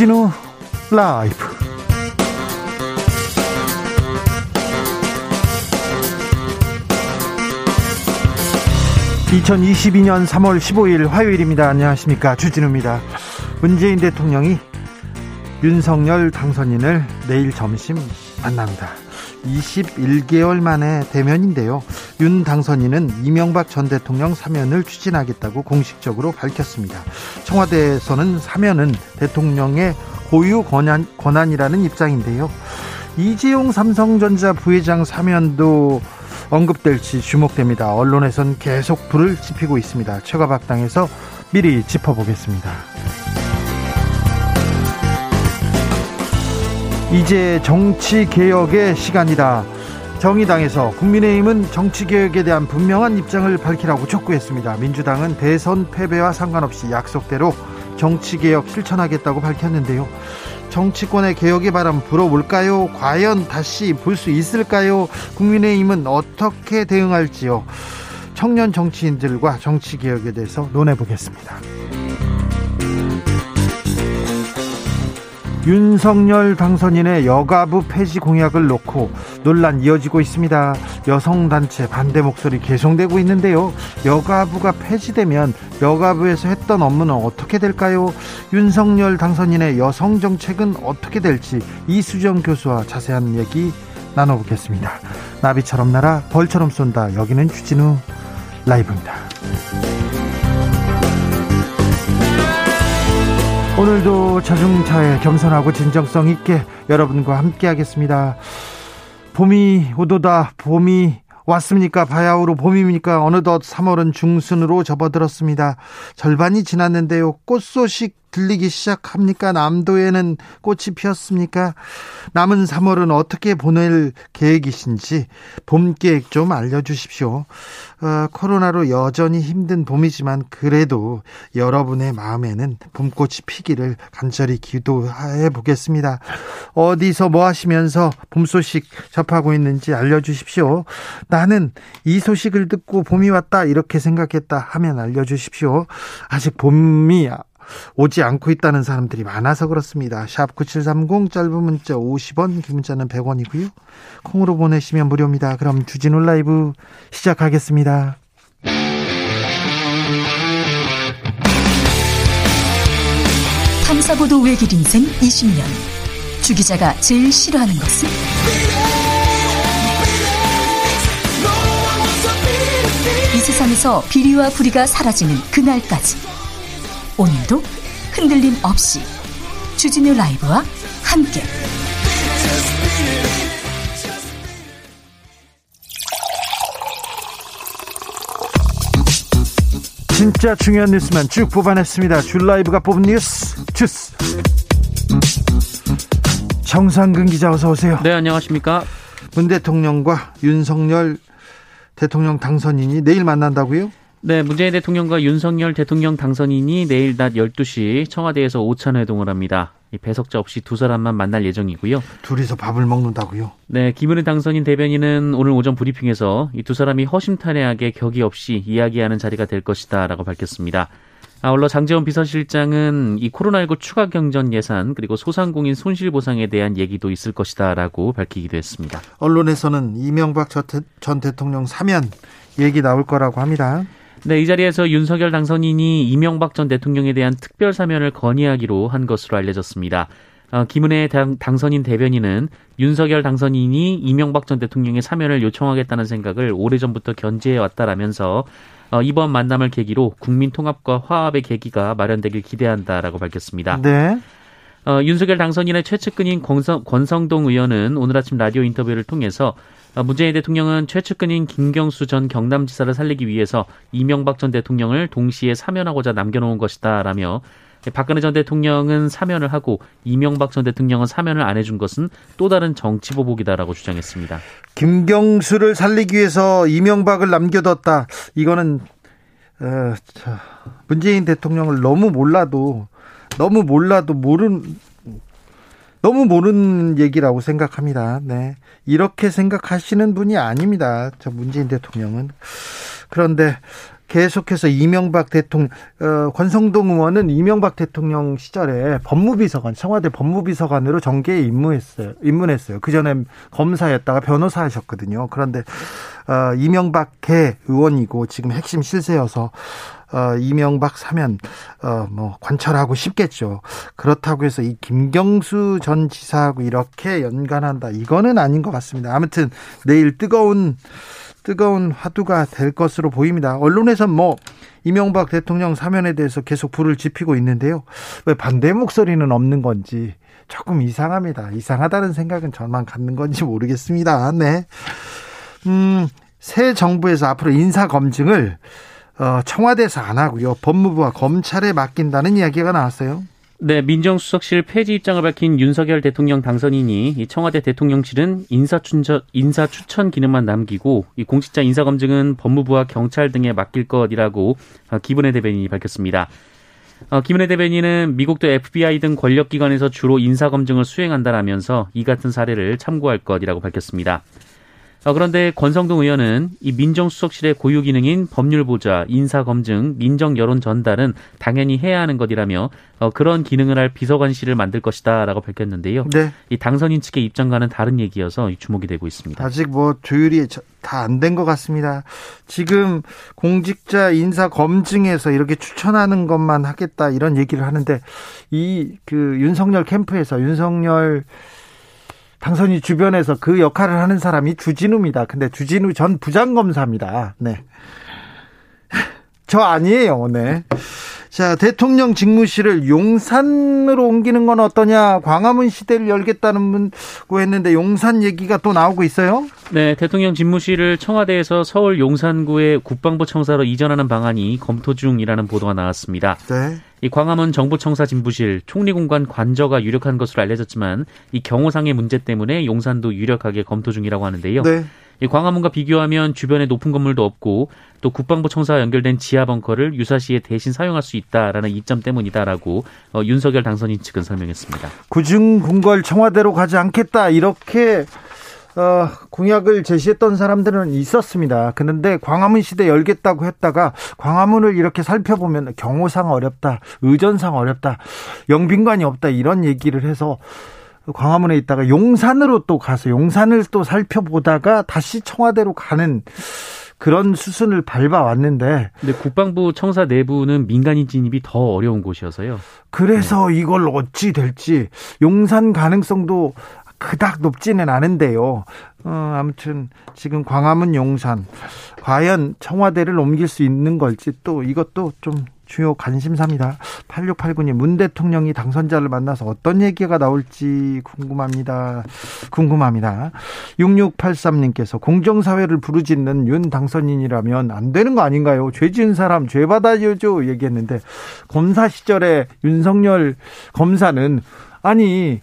주진우 라이브 (2022년 3월 15일) 화요일입니다. 안녕하십니까? 주진우입니다. 문재인 대통령이 윤석열 당선인을 내일 점심 만납니다. 21개월 만에 대면인데요. 윤 당선인은 이명박 전 대통령 사면을 추진하겠다고 공식적으로 밝혔습니다. 청와대에서는 사면은 대통령의 고유 권한, 권한이라는 입장인데요. 이재용 삼성전자 부회장 사면도 언급될지 주목됩니다. 언론에선 계속 불을 지피고 있습니다. 최가박당에서 미리 짚어보겠습니다. 이제 정치 개혁의 시간이다. 정의당에서 국민의힘은 정치 개혁에 대한 분명한 입장을 밝히라고 촉구했습니다. 민주당은 대선 패배와 상관없이 약속대로 정치 개혁 실천하겠다고 밝혔는데요. 정치권의 개혁의 바람 불어올까요? 과연 다시 볼 수 있을까요? 국민의힘은 어떻게 대응할지요? 청년 정치인들과 정치 개혁에 대해서 논해 보겠습니다. 윤석열 당선인의 여가부 폐지 공약을 놓고 논란 이어지고 있습니다. 여성단체 반대 목소리 계속되고 있는데요. 여가부가 폐지되면 여가부에서 했던 업무는 어떻게 될까요? 윤석열 당선인의 여성 정책은 어떻게 될지 이수정 교수와 자세한 얘기 나눠보겠습니다. 나비처럼 날아 벌처럼 쏜다. 여기는 주진우 라이브입니다. 오늘도 자중차에 겸손하고 진정성 있게 여러분과 함께 하겠습니다. 봄이 오도다 봄이 왔습니까? 바야흐로 봄입니까? 어느덧 3월은 중순으로 접어들었습니다. 절반이 지났는데요. 꽃 소식 들리기 시작합니까? 남도에는 꽃이 피었습니까? 남은 3월은 어떻게 보낼 계획이신지 봄 계획 좀 알려주십시오. 어, 코로나로 여전히 힘든 봄이지만 그래도 여러분의 마음에는 봄꽃이 피기를 간절히 기도해 보겠습니다. 어디서 뭐 하시면서 봄 소식 접하고 있는지 알려주십시오. 나는 이 소식을 듣고 봄이 왔다 이렇게 생각했다 하면 알려주십시오. 아직 봄이 오지 않고 있다는 사람들이 많아서 그렇습니다. 샵 9730 짧은 문자 50원, 긴 문자는 100원이고요. 콩으로 보내시면 무료입니다. 그럼 주진우 라이브 시작하겠습니다. 탐사보도 외길 인생 20년. 주 기자가 제일 싫어하는 것은? 이 세상에서 비리와 부리가 사라지는 그날까지. 오늘도 흔들림 없이 주진우 라이브와 함께 진짜 중요한 뉴스만 쭉 뽑아냈습니다. 줄 라이브가 뽑은 뉴스 주스 정상근 기자 어서 오세요. 네 안녕하십니까. 문 대통령과 윤석열 대통령 당선인이 내일 만난다고요? 네, 문재인 대통령과 윤석열 대통령 당선인이 내일 낮 12시 청와대에서 오찬 회동을 합니다. 이 배석자 없이 두 사람만 만날 예정이고요. 둘이서 밥을 먹는다고요? 네, 김은혜 당선인 대변인은 오늘 오전 브리핑에서 이 두 사람이 허심탄회하게 격의 없이 이야기하는 자리가 될 것이다라고 밝혔습니다. 아울러 장재원 비서실장은 이 코로나19 추가 경전 예산 그리고 소상공인 손실 보상에 대한 얘기도 있을 것이다라고 밝히기도 했습니다. 언론에서는 이명박 전 대통령 사면 얘기 나올 거라고 합니다. 네, 이 자리에서 윤석열 당선인이 이명박 전 대통령에 대한 특별 사면을 건의하기로 한 것으로 알려졌습니다. 어, 김은혜 당, 당선인 대변인은 윤석열 당선인이 이명박 전 대통령의 사면을 요청하겠다는 생각을 오래전부터 견지해 왔다라면서 어, 이번 만남을 계기로 국민 통합과 화합의 계기가 마련되길 기대한다라고 밝혔습니다. 네. 어, 윤석열 당선인의 최측근인 권성, 권성동 의원은 오늘 아침 라디오 인터뷰를 통해서 어, 문재인 대통령은 최측근인 김경수 전 경남지사를 살리기 위해서 이명박 전 대통령을 동시에 사면하고자 남겨놓은 것이다라며 박근혜 전 대통령은 사면을 하고 이명박 전 대통령은 사면을 안 해준 것은 또 다른 정치 보복이다라고 주장했습니다. 김경수를 살리기 위해서 이명박을 남겨뒀다. 이거는 어, 문재인 대통령을 너무 몰라도 너무 몰라도 모른 너무 모르는 얘기라고 생각합니다. 네. 이렇게 생각하시는 분이 아닙니다. 저 문재인 대통령은. 그런데 계속해서 이명박 대통령, 어, 권성동 의원은 이명박 대통령 시절에 법무비서관, 청와대 법무비서관으로 정계에 입문했어요. 입문했어요. 그 전에 검사였다가 변호사 하셨거든요. 그런데, 어, 이명박계 의원이고 지금 핵심 실세여서 어, 이명박 사면 어, 뭐 관철하고 싶겠죠. 그렇다고 해서 이 김경수 전 지사하고 이렇게 연관한다. 이거는 아닌 것 같습니다. 아무튼 내일 뜨거운 뜨거운 화두가 될 것으로 보입니다. 언론에선 뭐 이명박 대통령 사면에 대해서 계속 불을 지피고 있는데요. 왜 반대 목소리는 없는 건지 조금 이상합니다. 이상하다는 생각은 저만 갖는 건지 모르겠습니다. 네. 음, 새 정부에서 앞으로 인사 검증을 어, 청와대에서 안 하고요. 법무부와 검찰에 맡긴다는 이야기가 나왔어요. 네, 민정수석실 폐지 입장을 밝힌 윤석열 대통령 당선인이 청와대 대통령실은 인사추천, 인사추천 기능만 남기고 이 공직자 인사검증은 법무부와 경찰 등에 맡길 것이라고 어, 기분의 대변인이 밝혔습니다. 어, 김은혜 대변인은 미국도 FBI 등 권력기관에서 주로 인사검증을 수행한다라면서 이 같은 사례를 참고할 것이라고 밝혔습니다. 어, 그런데 권성동 의원은 이 민정수석실의 고유 기능인 법률보좌, 인사검증, 민정 여론 전달은 당연히 해야 하는 것이라며 어, 그런 기능을 할 비서관실을 만들 것이다라고 밝혔는데요. 네. 이 당선인 측의 입장과는 다른 얘기여서 주목이 되고 있습니다. 아직 뭐 조율이 다 안 된 것 같습니다. 지금 공직자 인사 검증에서 이렇게 추천하는 것만 하겠다 이런 얘기를 하는데 이 그 윤석열 캠프에서 윤석열 당선이 주변에서 그 역할을 하는 사람이 주진우입니다. 근데 주진우 전 부장검사입니다. 네. 저 아니에요. 네. 자, 대통령 직무실을 용산으로 옮기는 건 어떠냐? 광화문 시대를 열겠다는 문고 했는데 용산 얘기가 또 나오고 있어요? 네, 대통령 집무실을 청와대에서 서울 용산구의 국방부 청사로 이전하는 방안이 검토 중이라는 보도가 나왔습니다. 네. 이 광화문 정부청사 진부실 총리공관 관저가 유력한 것으로 알려졌지만 이 경호상의 문제 때문에 용산도 유력하게 검토 중이라고 하는데요. 네. 이 광화문과 비교하면 주변에 높은 건물도 없고 또 국방부 청사와 연결된 지하 벙커를 유사시에 대신 사용할 수 있다라는 이점 때문이다라고 어, 윤석열 당선인 측은 설명했습니다. 구중 궁궐 청와대로 가지 않겠다 이렇게 어, 공약을 제시했던 사람들은 있었습니다. 그런데 광화문 시대 열겠다고 했다가 광화문을 이렇게 살펴보면 경호상 어렵다, 의전상 어렵다, 영빈관이 없다 이런 얘기를 해서 광화문에 있다가 용산으로 또 가서 용산을 또 살펴보다가 다시 청와대로 가는 그런 수순을 밟아왔는데. 근데 국방부 청사 내부는 민간인 진입이 더 어려운 곳이어서요. 그래서 네. 이걸 어찌 될지 용산 가능성도 그닥 높지는 않은데요. 어, 아무튼 지금 광화문 용산 과연 청와대를 옮길 수 있는 걸지 또 이것도 좀 주요 관심사입니다. 8689님, 문 대통령이 당선자를 만나서 어떤 얘기가 나올지 궁금합니다. 궁금합니다. 6683님께서 공정사회를 부르짖는 윤 당선인이라면 안 되는 거 아닌가요? 죄 지은 사람 죄 받아야죠. 얘기했는데, 검사 시절에 윤석열 검사는, 아니,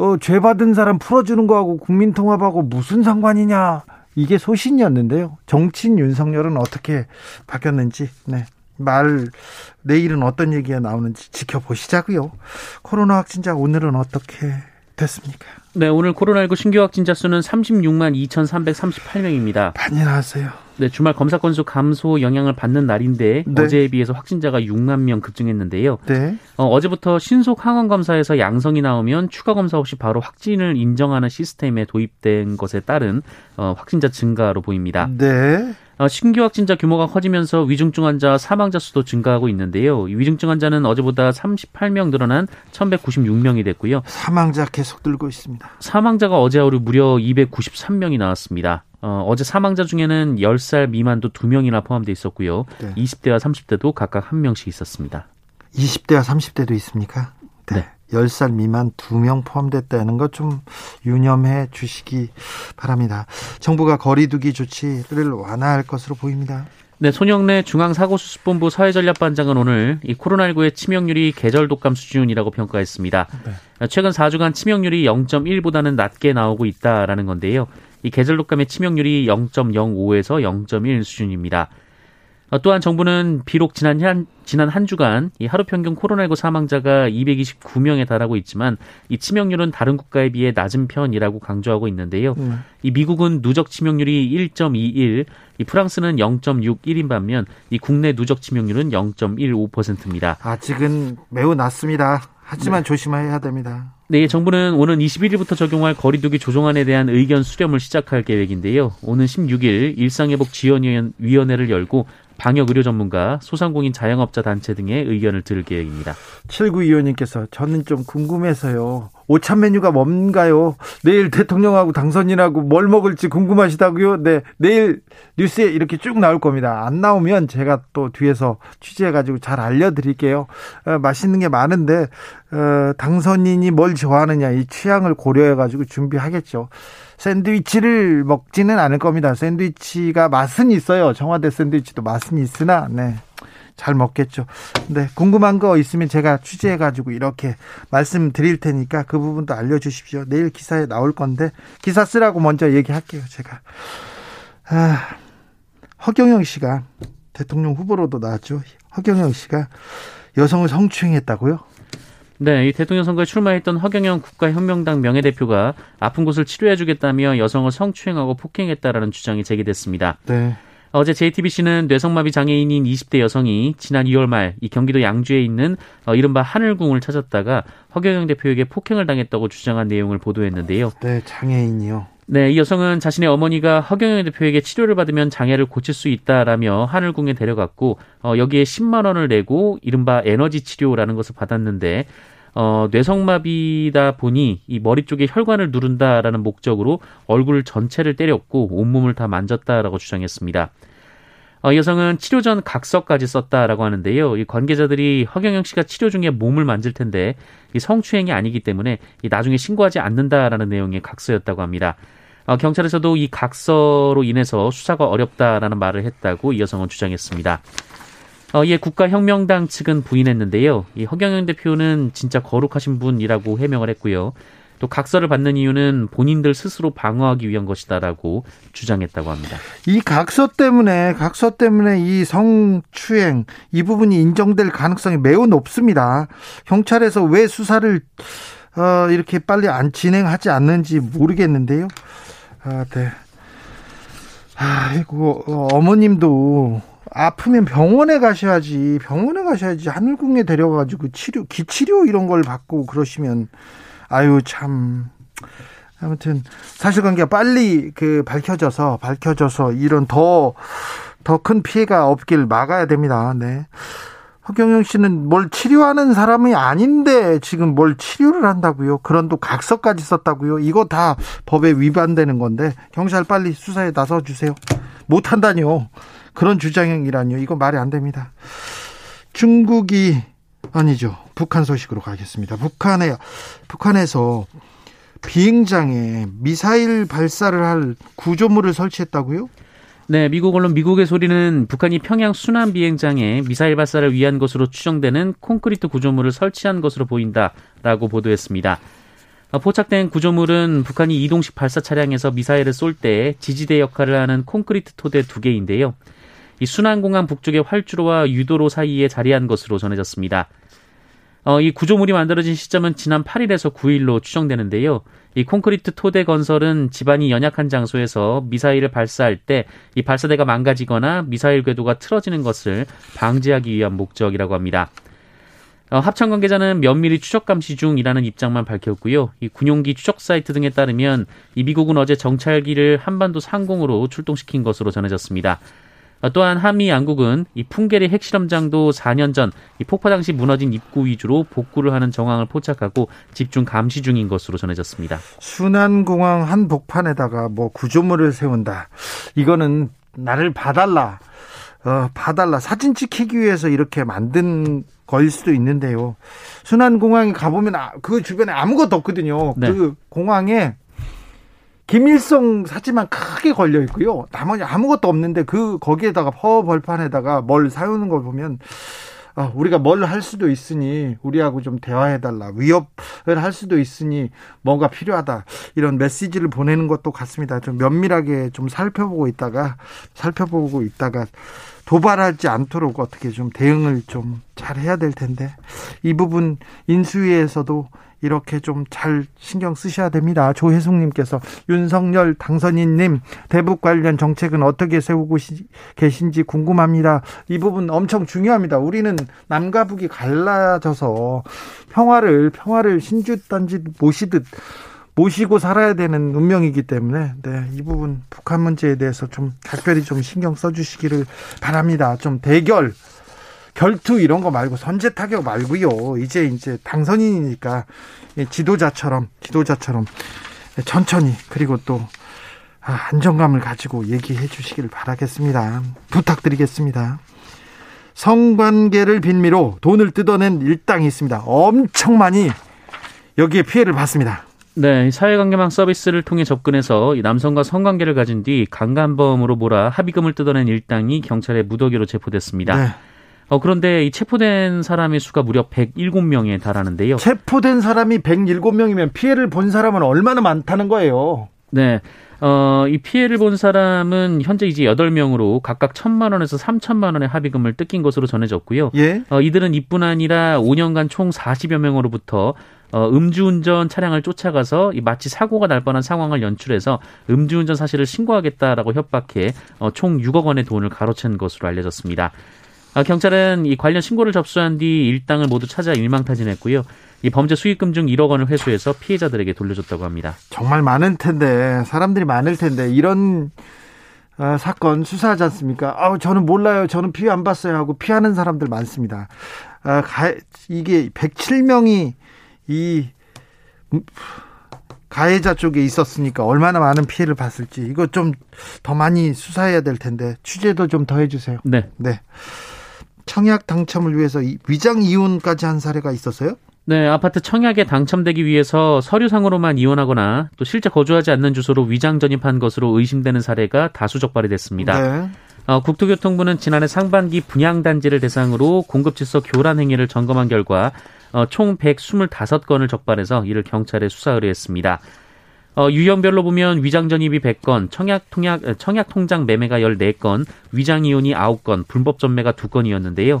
어, 죄 받은 사람 풀어주는 거하고 국민통합하고 무슨 상관이냐. 이게 소신이었는데요. 정치인 윤석열은 어떻게 바뀌었는지, 네. 말 내일은 어떤 얘기가 나오는지 지켜보시자고요. 코로나 확진자 오늘은 어떻게 됐습니까? 네, 오늘 코로나19 신규 확진자 수는 36만 2,338명입니다. 많이 나왔어요. 네, 주말 검사 건수 감소 영향을 받는 날인데 네. 어제에 비해서 확진자가 6만 명 급증했는데요. 네. 어, 제부터 신속 항원 검사에서 양성이 나오면 추가 검사 없이 바로 확진을 인정하는 시스템에 도입된 것에 따른 어, 확진자 증가로 보입니다. 네. 어, 신규 확진자 규모가 커지면서 위중증 환자 사망자 수도 증가하고 있는데요. 위중증 환자는 어제보다 38명 늘어난 1,196명이 됐고요. 사망자 계속 늘고 있습니다. 사망자가 어제 하루 무려 293명이 나왔습니다. 어, 어제 사망자 중에는 10살 미만도 2명이나 포함되어 있었고요. 네. 20대와 30대도 각각 1명씩 있었습니다. 20대와 30대도 있습니까? 네. 네. 10살 미만 2명 포함됐다는 것 좀 유념해 주시기 바랍니다. 정부가 거리두기 조치를 완화할 것으로 보입니다. 네, 손영래 중앙사고수습본부 사회전략반장은 오늘 이 코로나19의 치명률이 계절 독감 수준이라고 평가했습니다. 네. 최근 4주간 치명률이 0.1보다는 낮게 나오고 있다라는 건데요. 이 계절 독감의 치명률이 0.05에서 0.1 수준입니다. 어, 또한 정부는 비록 지난 한, 지난 한 주간 이 하루 평균 코로나19 사망자가 229명에 달하고 있지만 이 치명률은 다른 국가에 비해 낮은 편이라고 강조하고 있는데요. 음. 이 미국은 누적 치명률이 1.21, 이 프랑스는 0.61인 반면 이 국내 누적 치명률은 0.15%입니다. 아직은 매우 낮습니다. 하지만 네. 조심해야 됩니다. 네, 정부는 오는 21일부터 적용할 거리두기 조정안에 대한 의견 수렴을 시작할 계획인데요. 오는 16일 일상회복 지원위원회를 열고 방역 의료 전문가, 소상공인 자영업자 단체 등의 의견을 들을 계획입니다. 7925님께서 저는 좀 궁금해서요. 오찬 메뉴가 뭔가요? 내일 대통령하고 당선인하고 뭘 먹을지 궁금하시다고요? 네, 내일 뉴스에 이렇게 쭉 나올 겁니다. 안 나오면 제가 또 뒤에서 취재해가지고 잘 알려드릴게요. 어, 맛있는 게 많은데 어, 당선인이 뭘 좋아하느냐 이 취향을 고려해가지고 준비하겠죠. 샌드위치를 먹지는 않을 겁니다. 샌드위치가 맛은 있어요. 청와대 샌드위치도 맛은 있으나, 네. 잘 먹겠죠. 네. 궁금한 거 있으면 제가 취재해 가지고 이렇게 말씀드릴 테니까 그 부분도 알려 주십시오. 내일 기사에 나올 건데, 기사 쓰라고 먼저 얘기할게요. 제가. 아, 허경영 씨가 대통령 후보로도 나왔죠. 허경영 씨가 여성을 성추행했다고요? 네, 이 대통령 선거에 출마했던 허경영 국가혁명당 명예대표가 아픈 곳을 치료해주겠다며 여성을 성추행하고 폭행했다라는 주장이 제기됐습니다. 네. 어제 JTBC는 뇌성마비 장애인인 20대 여성이 지난 2월 말 이 경기도 양주에 있는 어, 이른바 하늘궁을 찾았다가 허경영 대표에게 폭행을 당했다고 주장한 내용을 보도했는데요. 네, 장애인이요. 네, 이 여성은 자신의 어머니가 허경영 대표에게 치료를 받으면 장애를 고칠 수 있다라며 하늘궁에 데려갔고 어, 여기에 10만 원을 내고 이른바 에너지 치료라는 것을 받았는데 어, 뇌성마비다 보니 이 머리 쪽에 혈관을 누른다라는 목적으로 얼굴 전체를 때렸고 온몸을 다 만졌다라고 주장했습니다. 어, 이 여성은 치료 전 각서까지 썼다라고 하는데요. 이 관계자들이 허경영 씨가 치료 중에 몸을 만질 텐데 이 성추행이 아니기 때문에 이 나중에 신고하지 않는다라는 내용의 각서였다고 합니다. 어, 경찰에서도 이 각서로 인해서 수사가 어렵다라는 말을 했다고 이 여성은 주장했습니다. 어, 이에 국가혁명당 측은 부인했는데요. 이 허경영 대표는 진짜 거룩하신 분이라고 해명을 했고요. 또 각서를 받는 이유는 본인들 스스로 방어하기 위한 것이다라고 주장했다고 합니다. 이 각서 때문에 각서 때문에 이 성추행 이 부분이 인정될 가능성이 매우 높습니다. 경찰에서 왜 수사를 어, 이렇게 빨리 안 진행하지 않는지 모르겠는데요. 아, 네. 아이고 어머님도 아프면 병원에 가셔야지 병원에 가셔야지 하늘궁에 데려가지고 치료 기치료 이런 걸 받고 그러시면 아유 참 아무튼 사실관계가 빨리 그 밝혀져서 밝혀져서 이런 더 더 큰 피해가 없길 막아야 됩니다. 네. 허경영 씨는 뭘 치료하는 사람이 아닌데 지금 뭘 치료를 한다고요? 그런 또 각서까지 썼다고요? 이거 다 법에 위반되는 건데 경찰 빨리 수사에 나서 주세요. 못 한다니요. 그런 주장이라니요. 이거 말이 안 됩니다. 중국이 아니죠. 북한 소식으로 가겠습니다. 북한에 북한에서 비행장에 미사일 발사를 할 구조물을 설치했다고요? 네, 미국 언론 미국의 소리는 북한이 평양 순환 비행장에 미사일 발사를 위한 것으로 추정되는 콘크리트 구조물을 설치한 것으로 보인다라고 보도했습니다. 포착된 구조물은 북한이 이동식 발사 차량에서 미사일을 쏠 때 지지대 역할을 하는 콘크리트 토대 두 개인데요. 이 순환공항 북쪽의 활주로와 유도로 사이에 자리한 것으로 전해졌습니다. 어, 이 구조물이 만들어진 시점은 지난 8일에서 9일로 추정되는데요. 이 콘크리트 토대 건설은 집안이 연약한 장소에서 미사일을 발사할 때 이 발사대가 망가지거나 미사일 궤도가 틀어지는 것을 방지하기 위한 목적이라고 합니다. 어, 합참 관계자는 면밀히 추적 감시 중이라는 입장만 밝혔고요. 이 군용기 추적 사이트 등에 따르면 이 미국은 어제 정찰기를 한반도 상공으로 출동시킨 것으로 전해졌습니다. 어, 또한 한미 양국은 이 풍계리 핵실험장도 4년 전 이 폭파 당시 무너진 입구 위주로 복구를 하는 정황을 포착하고 집중 감시 중인 것으로 전해졌습니다. 순환공항 한 복판에다가 뭐 구조물을 세운다. 이거는 나를 봐달라. 어, 봐달라. 사진 찍히기 위해서 이렇게 만든 거일 수도 있는데요. 순환공항에 가보면 아, 그 주변에 아무것도 없거든요. 네. 그 공항에 김일성 사진만 크게 걸려 있고요. 나머지 아무것도 없는데 그 거기에다가 파워 벌판에다가 뭘 사오는 걸 보면 어, 우리가 뭘 할 수도 있으니 우리하고 좀 대화해 달라 위협을 할 수도 있으니 뭔가 필요하다 이런 메시지를 보내는 것도 같습니다. 좀 면밀하게 좀 살펴보고 있다가 살펴보고 있다가 도발하지 않도록 어떻게 좀 대응을 좀 잘 해야 될 텐데 이 부분 인수위에서도 이렇게 좀 잘 신경 쓰셔야 됩니다. 조혜숙님께서 윤석열 당선인님 대북 관련 정책은 어떻게 세우고 계신지 궁금합니다. 이 부분 엄청 중요합니다. 우리는 남과 북이 갈라져서 평화를 평화를 신주단지 모시듯 모시고 살아야 되는 운명이기 때문에 네, 이 부분 북한 문제에 대해서 좀 각별히 좀 신경 써주시기를 바랍니다. 좀 대결 결투 이런 거 말고 선제 타격 말고요. 이제 이제 당선인이니까 지도자처럼 지도자처럼 천천히 그리고 또 아, 안정감을 가지고 얘기해 주시기를 바라겠습니다. 부탁드리겠습니다. 성관계를 빈미로 돈을 뜯어낸 일당이 있습니다. 엄청 많이 여기에 피해를 봤습니다. 네, 사회관계망 서비스를 통해 접근해서 남성과 성관계를 가진 뒤 강간범으로 몰아 합의금을 뜯어낸 일당이 경찰에 무더기로 체포됐습니다. 네. 어, 그런데 이 체포된 사람의 수가 무려 107명에 달하는데요. 체포된 사람이 107명이면 피해를 본 사람은 얼마나 많다는 거예요. 네. 어, 이 피해를 본 사람은 현재 이제 8명으로 각각 1천만 원에서 3천만 원의 합의금을 뜯긴 것으로 전해졌고요. 예? 어, 이들은 이뿐 아니라 5년간 총 40여 명으로부터 어, 음주운전 차량을 쫓아가서 마치 사고가 날 뻔한 상황을 연출해서 음주운전 사실을 신고하겠다라고 협박해 어, 총 6억 원의 돈을 가로챈 것으로 알려졌습니다. 아, 경찰은 이 관련 신고를 접수한 뒤 일당을 모두 찾아 일망타진했고요. 이 범죄 수익금 중 1억 원을 회수해서 피해자들에게 돌려줬다고 합니다. 정말 많을 텐데 사람들이 많을 텐데 이런 어, 사건 수사하지 않습니까? 아, 저는 몰라요. 저는 피해 안 봤어요 하고 피하는 사람들 많습니다. 아, 가, 이게 107명이 이 가해자 쪽에 있었으니까 얼마나 많은 피해를 봤을지 이거 좀 더 많이 수사해야 될 텐데 취재도 좀 더 해주세요. 네. 네. 청약 당첨을 위해서 위장 이혼까지 한 사례가 있었어요? 네, 아파트 청약에 당첨되기 위해서 서류상으로만 이혼하거나 또 실제 거주하지 않는 주소로 위장 전입한 것으로 의심되는 사례가 다수 적발이 됐습니다. 네. 어, 국토교통부는 지난해 상반기 분양단지를 대상으로 공급질서 교란 행위를 점검한 결과 어, 총 125건을 적발해서 이를 경찰에 수사 의뢰했습니다. 어, 유형별로 보면 위장 전입이 100건, 청약 통약 청약 통장 매매가 14건, 위장 이혼이 9건, 불법 전매가 2건이었는데요.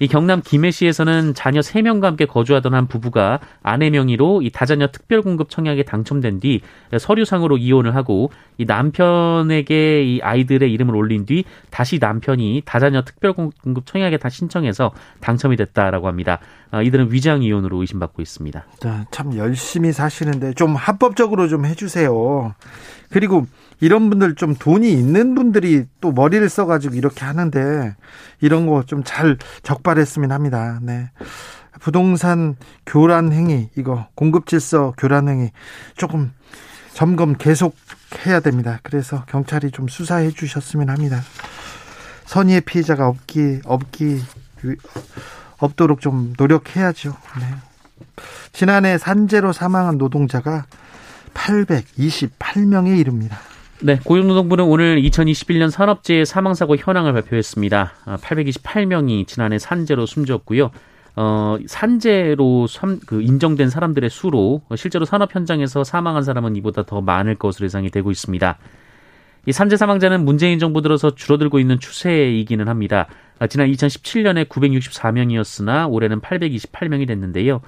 이 경남 김해시에서는 자녀 3명과 함께 거주하던 한 부부가 아내 명의로 이 다자녀 특별공급 청약에 당첨된 뒤 서류상으로 이혼을 하고 이 남편에게 이 아이들의 이름을 올린 뒤 다시 남편이 다자녀 특별공급 청약에 다 신청해서 당첨이 됐다라고 합니다. 아, 이들은 위장 이혼으로 의심받고 있습니다. 참 열심히 사시는데 좀 합법적으로 좀 해주세요. 그리고 이런 분들 좀 돈이 있는 분들이 또 머리를 써가지고 이렇게 하는데 이런 거 좀 잘 적발했으면 합니다. 네. 부동산 교란 행위 이거 공급 질서 교란 행위 조금 점검 계속 해야 됩니다. 그래서 경찰이 좀 수사해 주셨으면 합니다. 선의의 피해자가 없기 없기 없도록 좀 노력해야죠. 네. 지난해 산재로 사망한 노동자가 828명에 이릅니다. 네, 고용노동부는 오늘 2021년 산업재해 사망사고 현황을 발표했습니다. 828명이 아, 지난해 산재로 숨졌고요. 어, 산재로 삼, 그 인정된 사람들의 수로 실제로 산업 현장에서 사망한 사람은 이보다 더 많을 것으로 예상이 되고 있습니다. 이 산재 사망자는 문재인 정부 들어서 줄어들고 있는 추세이기는 합니다. 아, 지난 2017년에 964명이었으나 올해는 828명이 됐는데요.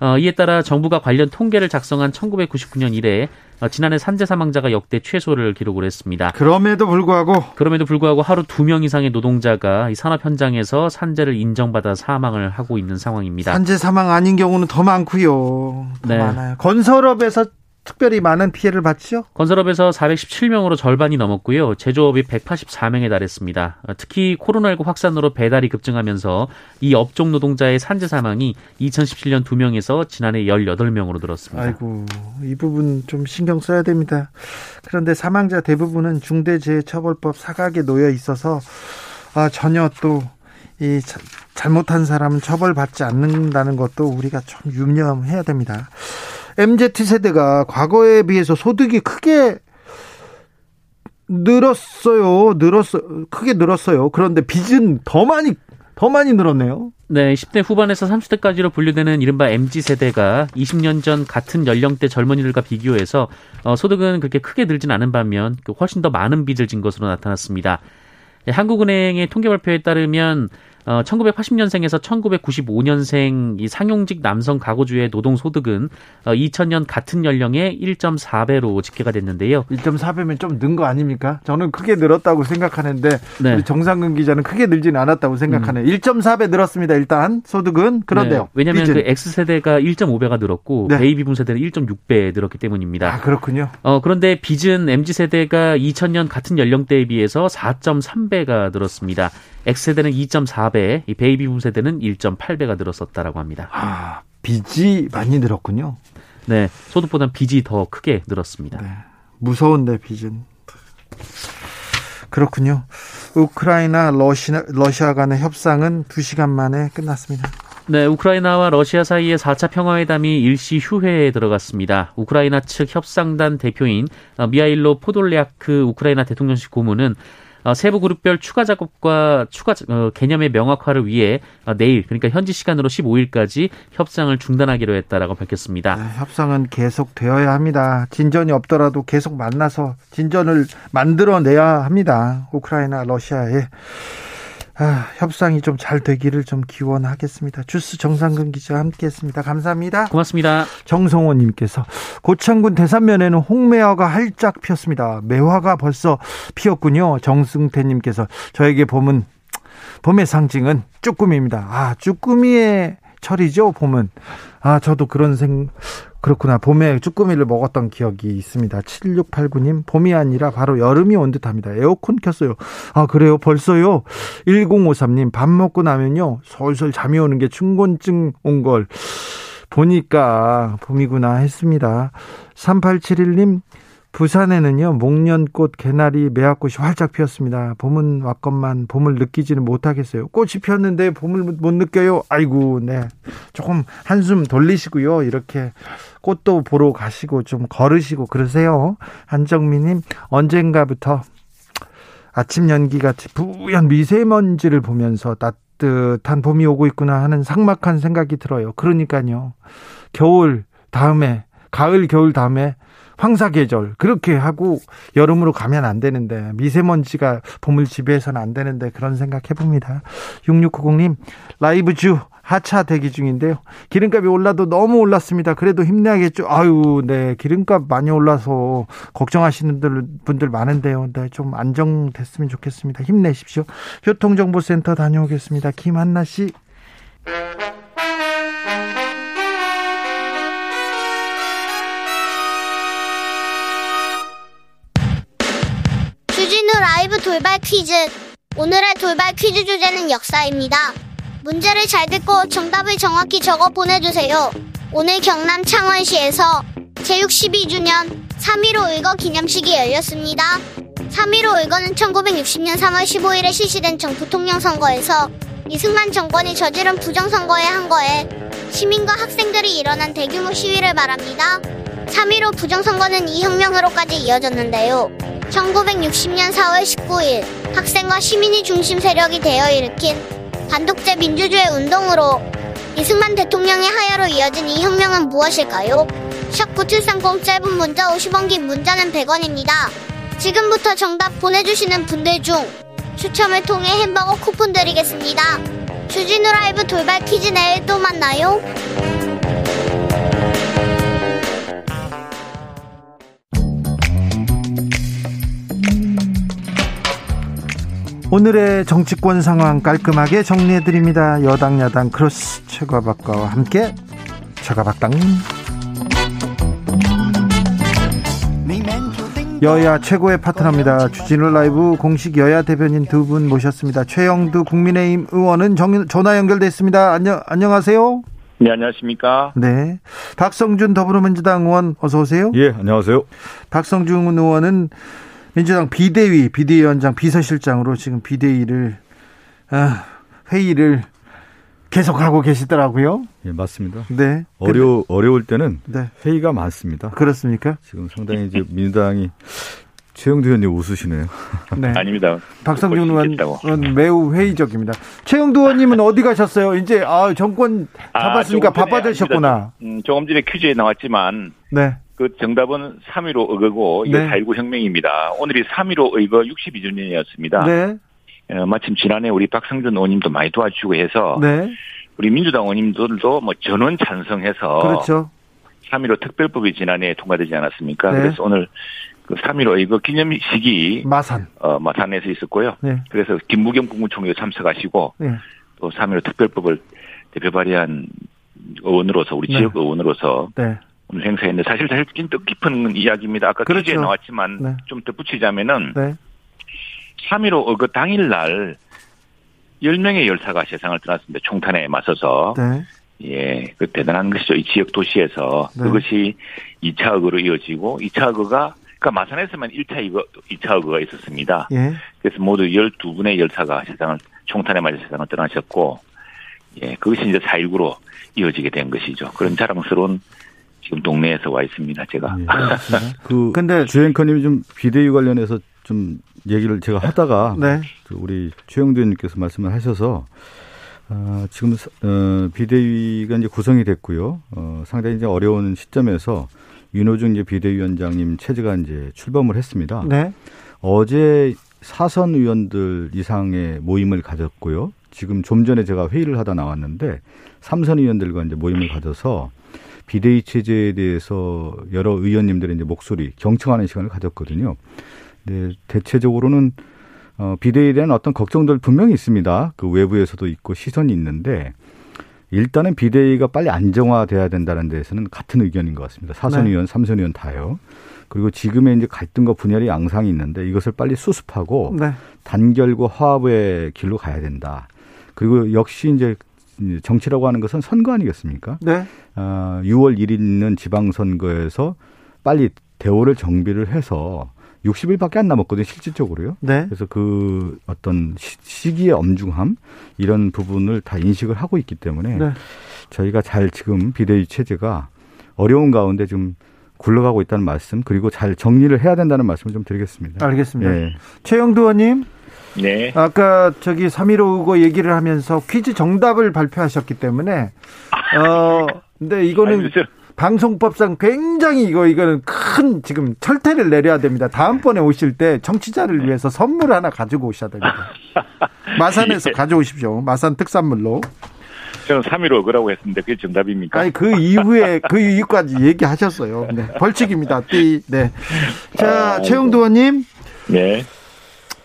어, 이에 따라 정부가 관련 통계를 작성한 1999년 이래 어, 지난해 산재 사망자가 역대 최소를 기록을 했습니다. 그럼에도 불구하고 그럼에도 불구하고 하루 두 명 이상의 노동자가 이 산업 현장에서 산재를 인정받아 사망을 하고 있는 상황입니다. 산재 사망 아닌 경우는 더 많고요. 더 네. 많아요. 건설업에서 특별히 많은 피해를 봤죠? 건설업에서 417명으로 절반이 넘었고요. 제조업이 184명에 달했습니다. 특히 코로나19 확산으로 배달이 급증하면서 이 업종 노동자의 산재 사망이 2017년 2명에서 지난해 18명으로 늘었습니다. 아이고, 이 부분 좀 신경 써야 됩니다. 그런데 사망자 대부분은 중대재해처벌법 사각에 놓여 있어서 아, 전혀 또이 잘못한 사람은 처벌받지 않는다는 것도 우리가 좀 유념해야 됩니다. MZ 세대가 과거에 비해서 소득이 크게 늘었어요. 늘었어 크게 늘었어요. 그런데 빚은 더 많이 더 많이 늘었네요. 네, 10대 후반에서 30대까지로 분류되는 이른바 MZ 세대가 20년 전 같은 연령대 젊은이들과 비교해서 어, 소득은 그렇게 크게 늘진 않은 반면 그 훨씬 더 많은 빚을 진 것으로 나타났습니다. 네, 한국은행의 통계 발표에 따르면 어, 1980년생에서 1995년생 이 상용직 남성 가구주의 노동 소득은 어, 2000년 같은 연령의 1.4배로 집계가 됐는데요. 1.4배면 좀 는 거 아닙니까? 저는 크게 늘었다고 생각하는데 네. 우리 정상근 기자는 크게 늘지는 않았다고 생각하네요. 음. 1.4배 늘었습니다. 일단 소득은 그런데요. 네. 왜냐하면. 그 X 세대가 1.5배가 늘었고 네. 베이비붐 세대는 1.6배 늘었기 때문입니다. 아 그렇군요. 어, 그런데 빚은 MZ 세대가 2000년 같은 연령대에 비해서 4.3배가 늘었습니다. X세대는 2.4배, 이 베이비붐 세대는 1.8배가 늘었었다라고 합니다. 아, 빚이 많이 늘었군요. 네, 소득보다 빚이 더 크게 늘었습니다. 네, 무서운데 빚은. 그렇군요. 우크라이나 러시아, 러시아 간의 협상은 2시간 만에 끝났습니다. 네, 우크라이나와 러시아 사이의 4차 평화회담이 일시 휴회에 들어갔습니다. 우크라이나 측 협상단 대표인 미하일로 포돌리아크 우크라이나 대통령실 고문은 어, 세부 그룹별 추가 작업과 추가 어, 개념의 명확화를 위해 어, 내일 그러니까 현지 시간으로 15일까지 협상을 중단하기로 했다라고 밝혔습니다. 네, 협상은 계속 되어야 합니다. 진전이 없더라도 계속 만나서 진전을 만들어내야 합니다. 우크라이나 러시아에 아, 협상이 좀 잘 되기를 좀 기원하겠습니다. 주스 정상근 기자 함께했습니다. 감사합니다. 고맙습니다. 정성호님께서 고창군 대산면에는 홍매화가 활짝 피었습니다. 매화가 벌써 피었군요. 정승태님께서 저에게 봄은 봄의 상징은 쭈꾸미입니다. 아 쭈꾸미의 철이죠 봄은. 아 저도 그런 생 그렇구나. 봄에 쭈꾸미를 먹었던 기억이 있습니다. 7689님, 봄이 아니라 바로 여름이 온 듯합니다. 에어컨 켰어요. 아, 그래요? 벌써요? 1053님, 밥 먹고 나면요. 솔솔 잠이 오는 게 충곤증 온 걸 보니까 봄이구나 했습니다. 3871님, 부산에는요 목련꽃, 개나리, 매화꽃이 활짝 피었습니다. 봄은 왔건만 봄을 느끼지는 못하겠어요. 꽃이 피었는데 봄을 못 느껴요. 아이고, 네, 조금 한숨 돌리시고요. 이렇게 꽃도 보러 가시고 좀 걸으시고 그러세요. 한정민님 언젠가부터 아침 연기 같이 부연 미세먼지를 보면서 따뜻한 봄이 오고 있구나 하는 상막한 생각이 들어요. 그러니까요. 겨울 다음에 가을 겨울 다음에 황사 계절 그렇게 하고 여름으로 가면 안 되는데 미세먼지가 봄을 지배해서는 안 되는데 그런 생각 해봅니다. 6690님 라이브주 하차 대기 중인데요. 기름값이 올라도 너무 올랐습니다. 그래도 힘내야겠죠. 아유, 네. 기름값 많이 올라서 걱정하시는 분들 많은데요. 네. 좀 안정됐으면 좋겠습니다. 힘내십시오. 교통정보센터 다녀오겠습니다. 김한나 씨. 라이브 돌발 퀴즈. 오늘의 돌발 퀴즈 주제는 역사입니다. 문제를 잘 듣고 정답을 정확히 적어 보내주세요. 오늘 경남 창원시에서 제62주년 3.15 의거 기념식이 열렸습니다. 3.15 의거는 1960년 3월 15일에 실시된 정부통령 선거에서 이승만 정권이 저지른 부정선거에 한 거에 시민과 학생들이 일어난 대규모 시위를 말합니다. 3.15 부정선거는 이 혁명으로까지 이어졌는데요. 1960년 4월 19일 학생과 시민이 중심 세력이 되어 일으킨 반독재 민주주의 운동으로 이승만 대통령의 하야로 이어진 이 혁명은 무엇일까요? 샵9730 짧은 문자 50원 긴 문자는 100원입니다. 지금부터 정답 보내주시는 분들 중 추첨을 통해 햄버거 쿠폰 드리겠습니다. 주진우 라이브 돌발 퀴즈 내일 또 만나요. 오늘의 정치권 상황 깔끔하게 정리해드립니다. 여당 야당 크로스 최가박당과 함께 최가박당님 여야 최고의 파트너입니다. 주진우 라이브 공식 여야 대변인 두 분 모셨습니다. 최형두 국민의힘 의원은 정, 전화 연결됐습니다. 안녕 안녕하세요. 네 안녕하십니까. 네 박성준 더불어민주당 의원 어서 오세요. 예 안녕하세요. 박성준 의원은 민주당 비대위, 비대위원장, 비서실장으로 지금 비대위를 아, 회의를 계속하고 계시더라고요. 예, 맞습니다. 네. 어려 어려울 때는 네. 회의가 많습니다. 그렇습니까? 지금 상당히 이제 민주당이 최영두 의원님 웃으시네요. 네. 아닙니다. 박성준 의원은 매우 회의적입니다. 최영두 의원님은 어디 가셨어요? 이제 아 정권 아, 잡았으니까 아, 바빠지셨구나. 음, 조금 전에 퀴즈에 나왔지만 네. 그 정답은 3.15 의거고 이게 네. 4.19 혁명입니다. 오늘이 3.15 의거 62주년이었습니다. 네. 어, 마침 지난해 우리 박성준 의원님도 많이 도와주고 해서 네. 우리 민주당 의원님들도 뭐 전원 찬성해서 그렇죠. 3.15 특별법이 지난해 통과되지 않았습니까? 네. 그래서 오늘 그 3.15 이거 기념식이 마산 어 마산에서 있었고요. 네. 그래서 김무겸 국무총리도 참석하시고 네. 또3.15 특별법을 대표 발의한 의원으로서 우리 네. 지역 의원으로서 네. 행사했는데 사실 사실 좀 뜻깊은 이야기입니다. 아까 그렇죠. 퀴즈에 나왔지만 네. 좀 덧붙이자면은 네. 3.15 그 당일날 10명의 열사가 세상을 떠났습니다. 총탄에 맞서서. 네. 예, 그 대단한 것이죠. 이 지역 도시에서 네. 그것이 2차 의거로 이어지고 2차 의거가 그러니까 마산에서만 1차 의거, 2차 의거가 있었습니다. 예. 그래서 모두 12분의 열사가 세상을 총탄에 맞아 세상을 떠나셨고 예, 그것이 이제 4.19로 이어지게 된 것이죠. 그런 자랑스러운 지금 동네에서 와 있습니다. 제가. 예. 그 근데 주행커님이 좀 비대위 관련해서 좀 얘기를 제가 하다가 네. 그 우리 최영도 의원님께서 말씀을 하셔서 어, 지금 어, 비대위가 이제 구성이 됐고요. 어, 상당히 이제 어려운 시점에서 윤호중 이제 비대위원장님 체제가 이제 출범을 했습니다. 네. 어제 사선 의원들 이상의 모임을 가졌고요. 지금 좀 전에 제가 회의를 하다 나왔는데 삼선 의원들과 이제 모임을 가져서 비대위 체제에 대해서 여러 의원님들의 이제 목소리 경청하는 시간을 가졌거든요. 네, 대체적으로는 어, 비대위에 대한 어떤 걱정들 분명히 있습니다. 그 외부에서도 있고 시선이 있는데 일단은 비대위가 빨리 안정화돼야 된다는 데에서는 같은 의견인 것 같습니다. 사선 네. 의원, 삼선 의원 다요. 그리고 지금의 이제 갈등과 분열이 양상이 있는데 이것을 빨리 수습하고 네. 단결과 화합의 길로 가야 된다. 그리고 역시 이제 정치라고 하는 것은 선거 아니겠습니까? 네. 어, 6월 1일 있는 지방선거에서 빨리 대우를 정비를 해서 60일밖에 안 남았거든요, 실질적으로요. 네. 그래서 그 어떤 시기의 엄중함 이런 부분을 다 인식을 하고 있기 때문에 네. 저희가 잘 지금 비대위 체제가 어려운 가운데 좀 굴러가고 있다는 말씀 그리고 잘 정리를 해야 된다는 말씀을 좀 드리겠습니다. 알겠습니다. 예. 최영두 의원님. 네. 아까 저기 3.15 의거 얘기를 하면서 퀴즈 정답을 발표하셨기 때문에 어 근데 이거는 아니, 방송법상 굉장히 이거 이거는 큰 지금 철퇴를 내려야 됩니다. 다음번에 오실 때 정치자를 위해서 선물 하나 가지고 오셔야 됩니다. 마산에서 예. 가져오십시오. 마산 특산물로. 저는 3.15 그라고 했는데 그게 정답입니까? 아니 그 이후에 그 이후까지 얘기하셨어요. 네. 벌칙입니다. 띠. 네. 자, 아, 최영도 의원님. 네.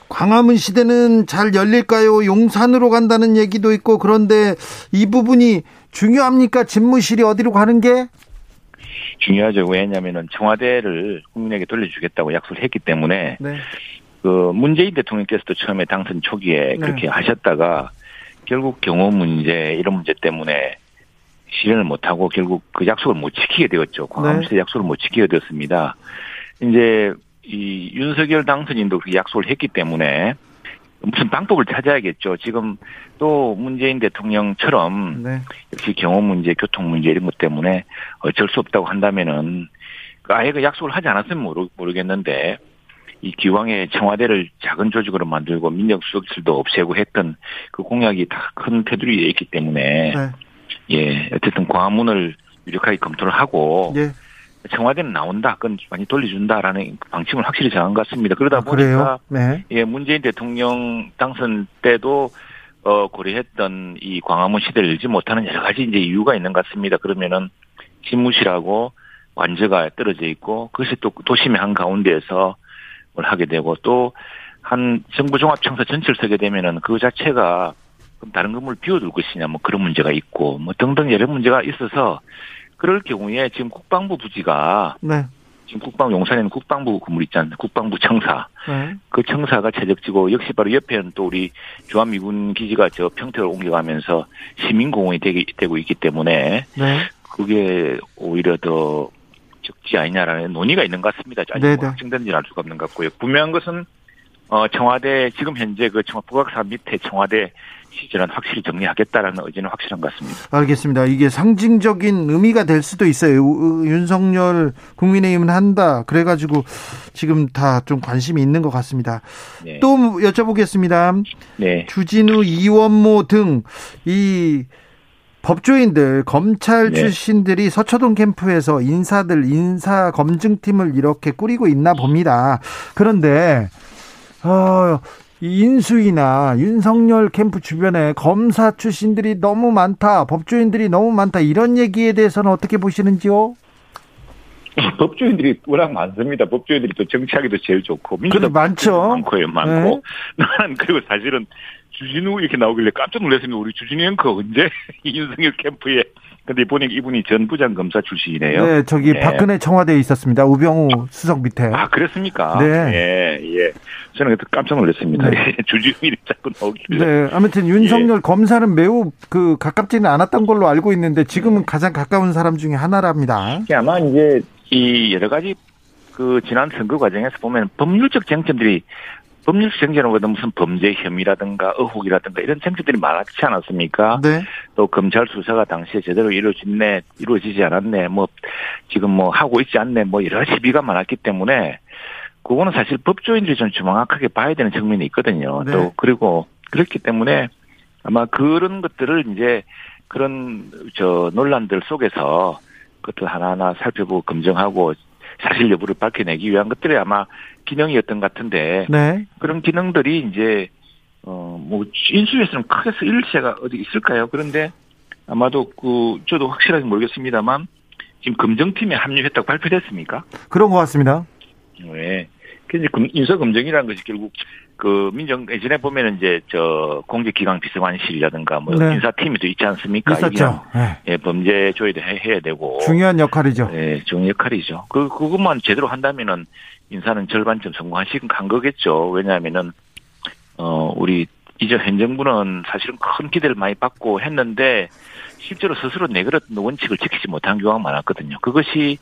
광화문 시대는 잘 열릴까요? 용산으로 간다는 얘기도 있고 그런데 이 부분이 중요합니까? 집무실이 어디로 가는 게? 중요하죠. 왜냐하면은 청와대를 국민에게 돌려주겠다고 약속을 했기 때문에 네. 그 문재인 대통령께서도 처음에 당선 초기에 네. 그렇게 하셨다가 결국 경호 문제 이런 문제 때문에 실현을 못하고 결국 그 약속을 못 지키게 되었죠. 광화문시대 네. 약속을 못 지키게 되었습니다. 이제 이 윤석열 당선인도 그 약속을 했기 때문에 무슨 방법을 찾아야겠죠. 지금 또 문재인 대통령처럼 네. 역시 경호 문제, 교통 문제 이런 것 때문에 어쩔 수 없다고 한다면은 그 아예 그 약속을 하지 않았으면 모르, 모르겠는데 이 기왕에 청와대를 작은 조직으로 만들고 민정수석실도 없애고 했던 그 공약이 다 큰 테두리에 있기 때문에 네. 예 어쨌든 광화문을 유력하게 검토를 하고 예. 청와대는 나온다, 그건 많이 돌려준다라는 방침을 확실히 정한 것 같습니다. 그러다 아, 보니까 네. 예, 문재인 대통령 당선 때도 어 고려했던 이 광화문 시대를 열지 못하는 여러 가지 이제 이유가 있는 것 같습니다. 그러면은 집무실하고 관저가 떨어져 있고 그것이 또 도심의 한 가운데에서 뭘 하게 되고 또 한 정부 종합청사 전체를 서게 되면은 그 자체가 그럼 다른 건물 비워둘 것이냐 뭐 그런 문제가 있고 뭐 등등 여러 문제가 있어서 그럴 경우에 지금 국방부 부지가 네. 지금 국방 용산에는 국방부 건물 있지 않나요? 국방부 청사. 네. 그 청사가 최적지고 역시 바로 옆에는 또 우리 주한미군 기지가 저 평택을 옮겨가면서 시민공원이 되게, 되고 있기 때문에 네. 그게 오히려 더 적지 아니냐라는 논의가 있는 것 같습니다. 아직 뭐 확정된지는 알 수가 없는 것 같고요. 분명한 것은 어, 청와대, 지금 현재 그 청와, 북악산 밑에 청와대 시절은 확실히 정리하겠다라는 의지는 확실한 것 같습니다. 알겠습니다. 이게 상징적인 의미가 될 수도 있어요. 윤석열 국민의힘은 한다. 그래가지고 지금 다 좀 관심이 있는 것 같습니다. 네. 또 여쭤보겠습니다. 네. 주진우, 이원모 등 이 법조인들, 검찰 네. 출신들이 서초동 캠프에서 인사들, 인사 검증팀을 이렇게 꾸리고 있나 봅니다. 그런데 어, 인수위나 윤석열 캠프 주변에 검사 출신들이 너무 많다, 법조인들이 너무 많다 이런 얘기에 대해서는 어떻게 보시는지요? 법조인들이 워낙 많습니다. 법조인들이 또 정치하기도 제일 좋고 민주당 많죠. 많고요, 많고. 네. 나는 그리고 사실은 주진우 이렇게 나오길래 깜짝 놀랐습니다. 우리 주진우 앵커 언제 윤석열 캠프에 근데 보니까 이분이 전 부장 검사 출신이네요. 네, 저기 네. 박근혜 청와대에 있었습니다. 우병우 수석 밑에. 아, 그렇습니까? 네. 예, 예. 저는 그때 깜짝 놀랐습니다. 네. 주지훈이 자꾸 나오길래. 네, 아무튼 윤석열 예. 검사는 매우 그 가깝지는 않았던 걸로 알고 있는데 지금은 가장 가까운 사람 중에 하나랍니다. 아마 이제 이 여러 가지 그 지난 선거 과정에서 보면 법률적 쟁점들이 법률 쟁점보다 무슨 범죄 혐의라든가 의혹이라든가 이런 쟁점들이 많지 않았습니까? 네. 또 검찰 수사가 당시에 제대로 이루어졌네, 이루어지지 않았네, 뭐 지금 뭐 하고 있지 않네, 뭐 여러 시비가 많았기 때문에 그거는 사실 법조인들이 좀 정확하게 봐야 되는 측면이 있거든요. 네. 또 그리고 그렇기 때문에 아마 그런 것들을 이제 그런 저 논란들 속에서 그것들 하나하나 살펴보고 검증하고 사실 여부를 밝혀내기 위한 것들이 아마 기능이었던 것 같은데 네. 그런 기능들이 이제 어뭐 인수위에서는 크게 쓰일 새가 어디 있을까요? 그런데 아마도 그 저도 확실하게 모르겠습니다만 지금 검증팀에 합류했다고 발표됐습니까? 그런 것 같습니다. 네. 그 인사 검증이라는 것이 결국 그 민정 예전에 보면은 이제 저 공직기강 비서관실이라든가 뭐 네. 인사팀이 또 있지 않습니까? 있었죠. 네. 예, 범죄 조회도 해야 되고 중요한 역할이죠. 예, 중요한 역할이죠. 그 그것만 제대로 한다면은 인사는 절반쯤 성공하시긴 간 거겠죠. 왜냐하면은 어 우리 이제 현 정부는 사실은 큰 기대를 많이 받고 했는데 실제로 스스로 내걸었던 원칙을 지키지 못한 경우가 많았거든요. 그것이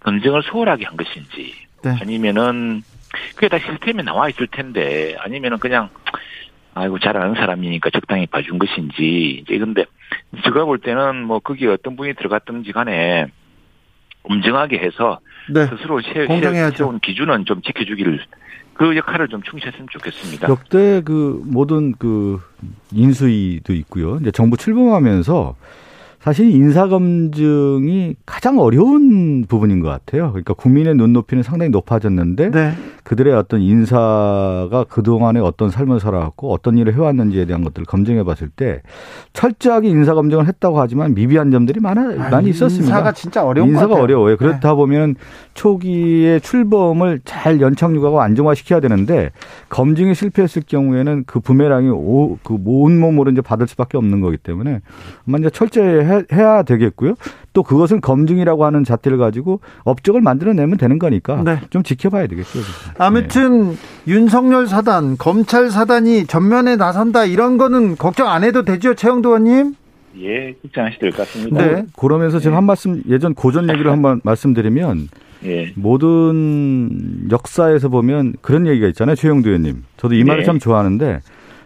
검증을 소홀하게 한 것인지 네. 아니면은 그게 다 시스템에 나와 있을 텐데 아니면은 그냥 아이고 잘 아는 사람이니까 적당히 봐준 것인지 이제 근데 제가 볼 때는 뭐 거기에 어떤 분이 들어갔든지 간에 엄정하게 해서 네. 스스로 세운 기준은 좀 지켜주기를 그 역할을 좀 충실했으면 좋겠습니다. 역대 그 모든 그 인수위도 있고요. 이제 정부 출범하면서 사실 인사검증이 가장 어려운 부분인 것 같아요. 그러니까 국민의 눈높이는 상당히 높아졌는데 네. 그들의 어떤 인사가 그동안에 어떤 삶을 살아왔고 어떤 일을 해왔는지에 대한 것들을 검증해 봤을 때 철저하게 인사검증을 했다고 하지만 미비한 점들이 많아, 아, 많이 있었습니다. 인사가 진짜 어려운 인사가 어려워요. 그렇다 네. 보면 초기에 출범을 잘 연착륙하고 안정화시켜야 되는데 검증이 실패했을 경우에는 그 부메랑이 오, 그 온몸으로 이제 받을 수밖에 없는 거기 때문에 먼저 철저히 해야 되겠고요. 또 그것은 검증이라고 하는 잣대를 가지고 업적을 만들어내면 되는 거니까 네. 좀 지켜봐야 되겠죠. 아무튼 네. 윤석열 사단, 검찰 사단이 전면에 나선다 이런 거는 걱정 안 해도 되죠, 최영도 의원님? 예, 걱정하셔도 될 것 같습니다. 네. 그러면서 제가 네. 한 말씀 예전 고전 얘기를 한번 말씀드리면 예. 모든 역사에서 보면 그런 얘기가 있잖아요, 최영도 의원님. 저도 이 말을 네. 참 좋아하는데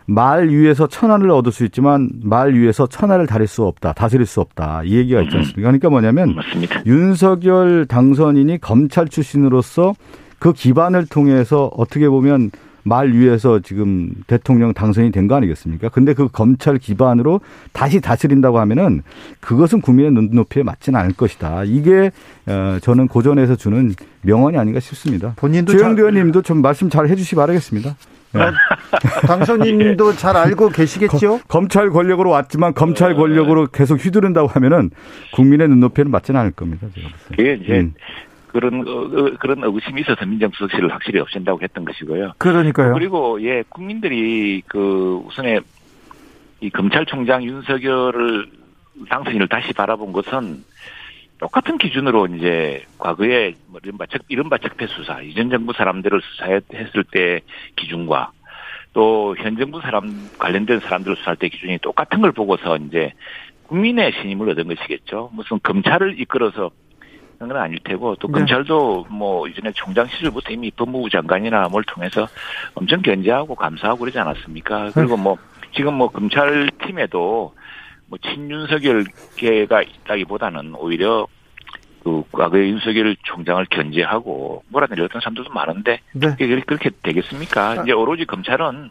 말 위에서 천하를 얻을 수 있지만 말 위에서 천하를 다릴 수 없다, 다스릴 수 없다. 이 얘기가 있지 않습니까? 그러니까 뭐냐면 맞습니다. 윤석열 당선인이 검찰 출신으로서 그 기반을 통해서 어떻게 보면 말 위에서 지금 대통령 당선이 된 거 아니겠습니까? 근데 그 검찰 기반으로 다시 다스린다고 하면은 그것은 국민의 눈높이에 맞지는 않을 것이다. 이게 어, 저는 고전에서 주는 명언이 아닌가 싶습니다. 본인도 최영도 의원님도 좀 말씀 잘 해주시 기 바라겠습니다. 네. 당선인도 잘 알고 계시겠죠? 검찰 권력으로 왔지만 검찰 권력으로 계속 휘두른다고 하면은 국민의 눈높이는 맞지는 않을 겁니다. 제가 이제 음. 그런 어, 어, 그런 의심이 있어서 민정수석실을 확실히 없앤다고 했던 것이고요. 그러니까요. 그리고 예 국민들이 그 우선에 이 검찰총장 윤석열을 당선인을 다시 바라본 것은 똑같은 기준으로 이제 과거에 뭐 이른바 적, 이른바 적폐 수사, 이전 정부 사람들을 수사했을 때 기준과 또 현 정부 사람 관련된 사람들을 수사할 때 기준이 똑같은 걸 보고서 이제 국민의 신임을 얻은 것이겠죠. 무슨 검찰을 이끌어서 그런 건 아닐 테고 또 네. 검찰도 뭐 이전에 총장 시절부터 이미 법무부 장관이나 뭘 통해서 엄청 견제하고 감사하고 그러지 않았습니까? 그리고 뭐 지금 뭐 검찰 팀에도 뭐 친윤석열계가 있다기보다는 오히려 그 과거의 윤석열 총장을 견제하고 몰아내렸던 사람들도 많은데 네. 그렇게 되겠습니까? 아. 이제 오로지 검찰은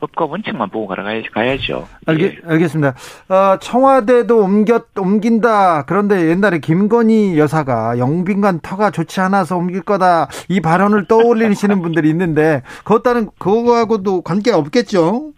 법과 원칙만 보고 가야죠. 알겠, 예. 알겠습니다. 어, 청와대도 옮겼, 옮긴다. 그런데 옛날에 김건희 여사가 영빈관 터가 좋지 않아서 옮길 거다. 이 발언을 떠올리시는 분들이 있는데, 그것과는, 그거하고도 관계 없겠죠?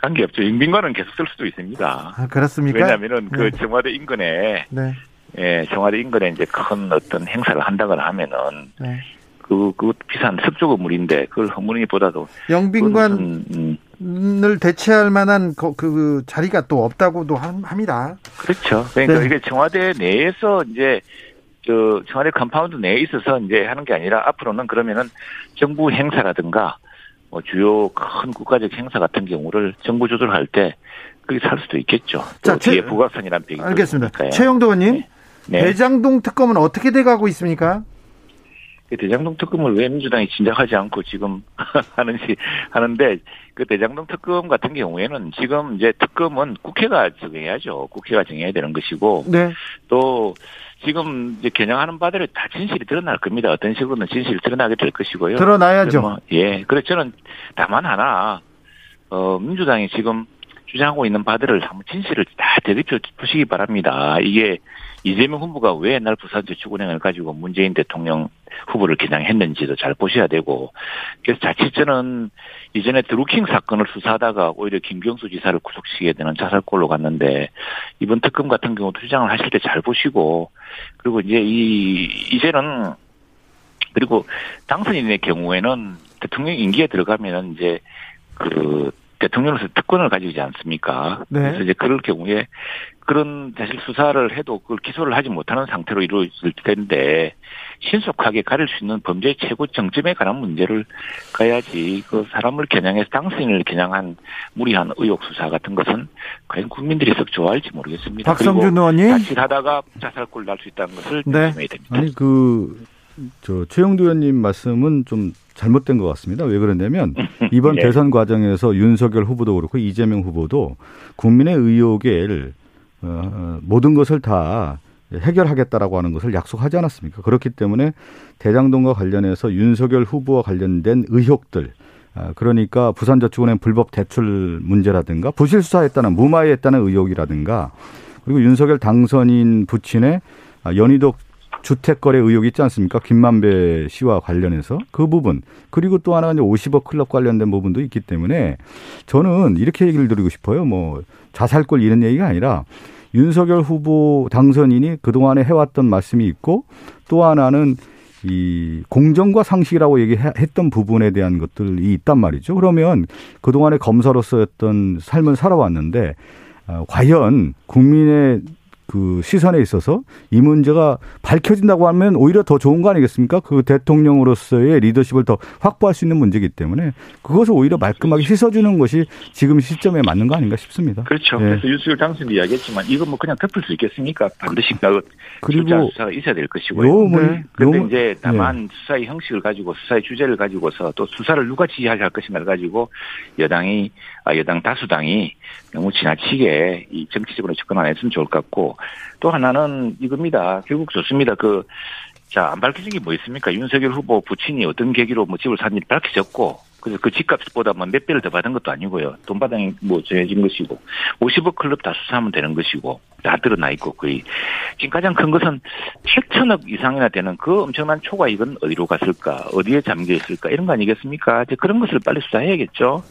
관계 없죠. 영빈관은 계속 쓸 수도 있습니다. 아, 그렇습니까? 왜냐하면은 그 네. 청와대 인근에, 네. 예, 청와대 인근에 이제 큰 어떤 행사를 한다거나 하면은, 네. 그, 그 비싼 석조 건물인데 그걸 허물기보다도 영빈관 음, 을 대체할 만한 그, 그, 자리가 또 없다고도 합니다. 그렇죠. 그러니까 네. 이게 청와대 내에서 이제 저 청와대 compound 내에 있어서 이제 하는 게 아니라 앞으로는 그러면은 정부 행사라든가 뭐 주요 큰 국가적 행사 같은 경우를 정부 조절할 때 그게 살 수도 있겠죠. 자, 뒤에 북악산이란 비행기 알겠습니다. 최영도 의원님, 네. 네. 대장동 특검은 어떻게 돼가고 있습니까? 그 대장동 특검을 왜 민주당이 진작하지 않고 지금 하는지 하는데 그 대장동 특검 같은 경우에는 지금 이제 특검은 국회가 정해야죠. 국회가 정해야 되는 것이고 네. 또 지금 이제 겨냥하는 바대로 다 진실이 드러날 겁니다. 어떤 식으로는 진실이 드러나게 될 것이고요. 드러나야죠. 뭐, 예. 그래서 저는 다만 하나 어 민주당이 지금 주장하고 있는 바들을 한번 진실을 다 되짚어 보시기 바랍니다. 이게 이재명 후보가 왜 옛날 부산저축은행을 가지고 문재인 대통령 후보를 겨냥했는지도 잘 보셔야 되고 그래서 자칫 저는 이전에 드루킹 사건을 수사하다가 오히려 김경수 지사를 구속시키게 되는 자살골로 갔는데 이번 특검 같은 경우도 주장을 하실 때 잘 보시고 그리고 이제 이 이제는 그리고 당선인의 경우에는 대통령 임기에 들어가면은 이제 그 대통령으로서 특권을 가지고 있지 않습니까? 네. 그래서 이제 그럴 경우에 그런 사실 수사를 해도 그걸 기소를 하지 못하는 상태로 이루어질 텐데 신속하게 가릴 수 있는 범죄의 최고 정점에 관한 문제를 가야지 그 사람을 겨냥해서 당신을 겨냥한 무리한 의혹 수사 같은 것은 과연 국민들이 썩 좋아할지 모르겠습니다. 박성준 의원님 자칫하다가 자살골 날 수 있다는 것을 네. 조심해야 됩니다. 아니 그저 최영두 의원님 말씀은 좀 잘못된 것 같습니다. 왜 그러냐면 이번 네. 대선 과정에서 윤석열 후보도 그렇고 이재명 후보도 국민의 의혹을 어, 모든 것을 다 해결하겠다라고 하는 것을 약속하지 않았습니까? 그렇기 때문에 대장동과 관련해서 윤석열 후보와 관련된 의혹들 아, 그러니까 부산저축은행 불법 대출 문제라든가 부실 수사했다는 무마했다는 의혹이라든가 그리고 윤석열 당선인 부친의 연희덕 주택거래 의혹이 있지 않습니까? 김만배 씨와 관련해서 그 부분 그리고 또 이제 50억 클럽 관련된 부분도 있기 때문에 저는 이렇게 얘기를 드리고 싶어요. 뭐 자살골 이런 얘기가 아니라 윤석열 후보 당선인이 그동안에 해왔던 말씀이 있고 또 하나는 이 공정과 상식이라고 얘기했던 부분에 대한 것들이 있단 말이죠. 그러면 그동안에 검사로서였던 삶을 살아왔는데 어, 과연 국민의 그 시선에 있어서 이 문제가 밝혀진다고 하면 오히려 더 좋은 거 아니겠습니까? 그 대통령으로서의 리더십을 더 확보할 수 있는 문제이기 때문에 그것을 오히려 말끔하게 씻어주는 것이 지금 시점에 맞는 거 아닌가 싶습니다. 그렇죠. 예. 그래서 유수열 당선도 이야기했지만 이건 뭐 그냥 덮을 수 있겠습니까? 반드시 그 그리고 수사가 있어야 될 것이고요. 요, 뭐, 네. 그런데 이제 다만 네. 수사의 형식을 가지고 수사의 주제를 가지고서 또 수사를 누가 지휘할 것인가를 가지고 여당이 아, 여당 다수당이 너무 지나치게 이 정치적으로 접근 안 했으면 좋을 것 같고 또 하나는 이겁니다. 결국 좋습니다. 그, 자, 안 밝혀진 게 뭐 있습니까? 윤석열 후보 부친이 어떤 계기로 뭐 집을 샀는지 밝혀졌고, 그래서 그 집값보다 뭐몇 배를 더 받은 것도 아니고요. 돈바닥이 뭐 정해진 것이고, 50억 클럽 다 수사하면 되는 것이고, 다 드러나 있고, 거의. 지금 가장 큰 것은 7천억 이상이나 되는 그 엄청난 초과 이건 어디로 갔을까, 어디에 잠겨 있을까, 이런 거 아니겠습니까? 이제 그런 것을 빨리 수사해야겠죠.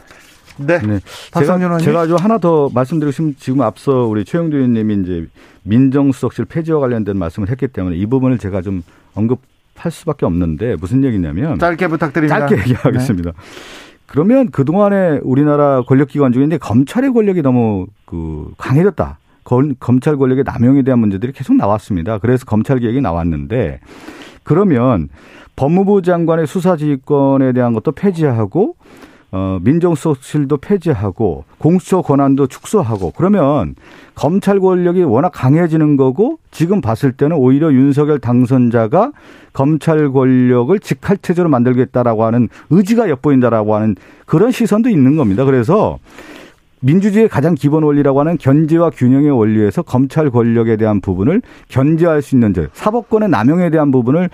네. 네. 제가, 제가 좀 하나 더 말씀드리고 싶으면 지금 앞서 우리 최영도 의원님이 이제 민정수석실 폐지와 관련된 말씀을 했기 때문에 이 부분을 제가 좀 언급할 수밖에 없는데 무슨 얘기냐면 짧게 부탁드립니다. 짧게 얘기하겠습니다. 네. 그러면 그동안에 우리나라 권력기관 중에 이제 검찰의 권력이 너무 그 강해졌다. 검찰 권력의 남용에 대한 문제들이 계속 나왔습니다. 그래서 검찰 개혁이 나왔는데 그러면 법무부 장관의 수사지휘권에 대한 것도 폐지하고 어, 민정수석실도 폐지하고 공수처 권한도 축소하고 그러면 검찰 권력이 워낙 강해지는 거고 지금 봤을 때는 오히려 윤석열 당선자가 검찰 권력을 직할체제로 만들겠다라고 하는 의지가 엿보인다라고 하는 그런 시선도 있는 겁니다. 그래서 민주주의의 가장 기본 원리라고 하는 견제와 균형의 원리에서 검찰 권력에 대한 부분을 견제할 수 있는 점, 사법권의 남용에 대한 부분을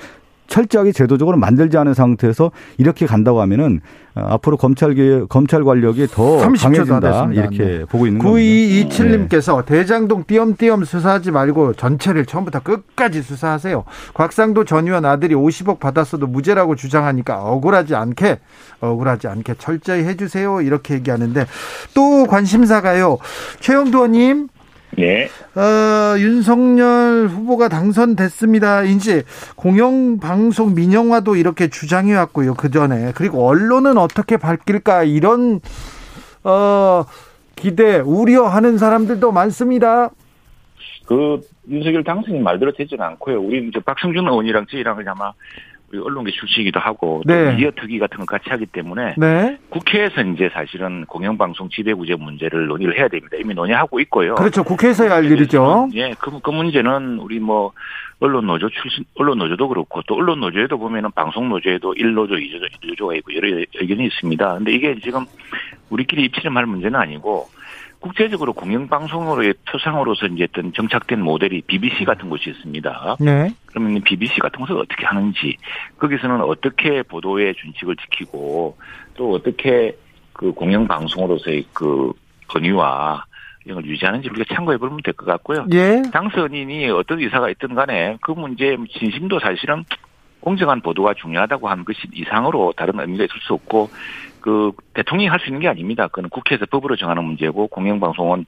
철저하게 제도적으로 만들지 않은 상태에서 이렇게 간다고 하면은 어, 앞으로 검찰 검찰 관력이 더 강해진다 이렇게 네. 보고 있는 겁니다. 9227님께서 네. 대장동 띄엄띄엄 수사하지 말고 전체를 처음부터 끝까지 수사하세요. 곽상도 전 의원 아들이 50억 받았어도 무죄라고 주장하니까 억울하지 않게 억울하지 않게 철저히 해주세요 이렇게 얘기하는데 또 관심사가요. 최영도 의원님 네. 어, 윤석열 후보가 당선됐습니다. 이제 공영방송 민영화도 이렇게 주장해 왔고요. 그 전에. 그리고 언론은 어떻게 바뀔까 이런, 어, 기대, 우려하는 사람들도 많습니다. 그, 윤석열 당선인 말대로 되지는 않고요. 우리 이제 박성준 의원이랑 저희랑 아마 언론계 출신이기도 하고 네. 미디어 특위 같은 걸 같이 하기 때문에 네. 국회에서 이제 사실은 공영방송 지배구제 문제를 논의를 해야 됩니다. 이미 논의하고 있고요. 그렇죠. 국회에서 할 일이죠. 예, 그, 그 문제는 우리 뭐 언론 노조 출신 언론 노조도 그렇고 또 언론 노조에도 보면은 방송 노조에도 1노조, 2노조, 2노조가 있고 여러 의견이 있습니다. 근데 이게 지금 우리끼리 입치름할 문제는 아니고 국제적으로 공영방송으로의 표상으로서 이제 어떤 정착된 모델이 BBC 같은 곳이 있습니다. 네. 그러면 BBC 같은 것을 어떻게 하는지, 거기서는 어떻게 보도의 준칙을 지키고, 또 어떻게 그 공영방송으로서의 그 권위와 이런 걸 유지하는지 우리가 참고해 보면 될 것 같고요. 예. 당선인이 어떤 의사가 있든 간에 그 문제의 진심도 사실은 공정한 보도가 중요하다고 하는 것이 이상으로 다른 의미가 있을 수 없고 그 대통령이 할 수 있는 게 아닙니다. 그건 국회에서 법으로 정하는 문제고 공영방송은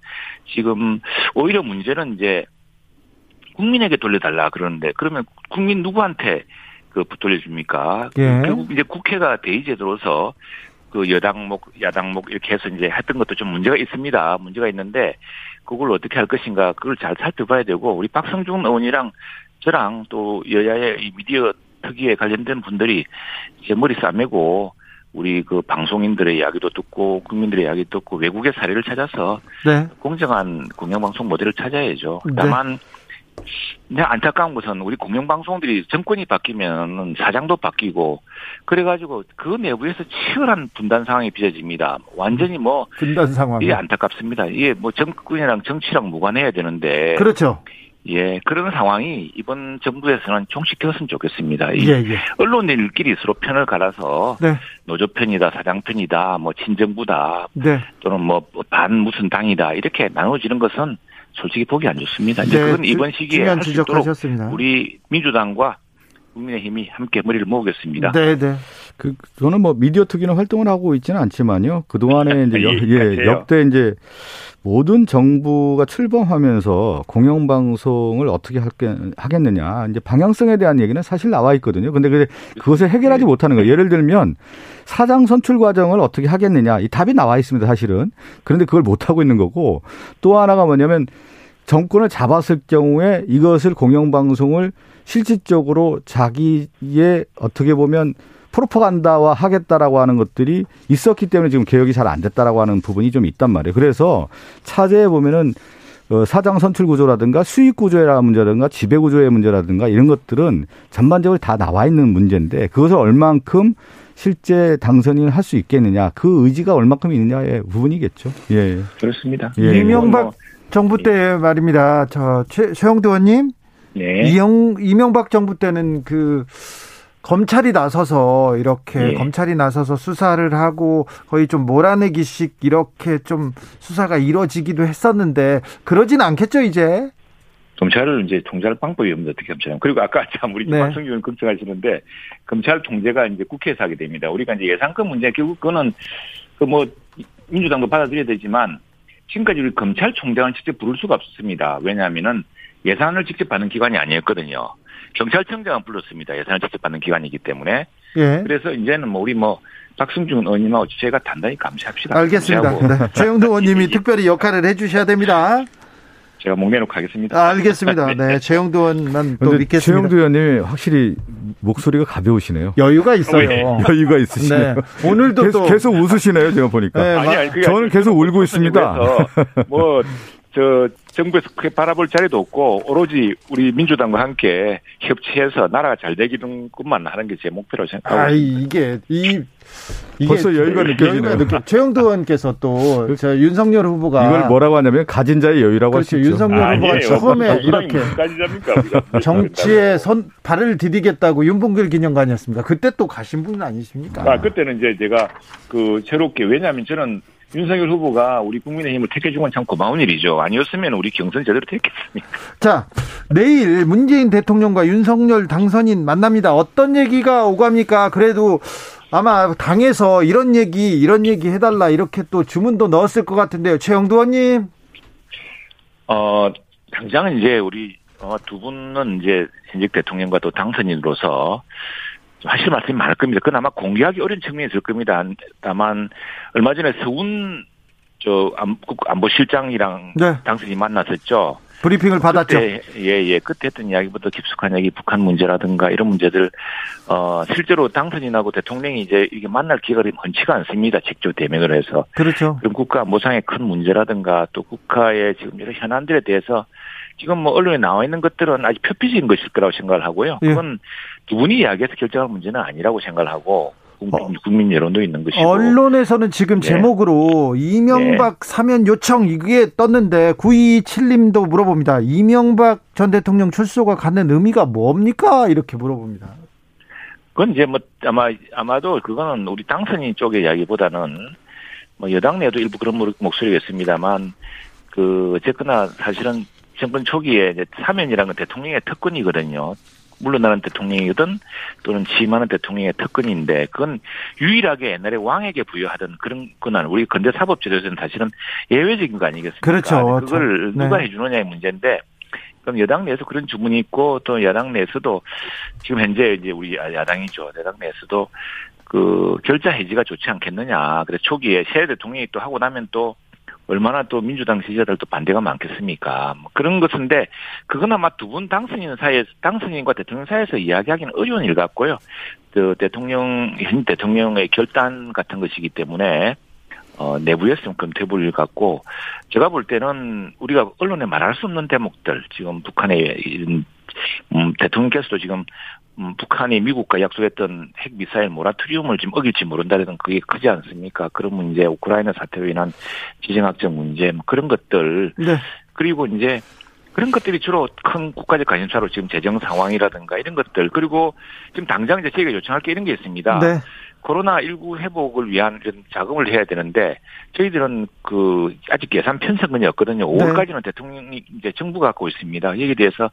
지금 오히려 문제는 이제 국민에게 돌려달라 그러는데 그러면 국민 누구한테 그 돌려줍니까? 예. 결국 이제 국회가 대의제도로서 그 여당목, 야당목 이렇게 해서 이제 했던 것도 좀 문제가 있습니다. 문제가 있는데 그걸 어떻게 할 것인가 그걸 잘 살펴봐야 되고 우리 박성중 의원이랑 저랑 또 여야의 이 미디어 특위에 관련된 분들이 이제 머리 싸매고 우리 그 방송인들의 이야기도 듣고 국민들의 이야기 듣고 외국의 사례를 찾아서 네. 공정한 공영방송 모델을 찾아야죠. 네. 다만 네. 안타까운 것은 우리 공영방송들이 정권이 바뀌면 사장도 바뀌고 그래가지고 그 내부에서 치열한 분단 상황이 빚어집니다. 완전히 뭐 분단 상황 이게 안타깝습니다. 이게 뭐 정권이랑 정치랑 무관해야 되는데 그렇죠. 예, 그런 상황이 이번 정부에서는 종식되었으면 좋겠습니다. 예, 예. 언론인끼리 서로 편을 갈아서 네. 노조 편이다, 사장 편이다, 뭐 친정부다, 네. 또는 뭐 반 무슨 당이다 이렇게 나눠지는 것은 솔직히 보기 안 좋습니다. 네, 그건 이번 시기에 할 수 있도록 우리 민주당과 국민의힘이 함께 머리를 모으겠습니다. 네, 네. 그 저는 뭐 미디어 특위는 활동을 하고 있지는 않지만요. 그 동안에 이제 예, 예 역대 이제 모든 정부가 출범하면서 공영방송을 어떻게 하겠느냐. 이제 방향성에 대한 얘기는 사실 나와 있거든요. 근데 그것을 해결하지 못하는 거예요. 예를 들면 사장 선출 과정을 어떻게 하겠느냐. 이 답이 나와 있습니다. 사실은. 그런데 그걸 못 하고 있는 거고 또 하나가 뭐냐면 정권을 잡았을 경우에 이것을 공영방송을 실질적으로 자기의 어떻게 보면 프로파간다와 하겠다라고 하는 것들이 있었기 때문에 지금 개혁이 잘 안 됐다라고 하는 부분이 좀 있단 말이에요. 그래서 차제에 보면은 어, 사장 선출 구조라든가 수익 구조의 문제라든가 지배 구조의 문제라든가 이런 것들은 전반적으로 다 나와 있는 문제인데 그것을 얼만큼 실제 당선인을 할 수 있겠느냐 그 의지가 얼만큼 있느냐의 부분이겠죠. 예. 그렇습니다. 예. 이명박 뭐, 정부 때 말입니다. 저 최, 최영도 의원님. 네. 이영, 이명박 정부 때는 그 검찰이 나서서 이렇게 예. 검찰이 나서서 수사를 하고 거의 좀 몰아내기식 이렇게 좀 수사가 이루어지기도 했었는데 그러진 않겠죠 이제 검찰을 이제 통제할 방법이 없는데 어떻게 검찰 그리고 아까 참 우리 네. 박성규 의원 걱정하시는데 검찰 통제가 이제 국회에서 하게 됩니다. 우리가 이제 예산권 문제 결국 그거는 그 뭐 민주당도 받아들여야 되지만 지금까지 우리 검찰총장을 직접 부를 수가 없습니다. 왜냐하면은 예산을 직접 받는 기관이 아니었거든요. 경찰청장은 불렀습니다. 예산을 직접 받는 기관이기 때문에. 예. 그래서 이제는 뭐 우리 뭐 박승준 의원님하고 제가 단단히 감시합시다. 알겠습니다. 네. 최영도 의원님이 특별히 역할을 해주셔야 됩니다. 제가 목내놓고 하겠습니다. 아, 알겠습니다. 네, 최영도 의원만 또 믿겠습니다. 최영도 의원님 확실히 목소리가 가벼우시네요. 여유가 있어요. 네. 여유가 있으시네요. 네. 오늘도 계속, 또 계속 웃으시네요, 제가 보니까. 네, 아니, 아니, 저는 계속 울고 있습니다. 뭐, 저, 정부에서 크게 바라볼 자리도 없고, 오로지 우리 민주당과 함께 협치해서 나라가 잘 되기는 것만 하는 게 제 목표로 생각하고. 아, 이게, 이, 이게 벌써 여유가 느껴지네요. 느껴. 최영도 의원께서 또, 저 윤석열 후보가. 이걸 뭐라고 하냐면, 가진 자의 여유라고 그렇죠. 윤석열 아, 후보가 처음에 이렇게. 정치에 선, 발을 디디겠다고 윤봉길 기념관이었습니다. 그때 또 가신 분은 아니십니까? 아, 그때는 이제 제가 그 새롭게, 왜냐하면 저는 윤석열 후보가 우리 국민의힘을 택해준 건 참 고마운 일이죠. 아니었으면 우리 경선 제대로 됐겠습니까? 자, 내일 문재인 대통령과 윤석열 당선인 만납니다. 어떤 얘기가 오갑니까? 그래도 아마 당에서 이런 얘기, 이런 얘기 해달라 이렇게 또 주문도 넣었을 것 같은데요. 최영두 의원님. 어, 당장은 이제 우리 어, 두 분은 이제 현직 대통령과 또 당선인으로서 사실 말씀이 많을 겁니다. 그건 아마 공개하기 어려운 측면이 있을 겁니다. 다만 얼마 전에 서훈 저 안보실장이랑 네. 당선이 만났었죠. 브리핑을 받았죠. 예예. 예. 그때 했던 이야기부터 깊숙한 얘기, 북한 문제라든가 이런 문제들 어 실제로 당선인하고 대통령이 이제 이게 만날 기회가 많지가 않습니다. 직접 대면을 해서. 그렇죠. 그럼 국가 모상의 큰 문제라든가 또 국가의 지금 여러 현안들에 대해서 지금 뭐 언론에 나와 있는 것들은 아직 표피적인 것일 거라고 생각을 하고요. 예. 그건 두 분이 이야기해서 결정할 문제는 아니라고 생각을 하고 국민, 어. 국민 여론도 있는 것이고. 언론에서는 지금 네. 제목으로 이명박 네. 사면 요청 이게 떴는데 927님도 물어봅니다. 이명박 전 대통령 출소가 갖는 의미가 뭡니까? 이렇게 물어봅니다. 그건 이제 뭐 아마 아마도 그거는 우리 당선인 쪽의 이야기보다는 뭐 여당 내에도 일부 그런 목소리가 있습니다만 그 어쨌거나 사실은 정권 초기에 이제 사면이라는 건 대통령의 특권이거든요. 물러나는 대통령이든 또는 취임하는 대통령의 특권인데 그건 유일하게 옛날에 왕에게 부여하던 그런 권한 우리 근대 사법 제도에서는 사실은 예외적인 거 아니겠습니까? 그렇죠. 그걸 네. 누가 해주느냐의 문제인데 그럼 여당 내에서 그런 주문이 있고 또 야당 내에서도 지금 현재 이제 우리 야당이죠. 야당 내에서도 그 결자 해지가 좋지 않겠느냐. 그래서 초기에 새 대통령이 또 하고 나면 또 얼마나 또 민주당 지지자들도 반대가 많겠습니까? 뭐 그런 것인데 그건 아마 두 분 당선인 사이에 당선인과 대통령 사이에서 이야기하기는 어려운 일 같고요. 그 대통령 현 대통령의 결단 같은 것이기 때문에 어, 좀 검토해볼 일 같고, 제가 볼 때는 우리가 언론에 말할 수 없는 대목들, 지금 북한의, 음, 대통령께서도 지금 음, 북한이 미국과 약속했던 핵 미사일 모라토리움을 지금 어길지 모른다는 그게 크지 않습니까? 그런 문제, 우크라이나 사태로 인한 지정학적 문제, 뭐 그런 것들. 네. 그리고 이제 그런 것들이 주로 큰 국가적 관심사로 지금 재정 상황이라든가 이런 것들. 그리고 지금 당장 이제 저희가 요청할 게 이런 게 있습니다. 네. 코로나19 회복을 위한 이런 자금을 해야 되는데 저희들은 그 아직 예산 편성은이 없거든요. 5월까지는 네. 대통령이 이제 정부가 갖고 있습니다. 여기에 대해서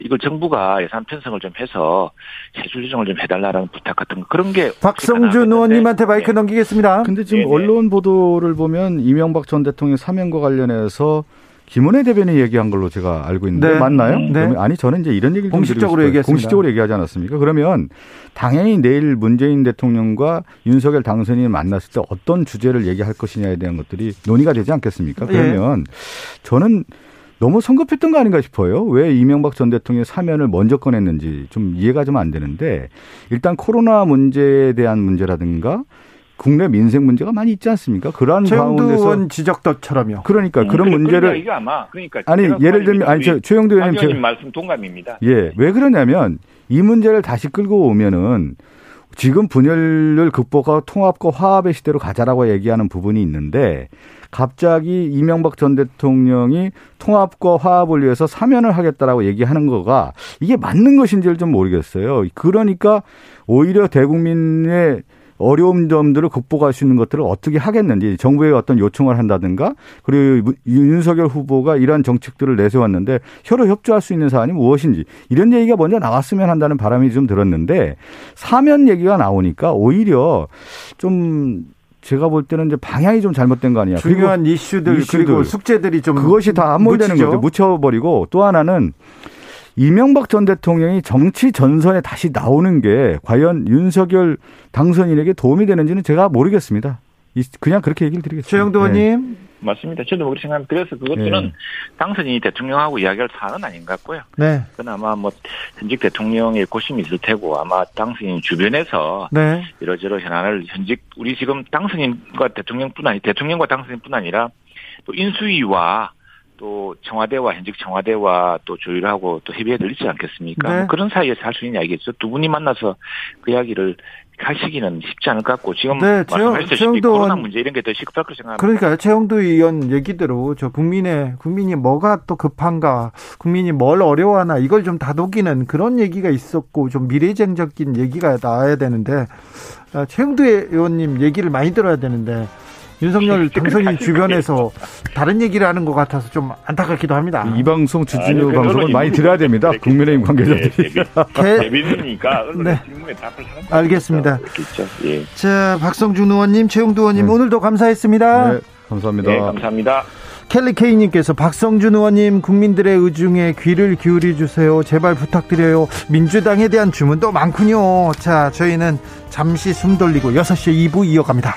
이걸 정부가 예산 편성을 좀 해서 세출 조정을 좀 해달라는 부탁 같은 거 그런 게 박성준 의원님한테 마이크 네. 넘기겠습니다. 근데 지금 네, 네. 언론 보도를 보면 이명박 전 대통령 사면과 관련해서 김은혜 대변인 얘기한 걸로 제가 알고 있는데 네. 맞나요? 네. 아니 저는 이제 이런 얘기를 공식적으로 얘기했습니다. 공식적으로 얘기하지 않았습니까? 그러면 당연히 내일 문재인 대통령과 윤석열 당선인이 만났을 때 어떤 주제를 얘기할 것이냐에 대한 것들이 논의가 되지 않겠습니까? 그러면 예. 저는 너무 성급했던 거 아닌가 싶어요. 왜 이명박 전 대통령의 사면을 먼저 꺼냈는지 좀 이해가 좀 안 되는데 일단 코로나 문제에 대한 문제라든가 국내 민생 문제가 많이 있지 않습니까? 그러한 가운데서 지적도처럼요. 그러니까 음, 그런 문제를 이게 아마 그러니까 아니 예를 들면 아니 저 최영도 의원님 제 말씀 동감입니다. 예, 왜 그러냐면 이 문제를 다시 끌고 오면은 지금 분열을 극복하고 통합과 화합의 시대로 가자라고 얘기하는 부분이 있는데 갑자기 이명박 전 대통령이 통합과 화합을 위해서 사면을 하겠다라고 얘기하는 거가 이게 맞는 것인지를 좀 모르겠어요. 그러니까 오히려 대국민의 어려운 점들을 극복할 수 있는 것들을 어떻게 하겠는지 정부에 어떤 요청을 한다든가 그리고 윤석열 후보가 이러한 정책들을 내세웠는데 혀로 협조할 수 있는 사안이 무엇인지 이런 얘기가 먼저 나왔으면 한다는 바람이 좀 들었는데 사면 얘기가 나오니까 오히려 좀 제가 볼 때는 이제 방향이 좀 잘못된 거 아니야. 중요한 이슈들, 이슈들 그리고 숙제들이 좀 그것이 다 함몰되는 거죠. 묻혀버리고 또 하나는 이명박 전 대통령이 정치 전선에 다시 나오는 게 과연 윤석열 당선인에게 도움이 되는지는 제가 모르겠습니다. 그냥 그렇게 얘기를 드리겠습니다. 최영도 의원님. 네. 맞습니다. 저도 그렇게 생각합니다. 그래서 그것들은 네. 당선인이 대통령하고 이야기할 사안은 아닌 것 같고요. 네. 그나마 뭐 현직 대통령의 고심이 있을 테고 아마 당선인 주변에서 네. 이러저러 현안을 현직 우리 지금 당선인과 대통령뿐 아니 대통령과 당선인뿐 아니라 또 인수위와 또 청와대와 현직 청와대와 또 조율하고 또 협의해야 있지 않겠습니까? 네. 뭐 그런 사이에서 할 수 있는 이야기겠죠. 두 분이 만나서 그 이야기를 하시기는 쉽지 않을 것 같고 지금 네, 말씀하셨다시피 코로나 문제 이런 게 더 시급할 거 생각합니다. 그러니까 최영도 의원 얘기대로 저 국민의 국민이 뭐가 또 급한가, 국민이 뭘 어려워하나 이걸 좀 다독이는 그런 얘기가 있었고 좀 미래쟁적인 얘기가 나와야 되는데 아, 최영도 의원님 얘기를 많이 들어야 되는데 윤석열 당선인 주변에서 다른 얘기를 하는 것 같아서 좀 안타깝기도 합니다. 이 방송 주진우 아, 방송은 많이 들어야 됩니다. 국민의힘 관계자들이. 재밌으니까 네. 알겠습니다. 예. 자, 박성준 의원님, 최용두 의원님 네. 오늘도 감사했습니다. 네, 감사합니다. 네, 감사합니다. 켈리 케이님께서 박성준 의원님 국민들의 의중에 귀를 기울여 주세요. 제발 부탁드려요. 민주당에 대한 주문도 많군요. 자, 저희는 잠시 숨 돌리고 6시에 2부 이어갑니다.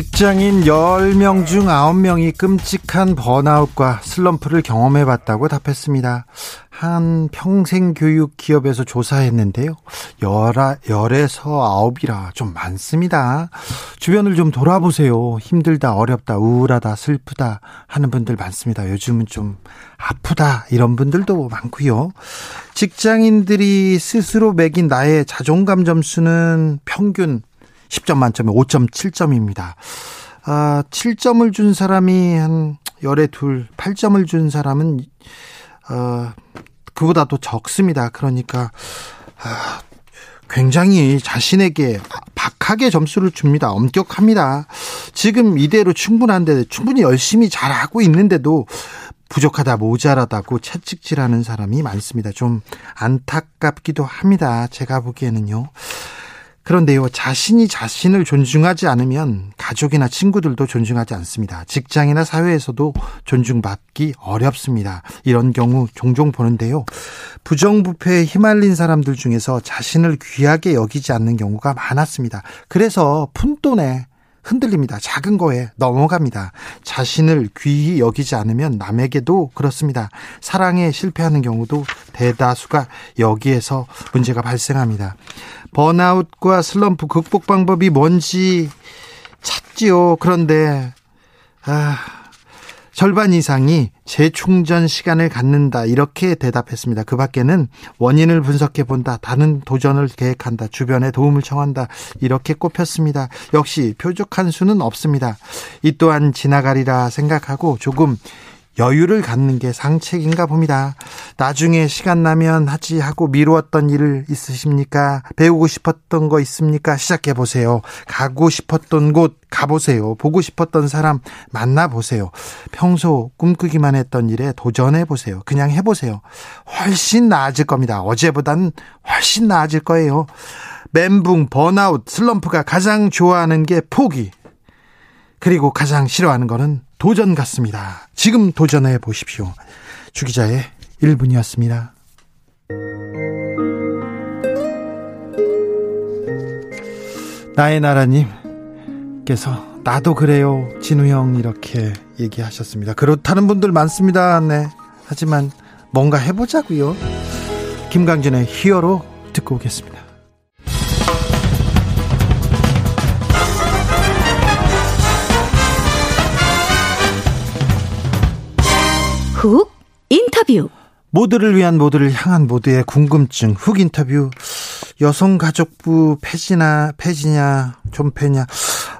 직장인 10명 중 9명이 끔찍한 번아웃과 슬럼프를 경험해 봤다고 답했습니다. 한 평생교육 기업에서 조사했는데요. 열아, 열에서 아홉이라 좀 많습니다. 주변을 좀 돌아보세요. 힘들다, 어렵다, 우울하다, 슬프다 하는 분들 많습니다. 요즘은 좀 아프다 이런 분들도 많고요. 직장인들이 스스로 매긴 나의 자존감 점수는 평균 10점 만점에 5.7점입니다. 아, 7점을 준 사람이 한 열에 둘, 8점을 준 사람은 어, 그보다 도 적습니다. 그러니까 아, 굉장히 자신에게 박하게 점수를 줍니다. 엄격합니다. 지금 이대로 충분한데 충분히 열심히 잘하고 있는데도 부족하다, 모자라다고 채찍질하는 사람이 많습니다. 좀 안타깝기도 합니다. 제가 보기에는요. 그런데요, 자신이 자신을 존중하지 않으면 가족이나 친구들도 존중하지 않습니다. 직장이나 사회에서도 존중받기 어렵습니다. 이런 경우 종종 보는데요. 부정부패에 휘말린 사람들 중에서 자신을 귀하게 여기지 않는 경우가 많았습니다. 그래서 푼돈에 흔들립니다. 작은 거에 넘어갑니다. 자신을 귀히 여기지 않으면 남에게도 그렇습니다. 사랑에 실패하는 경우도 대다수가 여기에서 문제가 발생합니다. 번아웃과 슬럼프 극복 방법이 뭔지 찾지요. 그런데 아 절반 이상이 재충전 시간을 갖는다 이렇게 대답했습니다. 그 밖에는 원인을 분석해 본다, 다른 도전을 계획한다, 주변에 도움을 청한다 이렇게 꼽혔습니다. 역시 표적한 수는 없습니다. 이 또한 지나가리라 생각하고 조금 여유를 갖는 게 상책인가 봅니다. 나중에 시간 나면 하지 하고 미루었던 일 있으십니까? 배우고 싶었던 거 있습니까? 시작해 보세요. 가고 싶었던 곳 가보세요. 보고 싶었던 사람 만나보세요. 평소 꿈꾸기만 했던 일에 도전해 보세요. 그냥 해보세요. 훨씬 나아질 겁니다. 어제보단 훨씬 나아질 거예요. 멘붕, 번아웃, 슬럼프가 가장 좋아하는 게 포기. 그리고 가장 싫어하는 거는 도전 같습니다. 지금 도전해 보십시오. 주기자의 1분이었습니다. 나의 나라님께서 나도 그래요. 진우 형 이렇게 얘기하셨습니다. 그렇다는 분들 많습니다. 네. 하지만 뭔가 해보자고요. 김강진의 히어로 듣고 오겠습니다. 훅 인터뷰 모두를 위한 모두를 향한 모두의 궁금증 훅 인터뷰 여성가족부 폐지나 폐지냐 좀 폐냐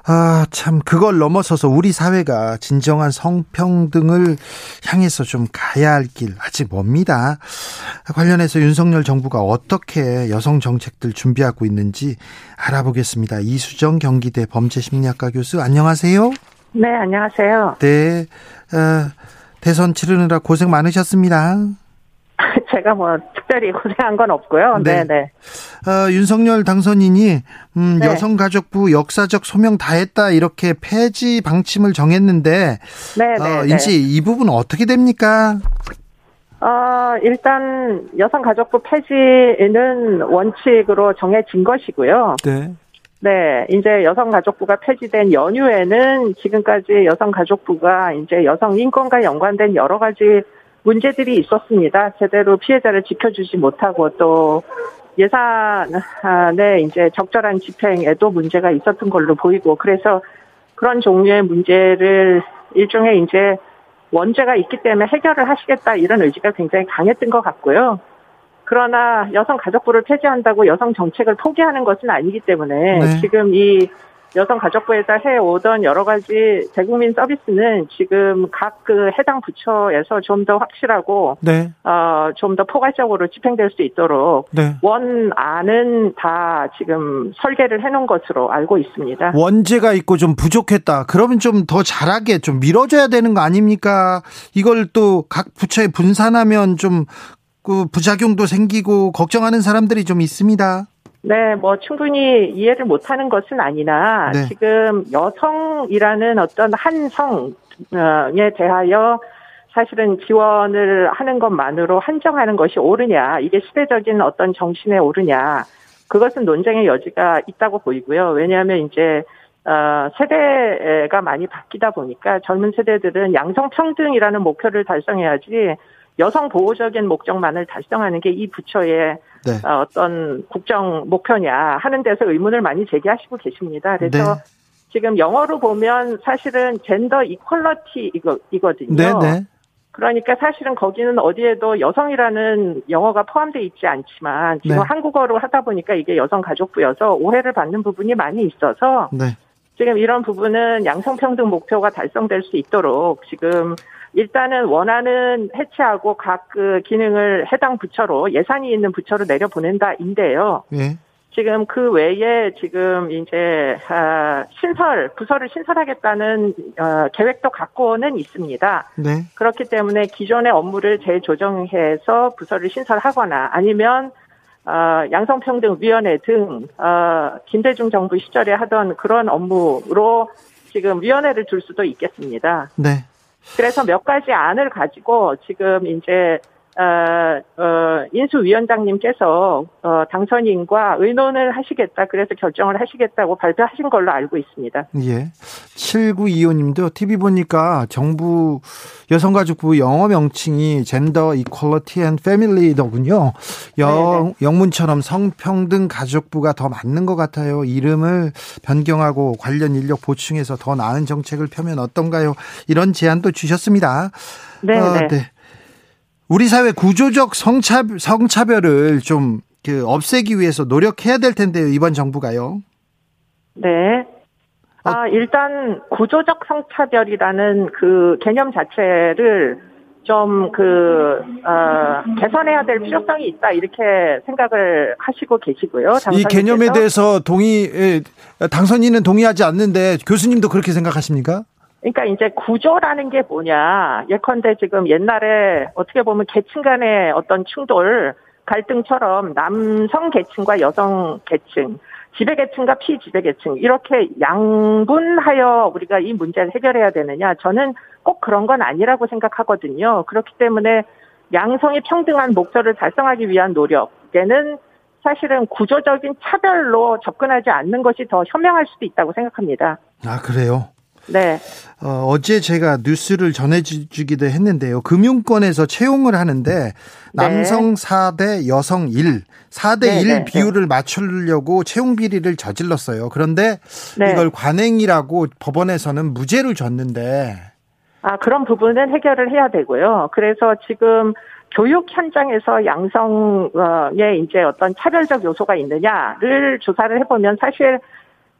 아, 참, 그걸 넘어서서 우리 사회가 진정한 성평등을 향해서 좀 가야 할 길 아직 멉니다. 관련해서 윤석열 정부가 어떻게 여성 정책들 준비하고 있는지 알아보겠습니다. 이수정 경기대 범죄심리학과 교수, 안녕하세요. 네, 안녕하세요. 네, 어, 대선 치르느라 고생 많으셨습니다. 제가 뭐 특별히 고생한 건 없고요. 네, 네. 어, 윤석열 당선인이 음, 네. 여성가족부 역사적 소명 다했다 이렇게 폐지 방침을 정했는데, 네, 네, 어, 네. 이제 이 부분 어떻게 됩니까? 어, 일단 여성가족부 폐지는 원칙으로 정해진 것이고요. 네. 네, 이제 여성가족부가 폐지된 연휴에는 지금까지 여성가족부가 이제 여성 인권과 연관된 여러 가지 문제들이 있었습니다. 제대로 피해자를 지켜주지 못하고 또 예산에 이제 적절한 집행에도 문제가 있었던 걸로 보이고 그래서 그런 종류의 문제를 일종의 이제 원죄가 있기 때문에 해결을 하시겠다 이런 의지가 굉장히 강했던 것 같고요. 그러나 여성 가족부를 폐지한다고 여성 정책을 포기하는 것은 아니기 때문에 네. 지금 이 여성 가족부에서 해오던 여러 가지 대국민 서비스는 지금 각 그 해당 부처에서 좀 더 확실하고 네. 어, 좀 더 포괄적으로 집행될 수 있도록 네. 원안은 다 지금 설계를 해놓은 것으로 알고 있습니다. 원제가 있고 좀 부족했다. 그러면 좀 더 잘하게 좀 밀어줘야 되는 거 아닙니까? 이걸 또 각 부처에 분산하면 좀 그 부작용도 생기고 걱정하는 사람들이 좀 있습니다. 네, 뭐 충분히 이해를 못하는 것은 아니나 네. 지금 여성이라는 어떤 한 성에 대하여 사실은 지원을 하는 것만으로 한정하는 것이 옳으냐, 이게 시대적인 어떤 정신에 옳으냐, 그것은 논쟁의 여지가 있다고 보이고요. 왜냐하면 이제 어, 세대가 많이 바뀌다 보니까 젊은 세대들은 양성평등이라는 목표를 달성해야지 여성 보호적인 목적만을 달성하는 게 이 부처의 네. 어, 어떤 국정 목표냐 하는 데서 의문을 많이 제기하시고 계십니다. 그래서 네. 지금 영어로 보면 사실은 젠더 이퀄러티 이거 이거든요. 네, 네. 그러니까 사실은 거기는 어디에도 여성이라는 영어가 포함되어 있지 않지만 지금 네. 한국어로 하다 보니까 이게 여성 가족부여서 오해를 받는 부분이 많이 있어서 네. 지금 이런 부분은 양성평등 목표가 달성될 수 있도록 지금 일단은 원안은 해체하고 각 그 기능을 해당 부처로 예산이 있는 부처로 내려보낸다인데요. 네. 지금 그 외에 지금 이제 아, 신설 부서를 신설하겠다는 어, 계획도 갖고는 있습니다. 네. 그렇기 때문에 기존의 업무를 재조정해서 부서를 신설하거나 아니면 어, 양성평등위원회 등 어, 김대중 정부 시절에 하던 그런 업무로 지금 위원회를 둘 수도 있겠습니다. 네. 그래서 몇 가지 안을 가지고 지금 이제 어, 어, 인수위원장님께서 어, 당선인과 의논을 하시겠다. 그래서 결정을 하시겠다고 발표하신 걸로 알고 있습니다. 예. 7925님도 TV 보니까 정부 여성가족부 영어 명칭이 Gender Equality and Family더군요. 영, 영문처럼 성평등 가족부가 더 맞는 것 같아요. 이름을 변경하고 관련 인력 보충해서 더 나은 정책을 펴면 어떤가요? 이런 제안도 주셨습니다. 네. 어, 네. 네. 우리 사회 구조적 성차, 성차별을 좀 그 없애기 위해서 노력해야 될 텐데요, 이번 정부가요. 네. 아, 일단 구조적 성차별이라는 그 개념 자체를 좀 그, 어, 개선해야 될 필요성이 있다, 이렇게 생각을 하시고 계시고요. 이 개념에 대해서 동의, 당선인은 동의하지 않는데 교수님도 그렇게 생각하십니까? 그러니까 이제 구조라는 게 뭐냐. 예컨대 지금 옛날에 어떻게 보면 계층 간의 어떤 충돌, 갈등처럼 남성 계층과 여성 계층, 지배 계층과 피지배 계층 이렇게 양분하여 우리가 이 문제를 해결해야 되느냐? 저는 꼭 그런 건 아니라고 생각하거든요. 그렇기 때문에 양성이 평등한 목표를 달성하기 위한 노력에는 사실은 구조적인 차별로 접근하지 않는 것이 더 현명할 수도 있다고 생각합니다. 아, 그래요? 네. 어, 제 제가 뉴스를 전해주기도 했는데요. 금융권에서 채용을 하는데 남성 네. 4대 여성 1, 4대 네, 1 네, 비율을 맞추려고 채용 비리를 저질렀어요. 그런데 네. 이걸 관행이라고 법원에서는 무죄를 줬는데 아, 그런 부분은 해결을 해야 되고요. 그래서 지금 교육 현장에서 양성에 이제 어떤 차별적 요소가 있느냐를 조사를 해보면 사실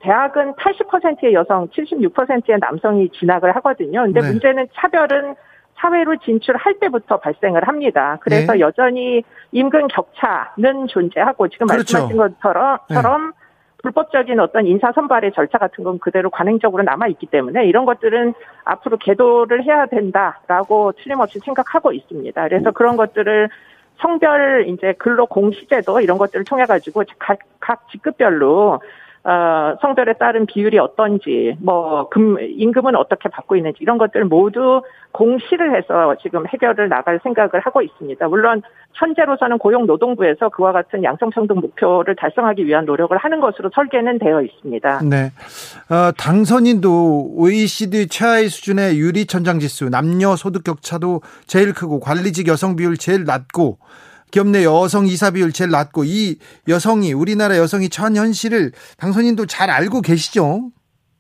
대학은 80%의 여성, 76%의 남성이 진학을 하거든요. 근데 네. 문제는 차별은 사회로 진출할 때부터 발생을 합니다. 그래서 네. 여전히 임금 격차는 존재하고 지금 그렇죠. 말씀하신 것처럼 네. 불법적인 어떤 인사 선발의 절차 같은 건 그대로 관행적으로 남아 있기 때문에 이런 것들은 앞으로 개도를 해야 된다라고 틀림없이 생각하고 있습니다. 그래서 그런 것들을 성별 이제 근로 공시제도 이런 것들을 통해 가지고 각, 각 직급별로 어, 성별에 따른 비율이 어떤지, 뭐, 금, 임금은 어떻게 받고 있는지, 이런 것들 모두 공시를 해서 지금 해결을 나갈 생각을 하고 있습니다. 물론, 현재로서는 고용노동부에서 그와 같은 양성평등 목표를 달성하기 위한 노력을 하는 것으로 설계는 되어 있습니다. 네. 어, 당선인도 OECD 최하위 수준의 유리천장지수, 남녀 소득 격차도 제일 크고, 관리직 여성 비율 제일 낮고, 기업 내 여성 이사 비율 제일 낮고 이 여성이 우리나라 여성이 처한 현실을 당선인도 잘 알고 계시죠?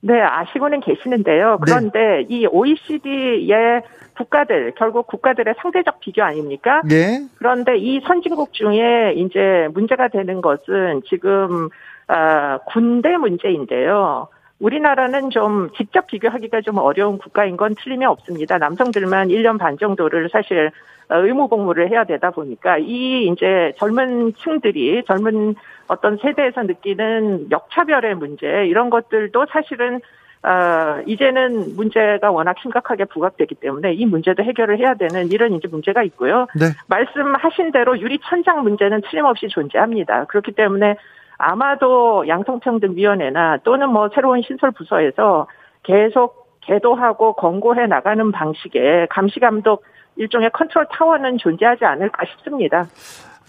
네, 아시고는 계시는데요. 네. 그런데 네. 이 OECD의 국가들 결국 국가들의 상대적 비교 아닙니까? 네. 그런데 이 선진국 중에 이제 문제가 되는 것은 지금 어, 군대 문제인데요. 우리나라는 좀 직접 비교하기가 좀 어려운 국가인 건 틀림이 없습니다. 남성들만 1년 반 정도를 사실 의무 복무를 해야 되다 보니까 이 이제 젊은 층들이 젊은 어떤 세대에서 느끼는 역차별의 문제 이런 것들도 사실은 어, 이제는 문제가 워낙 심각하게 부각되기 때문에 이 문제도 해결을 해야 되는 이런 이제 문제가 있고요. 네. 말씀하신 대로 유리 천장 문제는 틀림없이 존재합니다. 그렇기 때문에 아마도 양성평등위원회나 또는 뭐 새로운 신설 부서에서 계속 개도하고 권고해 나가는 방식의 감시 감독 일종의 컨트롤 타워는 존재하지 않을까 싶습니다.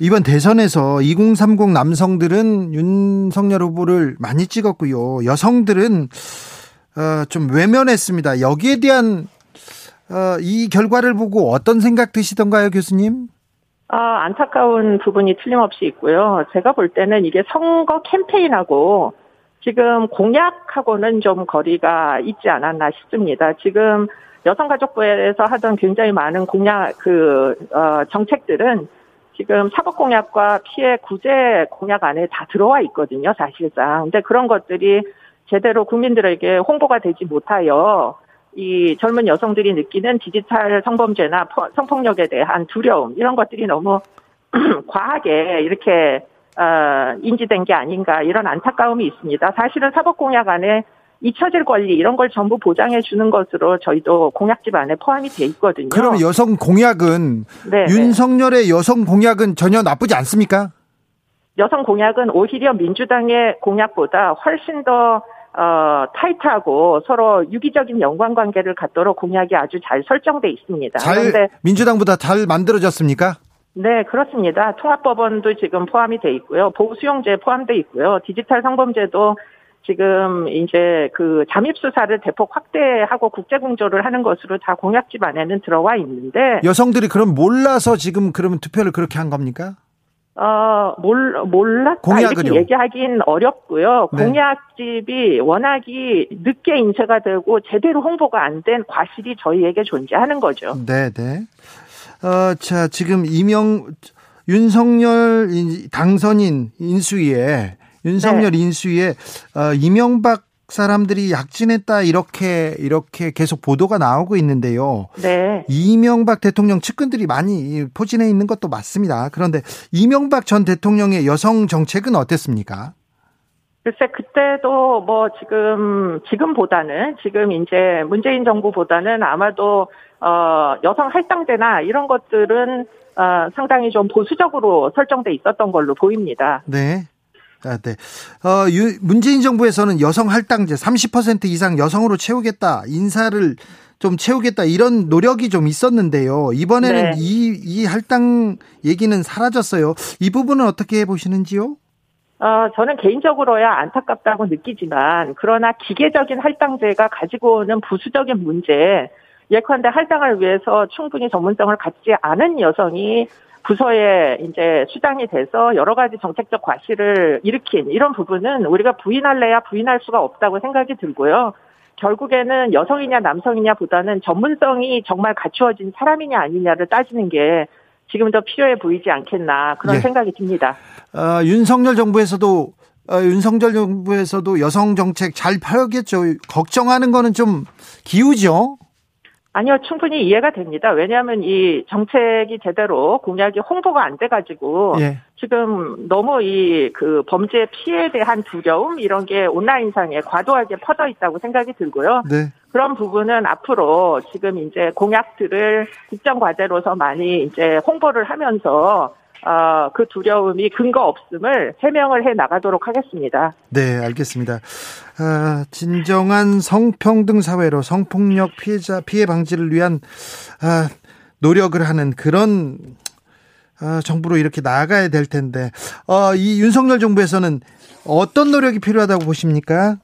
이번 대선에서 2030 남성들은 윤석열 후보를 많이 찍었고요. 여성들은 어, 좀 외면했습니다. 여기에 대한 어, 이 결과를 보고 어떤 생각 드시던가요, 교수님? 아, 안타까운 부분이 틀림없이 있고요. 제가 볼 때는 이게 선거 캠페인하고 지금 공약하고는 좀 거리가 있지 않았나 싶습니다. 지금 여성가족부에서 하던 굉장히 많은 공약, 그, 어, 정책들은 지금 사법공약과 피해 구제 공약 안에 다 들어와 있거든요, 사실상. 근데 그런 것들이 제대로 국민들에게 홍보가 되지 못하여 이 젊은 여성들이 느끼는 디지털 성범죄나 성폭력에 대한 두려움 이런 것들이 너무 과하게 이렇게 어, 인지된 게 아닌가 이런 안타까움이 있습니다. 사실은 사법공약 안에 잊혀질 권리 이런 걸 전부 보장해 주는 것으로 저희도 공약집 안에 포함이 돼 있거든요. 그럼 여성 공약은 네, 네. 윤석열의 여성 공약은 전혀 나쁘지 않습니까? 여성 공약은 오히려 민주당의 공약보다 훨씬 더 어, 타이트하고 서로 유기적인 연관 관계를 갖도록 공약이 아주 잘 설정돼 있습니다. 잘 그런데 민주당보다 잘 만들어졌습니까? 네, 그렇습니다. 통합법원도 지금 포함이 돼 있고요. 보호수용제 포함돼 있고요. 디지털 성범죄도 지금 이제 그 잠입 수사를 대폭 확대하고 국제 공조를 하는 것으로 다 공약 집 안에는 들어와 있는데 여성들이 그럼 몰라서 지금 그러면 투표를 그렇게 한 겁니까? 어, 몰, 몰랐다. 공약은요? 이렇게 얘기하긴 어렵고요. 네. 공약집이 워낙이 늦게 인쇄가 되고 제대로 홍보가 안 된 과실이 저희에게 존재하는 거죠. 네, 네. 어, 자, 지금 이명, 윤석열 당선인 인수위에, 윤석열 네. 인수위에, 어, 이명박 사람들이 약진했다 이렇게 이렇게 계속 보도가 나오고 있는데요. 네. 이명박 대통령 측근들이 많이 포진해 있는 것도 맞습니다. 그런데 이명박 전 대통령의 여성 정책은 어땠습니까? 글쎄 그때도 뭐 지금 지금보다는 지금 이제 문재인 정부보다는 아마도 어 여성 할당제나 이런 것들은 어 상당히 좀 보수적으로 설정돼 있었던 걸로 보입니다. 네. 아, 네. 어, 유, 문재인 정부에서는 여성 할당제 30% 이상 여성으로 채우겠다. 인사를 좀 채우겠다. 이런 노력이 좀 있었는데요. 이번에는 네. 이, 이 할당 얘기는 사라졌어요. 이 부분은 어떻게 보시는지요? 어, 저는 개인적으로야 안타깝다고 느끼지만, 그러나 기계적인 할당제가 가지고 오는 부수적인 문제, 예컨대 할당을 위해서 충분히 전문성을 갖지 않은 여성이 부서에 이제 수장이 돼서 여러 가지 정책적 과실을 일으킨 이런 부분은 우리가 부인할래야 부인할 수가 없다고 생각이 들고요. 결국에는 여성이냐 남성이냐 보다는 전문성이 정말 갖추어진 사람이냐 아니냐를 따지는 게 지금 더 필요해 보이지 않겠나 그런 네. 생각이 듭니다. 어, 윤석열 정부에서도 어, 윤석열 정부에서도 여성 정책 잘 펴겠죠. 걱정하는 거는 좀 기우죠. 아니요, 충분히 이해가 됩니다. 왜냐하면 이 정책이 제대로 공약이 홍보가 안 돼가지고 예. 지금 너무 이 그 범죄 피해에 대한 두려움 이런 게 온라인상에 과도하게 퍼져 있다고 생각이 들고요. 네. 그런 부분은 앞으로 지금 이제 공약들을 국정 과제로서 많이 이제 홍보를 하면서 어, 그 두려움이 근거 없음을 해명을 해 나가도록 하겠습니다. 네, 알겠습니다. 아, 진정한 성평등 사회로 성폭력 피해자 피해 방지를 위한 아, 노력을 하는 그런 아, 정부로 이렇게 나아가야 될 텐데 어, 이 윤석열 정부에서는 어떤 노력이 필요하다고 보십니까?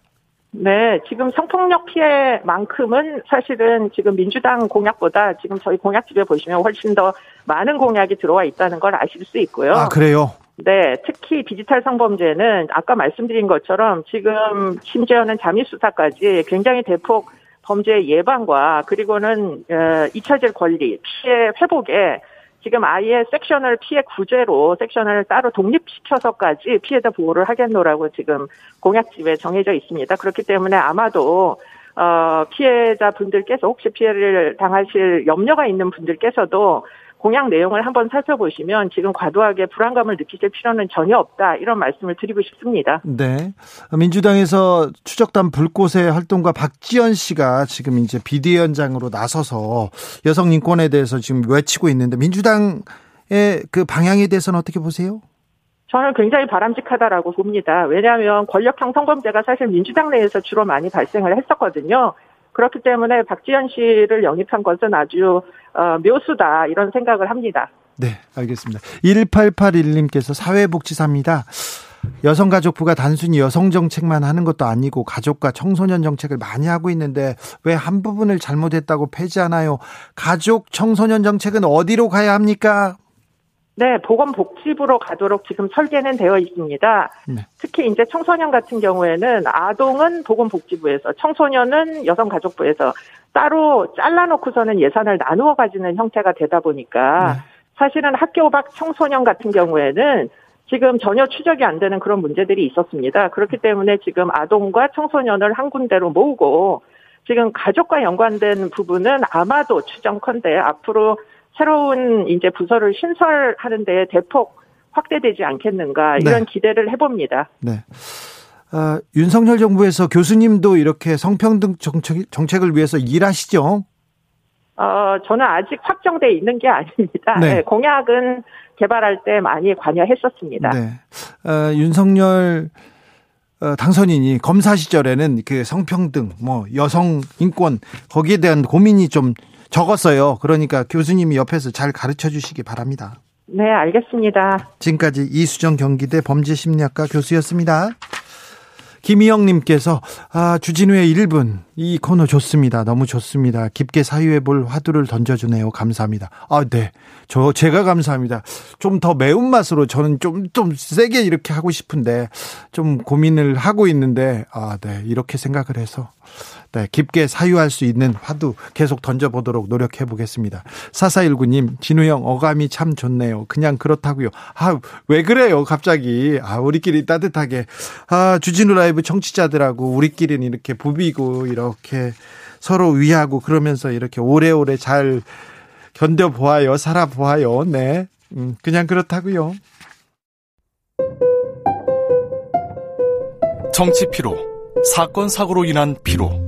네, 지금 성폭력 피해만큼은 사실은 지금 민주당 공약보다 지금 저희 공약집에 보시면 훨씬 더 많은 공약이 들어와 있다는 걸 아실 수 있고요. 아, 그래요? 네, 특히 디지털 성범죄는 아까 말씀드린 것처럼 지금 심지어는 잠입수사까지 굉장히 대폭 범죄 예방과 그리고는 어, 잊혀질 권리, 피해 회복에 지금 아예 섹션을 피해 구제로 섹션을 따로 독립시켜서까지 피해자 보호를 하겠노라고 지금 공약집에 정해져 있습니다. 그렇기 때문에 아마도 어, 피해자 분들께서 혹시 피해를 당하실 염려가 있는 분들께서도 공약 내용을 한번 살펴보시면 지금 과도하게 불안감을 느끼실 필요는 전혀 없다 이런 말씀을 드리고 싶습니다. 네. 민주당에서 추적단 불꽃의 활동과 박지연 씨가 지금 이제 비대위원장으로 나서서 여성 인권에 대해서 지금 외치고 있는데 민주당의 그 방향에 대해서는 어떻게 보세요? 저는 굉장히 바람직하다라고 봅니다. 왜냐하면 권력형 성범죄가 사실 민주당 내에서 주로 많이 발생을 했었거든요. 그렇기 때문에 박지현 씨를 영입한 것은 아주 어, 묘수다 이런 생각을 합니다. 네, 알겠습니다. 1881님께서 사회복지사입니다. 여성가족부가 단순히 여성 정책만 하는 것도 아니고 가족과 청소년 정책을 많이 하고 있는데 왜 한 부분을 잘못했다고 폐지하나요? 가족 청소년 정책은 어디로 가야 합니까? 네, 보건복지부로 가도록 지금 설계는 되어 있습니다. 네. 특히 이제 청소년 같은 경우에는 아동은 보건복지부에서, 청소년은 여성가족부에서 따로 잘라놓고서는 예산을 나누어 가지는 형태가 되다 보니까 네. 사실은 학교 밖 청소년 같은 경우에는 지금 전혀 추적이 안 되는 그런 문제들이 있었습니다. 그렇기 때문에 지금 아동과 청소년을 한 군데로 모으고 지금 가족과 연관된 부분은 아마도 추정컨대 앞으로 새로운 이제 부서를 신설하는 데 대폭 확대되지 않겠는가 이런 네. 기대를 해봅니다. 네. 어, 윤석열 정부에서 교수님도 이렇게 성평등 정책, 정책을 위해서 일하시죠? 어, 저는 아직 확정돼 있는 게 아닙니다. 네. 네, 공약은 개발할 때 많이 관여했었습니다. 네. 어, 윤석열 어, 당선인이 검사 시절에는 그 성평등, 뭐 여성 인권 거기에 대한 고민이 좀 적었어요. 그러니까 교수님이 옆에서 잘 가르쳐 주시기 바랍니다. 네, 알겠습니다. 지금까지 이수정 경기대 범죄심리학과 교수였습니다. 김희영님께서 아 주진우의 1분 이 코너 좋습니다. 너무 좋습니다. 깊게 사유해 볼 화두를 던져주네요. 감사합니다. 아 네, 저 제가 감사합니다. 좀 더 매운 맛으로 저는 좀좀 좀 세게 이렇게 하고 싶은데 좀 고민을 하고 있는데 아 네 이렇게 생각을 해서 네, 깊게 사유할 수 있는 화두 계속 던져보도록 노력해 보겠습니다. 4419님, 진우형 어감이 참 좋네요. 그냥 그렇다고요. 아, 왜 그래요, 갑자기. 아, 우리끼리 따뜻하게. 아, 주진우 라이브 청취자들하고 우리끼리는 이렇게 부비고, 이렇게 서로 위하고 그러면서 이렇게 오래오래 잘 견뎌보아요. 살아보아요. 네. 음, 그냥 그렇다고요. 정치 피로, 사건 사고로 인한 피로.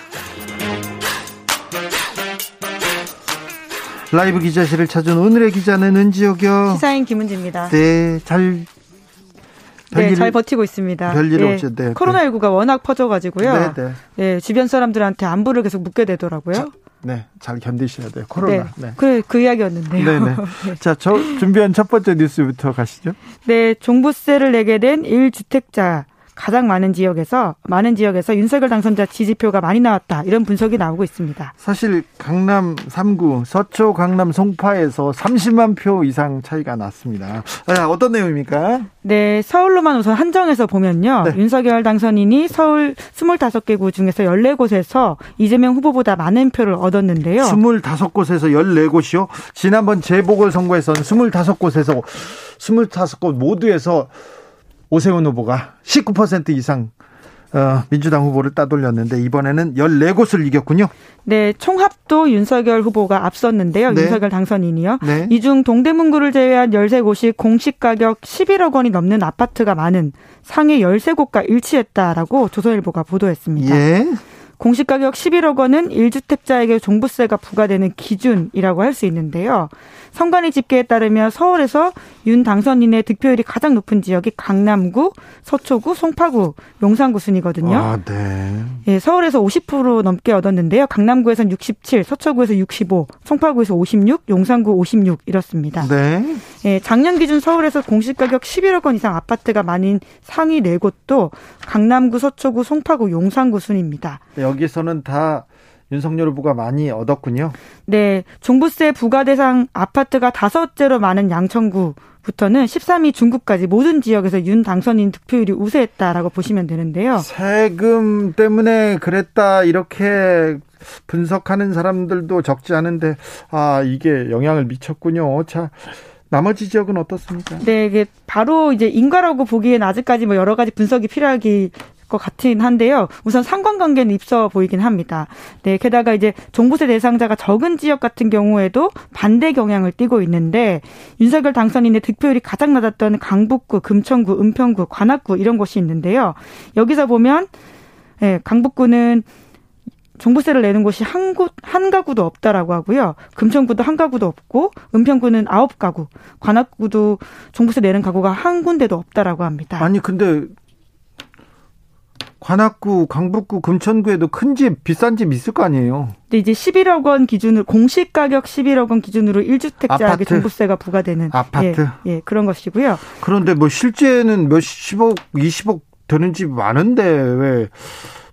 라이브 기자실을 찾은 오늘의 기자는 은지옥이요. 시사인 김은지입니다. 네, 잘 네, 잘 버티고 있습니다. 별일 네, 없죠. 네, 코로나19가 워낙 퍼져가지고요. 네, 네. 네, 주변 사람들한테 안부를 계속 묻게 되더라고요. 자, 네, 잘 견디셔야 돼요. 코로나. 네, 네. 그, 그 이야기였는데요. 네, 네. 네. 자, 저 준비한 첫 번째 뉴스부터 가시죠. 네, 종부세를 내게 된 1주택자 가장 많은 지역에서 많은 지역에서 윤석열 당선자 지지표가 많이 나왔다 이런 분석이 나오고 있습니다. 사실 강남 3구 서초 강남 송파에서 30만 표 이상 차이가 났습니다. 아, 어떤 내용입니까? 네, 서울로만 우선 한정해서 보면요. 네. 윤석열 당선인이 서울 25개 구 중에서 14곳에서 이재명 후보보다 많은 표를 얻었는데요. 25곳에서 14곳이요? 지난번 재보궐 선거에서는 25곳에서 25곳 모두에서 오세훈 후보가 19% 이상 어, 민주당 후보를 따돌렸는데 이번에는 14곳을 이겼군요. 네, 총합도 윤석열 후보가 앞섰는데요. 네. 윤석열 당선인이요. 네. 이중 동대문구를 제외한 13곳이 공시 가격 11억 원이 넘는 아파트가 많은 상해 13곳과 일치했다라고 조선일보가 보도했습니다. 예. 공시 가격 11억 원은 1주택자에게 종부세가 부과되는 기준이라고 할 수 있는데요. 선관위 집계에 따르면 서울에서 윤 당선인의 득표율이 가장 높은 지역이 강남구, 서초구, 송파구, 용산구 순이거든요. 아, 네. 예, 서울에서 50% 넘게 얻었는데요. 강남구에서는 67, 서초구에서 65, 송파구에서 56, 용산구 56 이렇습니다. 네. 예, 작년 기준 서울에서 공시가격 11억 원 이상 아파트가 많은 상위 4곳도 강남구, 서초구, 송파구, 용산구 순입니다. 네, 여기서는 다 윤석열 후보가 많이 얻었군요. 네, 종부세 부과 대상 아파트가 다섯째로 많은 양천구 부터는 13위 중국까지 모든 지역에서 윤 당선인 득표율이 우세했다라고 보시면 되는데요. 세금 때문에 그랬다 이렇게 분석하는 사람들도 적지 않은데 아 이게 영향을 미쳤군요. 자 나머지 지역은 어떻습니까? 네, 이게 바로 이제 인과라고 보기엔 아직까지 뭐 여러 가지 분석이 필요하기 것 같긴 한데요. 우선 상관관계는 입서 보이긴 합니다. 네, 게다가 이제 종부세 대상자가 적은 지역 같은 경우에도 반대 경향을 띠고 있는데 윤석열 당선인의 득표율이 가장 낮았던 강북구, 금천구, 은평구, 관악구 이런 곳이 있는데요. 여기서 보면 예, 강북구는 종부세를 내는 곳이 한 곳, 한 가구도 없다라고 하고요. 금천구도 한 가구도 없고, 은평구는 아홉 가구, 관악구도 종부세 내는 가구가 한 군데도 없다라고 합니다. 아니, 근데 관악구, 강북구, 금천구에도 큰 집, 비싼 집 있을 거 아니에요. 근데 이제 11억 원 기준으로 공시 가격 11억 원 기준으로 1주택자에게 종부세가 부과되는 아파트. 예, 예, 그런 것이고요. 그런데 뭐 실제는 몇십억, 20억 되는 집 많은데 왜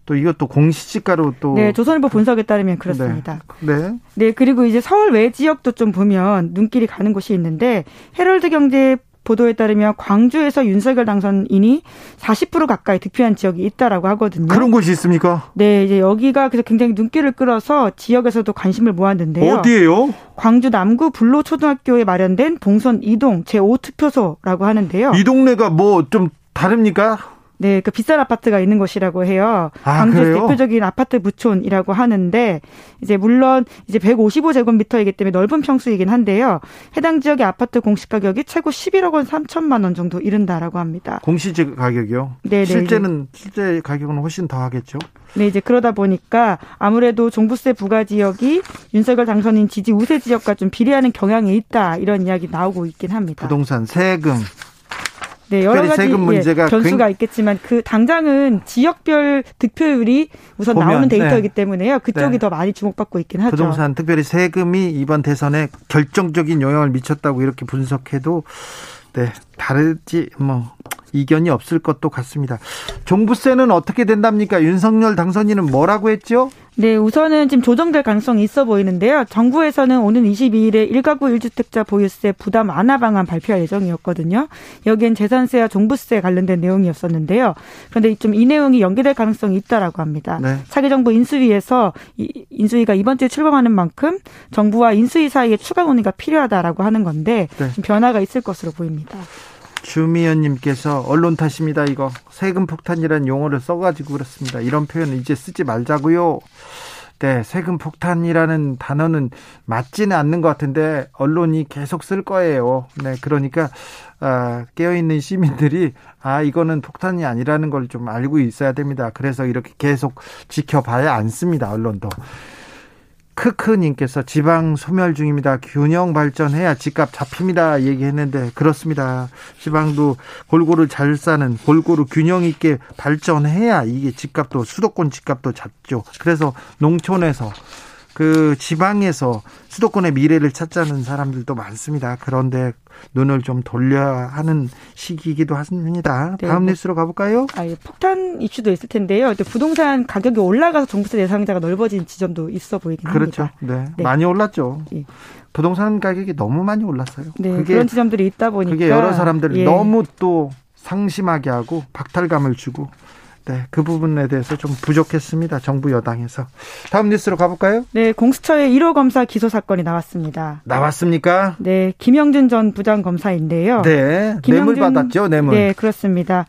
또 이것도 공시지가로 또 네, 조선일보 분석에 따르면 그렇습니다. 네. 네. 네, 그리고 이제 서울 외 지역도 좀 보면 눈길이 가는 곳이 있는데 헤럴드 경제 보도에 따르면 광주에서 윤석열 당선인이 40% 가까이 득표한 지역이 있다라고 하거든요. 그런 곳이 있습니까? 네, 이제 여기가 그래서 굉장히 눈길을 끌어서 지역에서도 관심을 모았는데요. 어디예요? 광주 남구 불로 초등학교에 마련된 동선 이동 제5 투표소라고 하는데요. 이 동네가 뭐 좀 다릅니까? 네, 그 비싼 아파트가 있는 곳이라고 해요. 아, 광주의 대표적인 아파트 부촌이라고 하는데 이제 물론 이제 155제곱미터이기 때문에 넓은 평수이긴 한데요. 해당 지역의 아파트 공시 가격이 최고 11억 원 3천만 원 정도 이른다라고 합니다. 공시지 가격이요? 네, 네, 실제는 실제 가격은 훨씬 더 하겠죠. 네, 이제 그러다 보니까 아무래도 종부세 부과 지역이 윤석열 당선인 지지 우세 지역과 좀 비례하는 경향이 있다 이런 이야기 나오고 있긴 합니다. 부동산 세금 네, 여러 가지 세금 문제가 예, 변수가 굉... 있겠지만 그 당장은 지역별 득표율이 우선 보면, 나오는 데이터이기 네. 때문에요. 그쪽이 네. 더 많이 주목받고 있긴 하죠. 부동산 특별히 세금이 이번 대선에 결정적인 영향을 미쳤다고 이렇게 분석해도 네, 다르지 뭐 이견이 없을 것도 같습니다. 종부세는 어떻게 된답니까? 윤석열 당선인은 뭐라고 했죠? 네, 우선은 지금 조정될 가능성이 있어 보이는데요. 정부에서는 오는 22일에 1가구 1주택자 보유세 부담 완화 방안 발표할 예정이었거든요. 여기엔 재산세와 종부세 관련된 내용이었었는데요. 그런데 좀 이 내용이 연기될 가능성이 있다라고 합니다. 네. 차기 정부 인수위에서 인수위가 이번 주에 출범하는 만큼 정부와 인수위 사이에 추가 논의가 필요하다라고 하는 건데 네. 변화가 있을 것으로 보입니다. 주미연님께서 언론 탓입니다. 이거 세금 폭탄이라는 용어를 써가지고 그렇습니다. 이런 표현은 이제 쓰지 말자고요. 네, 세금 폭탄이라는 단어는 맞지는 않는 것 같은데 언론이 계속 쓸 거예요. 네, 그러니까 아, 깨어 있는 시민들이 아 이거는 폭탄이 아니라는 걸 좀 알고 있어야 됩니다. 그래서 이렇게 계속 지켜봐야 않습니다. 언론도. 크크님께서 지방 소멸 중입니다. 균형 발전해야 집값 잡힙니다. 얘기했는데 그렇습니다. 지방도 골고루 잘 사는 골고루 균형 있게 발전해야 이게 집값도 수도권 집값도 잡죠. 그래서 농촌에서 그 지방에서 수도권의 미래를 찾자는 사람들도 많습니다. 그런데 눈을 좀 돌려야 하는 시기이기도 합니다. 네, 다음 뭐, 뉴스로 가볼까요? 아, 예, 폭탄 이슈도 있을 텐데요. 부동산 가격이 올라가서 종부세 대상자가 넓어진 지점도 있어 보이긴 그렇죠. 합니다. 그렇죠. 네. 네. 많이 올랐죠. 예. 부동산 가격이 너무 많이 올랐어요. 네, 그런 지점들이 있다 보니까 그게 여러 사람들을 예. 너무 또 상심하게 하고 박탈감을 주고 네, 그 부분에 대해서 좀 부족했습니다. 정부 여당에서. 다음 뉴스로 가볼까요? 네, 공수처의 1호 검사 기소 사건이 나왔습니다. 나왔습니까? 네, 김영준 전 부장 검사인데요. 네, 김영준, 뇌물 받았죠, 뇌물. 네, 그렇습니다.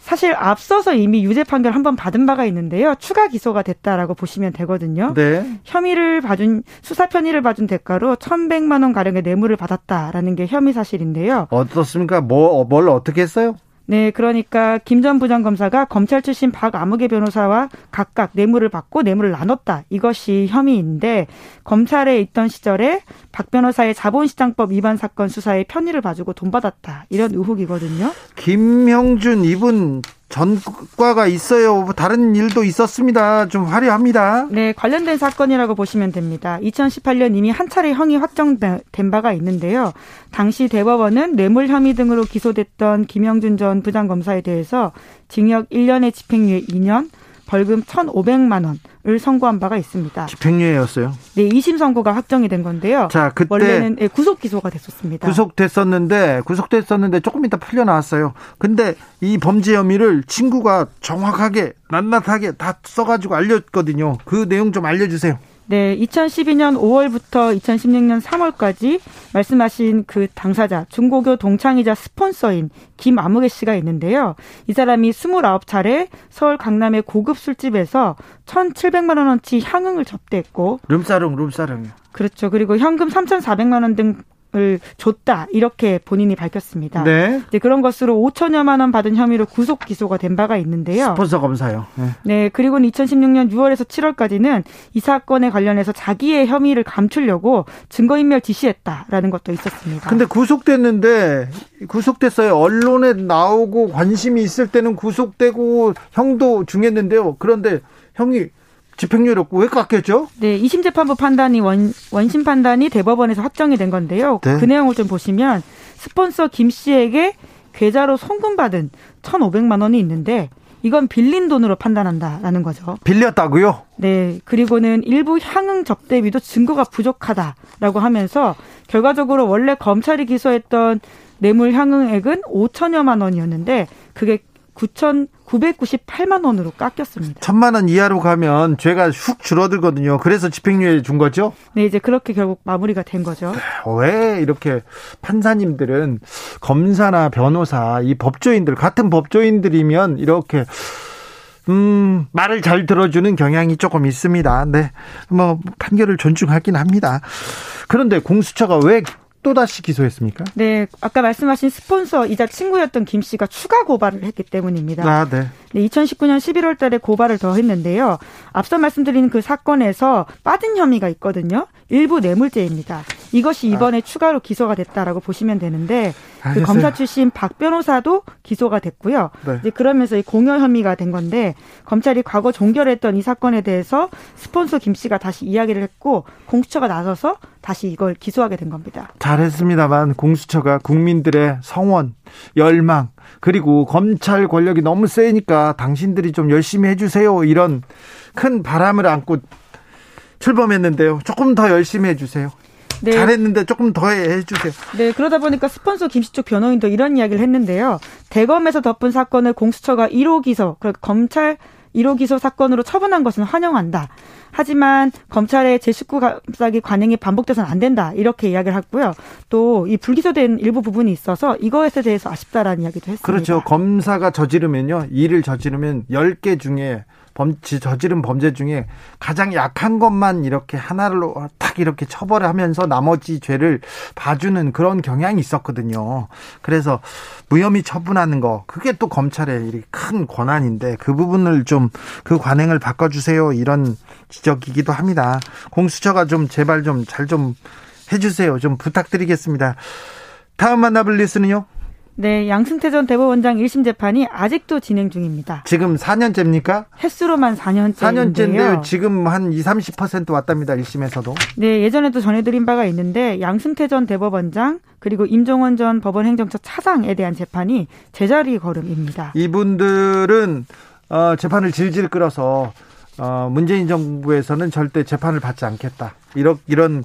사실 앞서서 이미 유죄 판결 한 번 받은 바가 있는데요. 추가 기소가 됐다라고 보시면 되거든요. 네. 혐의를 봐준 수사 편의를 봐준 대가로 1,100만 원 가량의 뇌물을 받았다라는 게 혐의 사실인데요. 어떻습니까? 뭐 뭘 어떻게 했어요? 네, 그러니까 김 전 부장검사가 검찰 출신 박아무개 변호사와 각각 뇌물을 받고 뇌물을 나눴다. 이것이 혐의인데 검찰에 있던 시절에 박 변호사의 자본시장법 위반 사건 수사에 편의를 봐주고 돈 받았다. 이런 의혹이거든요. 김형준 이분 전과가 있어요. 다른 일도 있었습니다. 좀 화려합니다. 네, 관련된 사건이라고 보시면 됩니다. 2018년 이미 한 차례 형이 확정된 바가 있는데요. 당시 대법원은 뇌물 혐의 등으로 기소됐던 김영준 전 부장검사에 대해서 징역 1년에 집행유예 2년, 벌금 1,500만 원을 선고한 바가 있습니다. 집행유예였어요. 네, 2심 선고가 확정이 된 건데요. 자, 그때 원래는 예, 구속 기소가 됐었습니다. 구속됐었는데 구속됐었는데 조금 이따 풀려 나왔어요. 근데 이 범죄 혐의를 친구가 정확하게 낱낱하게 다 써가지고 알렸거든요. 그 내용 좀 알려주세요. 네, 2012년 5월부터 2016년 3월까지 말씀하신 그 당사자 중고교 동창이자 스폰서인 김아무개 씨가 있는데요. 이 사람이 29차례 서울 강남의 고급 술집에서 1,700만 원어치 향응을 접대했고 룸사롱 룸사롱 그렇죠. 그리고 현금 3,400만 원 등 을 줬다 이렇게 본인이 밝혔습니다. 네. 이제 그런 것으로 5천여만 원 받은 혐의로 구속 기소가 된 바가 있는데요. 스폰서 검사요. 네. 네. 그리고는 2016년 6월에서 7월까지는 이 사건에 관련해서 자기의 혐의를 감추려고 증거인멸 지시했다라는 것도 있었습니다. 근데 구속됐는데 구속됐어요. 언론에 나오고 관심이 있을 때는 구속되고 형도 중했는데요. 그런데 형이 집행유예 없고 왜 깎였죠? 네, 2심 재판부 판단이 원, 원심 판단이 대법원에서 확정이 된 건데요. 네. 그 내용을 좀 보시면 스폰서 김 씨에게 계좌로 송금받은 1,500만 원이 있는데 이건 빌린 돈으로 판단한다라는 거죠. 빌렸다고요? 네. 그리고는 일부 향응 접대비도 증거가 부족하다라고 하면서 결과적으로 원래 검찰이 기소했던 뇌물 향응액은 5천여만 원이었는데 그게 9,998만 원으로 깎였습니다. 천만 원 이하로 가면 죄가 훅 줄어들거든요. 그래서 집행유예 준 거죠? 네, 이제 그렇게 결국 마무리가 된 거죠. 왜 이렇게 판사님들은 검사나 변호사, 이 법조인들, 같은 법조인들이면 이렇게 음, 말을 잘 들어주는 경향이 조금 있습니다. 네. 뭐, 판결을 존중하긴 합니다. 그런데 공수처가 왜 또다시 기소했습니까? 네, 아까 말씀하신 스폰서이자 친구였던 김 씨가 추가 고발을 했기 때문입니다. 아, 네. 네, 2019년 11월 달에 고발을 더 했는데요. 앞서 말씀드린 그 사건에서 빠진 혐의가 있거든요. 일부 뇌물죄입니다. 이것이 이번에 아. 추가로 기소가 됐다라고 보시면 되는데 그 검사 출신 박 변호사도 기소가 됐고요. 네. 이제 그러면서 이 공여 혐의가 된 건데 검찰이 과거 종결했던 이 사건에 대해서 스폰서 김 씨가 다시 이야기를 했고 공수처가 나서서 다시 이걸 기소하게 된 겁니다. 잘했습니다만 공수처가 국민들의 성원, 열망 그리고 검찰 권력이 너무 세니까 당신들이 좀 열심히 해주세요 이런 큰 바람을 안고 출범했는데요. 조금 더 열심히 해주세요. 네. 잘했는데 조금 더 해주세요. 네, 그러다 보니까 스폰서 김씨 쪽 변호인도 이런 이야기를 했는데요. 대검에서 덮은 사건을 공수처가 1호 기소, 그러니까 검찰 1호 기소 사건으로 처분한 것은 환영한다. 하지만 검찰의 제19 감싸기 관행이 반복돼서는 안 된다. 이렇게 이야기를 했고요. 또 이 불기소된 일부 부분이 있어서 이거에 대해서 아쉽다라는 이야기도 했습니다. 그렇죠. 검사가 저지르면요. 일을 저지르면 10개 중에 범, 저지른 범죄 중에 가장 약한 것만 이렇게 하나로 딱 이렇게 처벌을 하면서 나머지 죄를 봐주는 그런 경향이 있었거든요. 그래서 무혐의 처분하는 거, 그게 또 검찰의 큰 권한인데 그 부분을 좀 그 관행을 바꿔주세요. 이런 지적이기도 합니다. 공수처가 좀 제발 좀 잘좀 좀 해주세요. 좀 부탁드리겠습니다. 다음 만나볼 뉴스는요? 네, 양승태 전 대법원장 1심 재판이 아직도 진행 중입니다. 지금 4년째입니까? 횟수로만 4년째인데요. 4년째인데요. 지금 한 20, 30% 왔답니다. 1심에서도. 네, 예전에도 전해드린 바가 있는데 양승태 전 대법원장 그리고 임종원 전 법원 행정처 차장에 대한 재판이 제자리 걸음입니다. 이분들은 어, 재판을 질질 끌어서 어, 문재인 정부에서는 절대 재판을 받지 않겠다. 이런 이런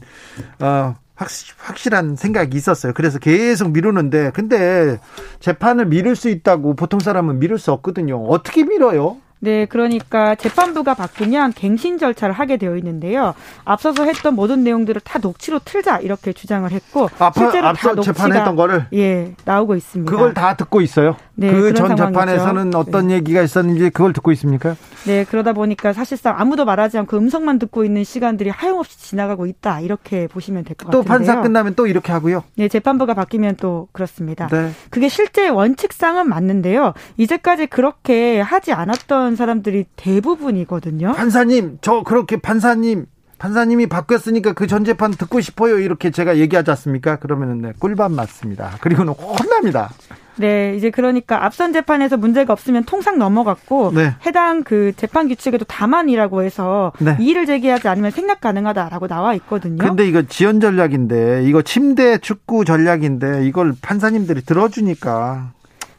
어, 확실한 생각이 있었어요. 그래서 계속 미루는데 근데 재판을 미룰 수 있다고 보통 사람은 미룰 수 없거든요. 어떻게 미뤄요? 네, 그러니까 재판부가 바뀌면 갱신 절차를 하게 되어 있는데요. 앞서서 했던 모든 내용들을 다 녹취로 틀자 이렇게 주장을 했고 앞, 실제로 다 녹취가 재판했던 거를 예 나오고 있습니다. 그걸 다 듣고 있어요. 네, 그전 재판에서는 어떤 네. 얘기가 있었는지 그걸 듣고 있습니까? 네, 그러다 보니까 사실상 아무도 말하지 않고 음성만 듣고 있는 시간들이 하염없이 지나가고 있다 이렇게 보시면 될 것 같은데요. 또 판사 끝나면 또 이렇게 하고요. 네, 재판부가 바뀌면 또 그렇습니다. 네. 그게 실제 원칙상은 맞는데요. 이제까지 그렇게 하지 않았던 사람들이 대부분이거든요. 판사님, 저 그렇게 판사님 판사님이 바뀌었으니까 그 전 재판 듣고 싶어요. 이렇게 제가 얘기하지 않습니까? 그러면은 네, 꿀밤 맞습니다. 그리고는 혼납니다. 네, 이제 그러니까 앞선 재판에서 문제가 없으면 통상 넘어갔고 네. 해당 그 재판 규칙에도 다만이라고 해서 네. 이의를 제기하지 않으면 생략 가능하다라고 나와 있거든요. 근데 이거 지연 전략인데 이거 침대 축구 전략인데 이걸 판사님들이 들어주니까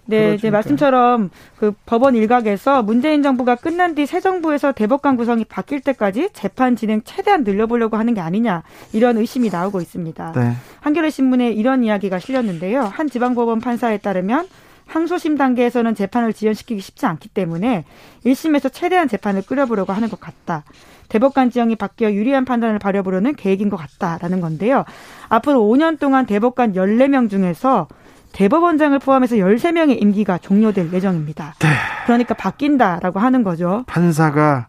네, 이제 말씀처럼 그 법원 일각에서 문재인 정부가 끝난 뒤 새 정부에서 대법관 구성이 바뀔 때까지 재판 진행 최대한 늘려보려고 하는 게 아니냐 이런 의심이 나오고 있습니다. 네. 한겨레 신문에 이런 이야기가 실렸는데요. 한 지방법원 판사에 따르면 항소심 단계에서는 재판을 지연시키기 쉽지 않기 때문에 1심에서 최대한 재판을 끌어보려고 하는 것 같다. 대법관 지형이 바뀌어 유리한 판단을 발휘보려는 계획인 것 같다라는 건데요. 앞으로 5년 동안 대법관 14명 중에서 대법원장을 포함해서 13명의 임기가 종료될 예정입니다. 네. 그러니까 바뀐다라고 하는 거죠. 판사가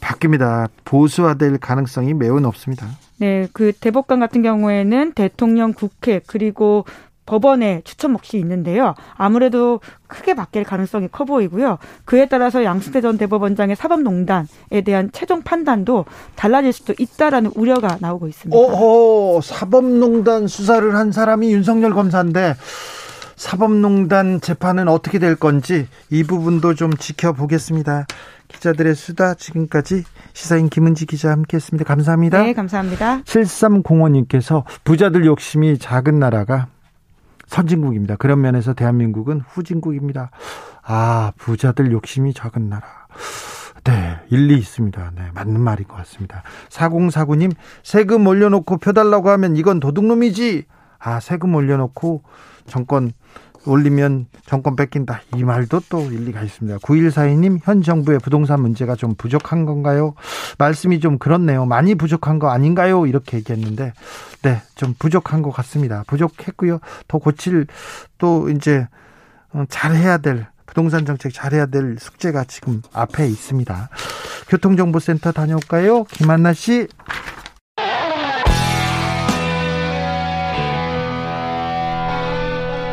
바뀝니다. 보수화될 가능성이 매우 높습니다. 네, 그 대법관 같은 경우에는 대통령, 국회 그리고 법원의 추천 몫이 있는데요. 아무래도 크게 바뀔 가능성이 커 보이고요. 그에 따라서 양승태 전 대법원장의 사법농단에 대한 최종 판단도 달라질 수도 있다라는 우려가 나오고 있습니다. 오, 사법농단 수사를 한 사람이 윤석열 검사인데 사법농단 재판은 어떻게 될 건지 이 부분도 좀 지켜보겠습니다. 기자들의 수다 지금까지 시사인 김은지 기자 함께했습니다. 감사합니다. 네, 감사합니다. 7305님께서 부자들 욕심이 작은 나라가 선진국입니다. 그런 면에서 대한민국은 후진국입니다. 아, 부자들 욕심이 작은 나라. 네, 일리 있습니다. 네, 맞는 말인 것 같습니다. 4049님, 세금 올려놓고 펴달라고 하면 이건 도둑놈이지. 아, 세금 올려놓고 정권 올리면 정권 뺏긴다. 이 말도 또 일리가 있습니다. 9142님, 현 정부의 부동산 문제가 좀 부족한 건가요? 말씀이 좀 그렇네요. 많이 부족한 거 아닌가요? 이렇게 얘기했는데, 네, 좀 부족한 것 같습니다. 부족했고요. 더 고칠, 또 이제, 어, 잘해야 될, 부동산 정책 잘해야 될 숙제가 지금 앞에 있습니다. 교통정보센터 다녀올까요? 김한나 씨.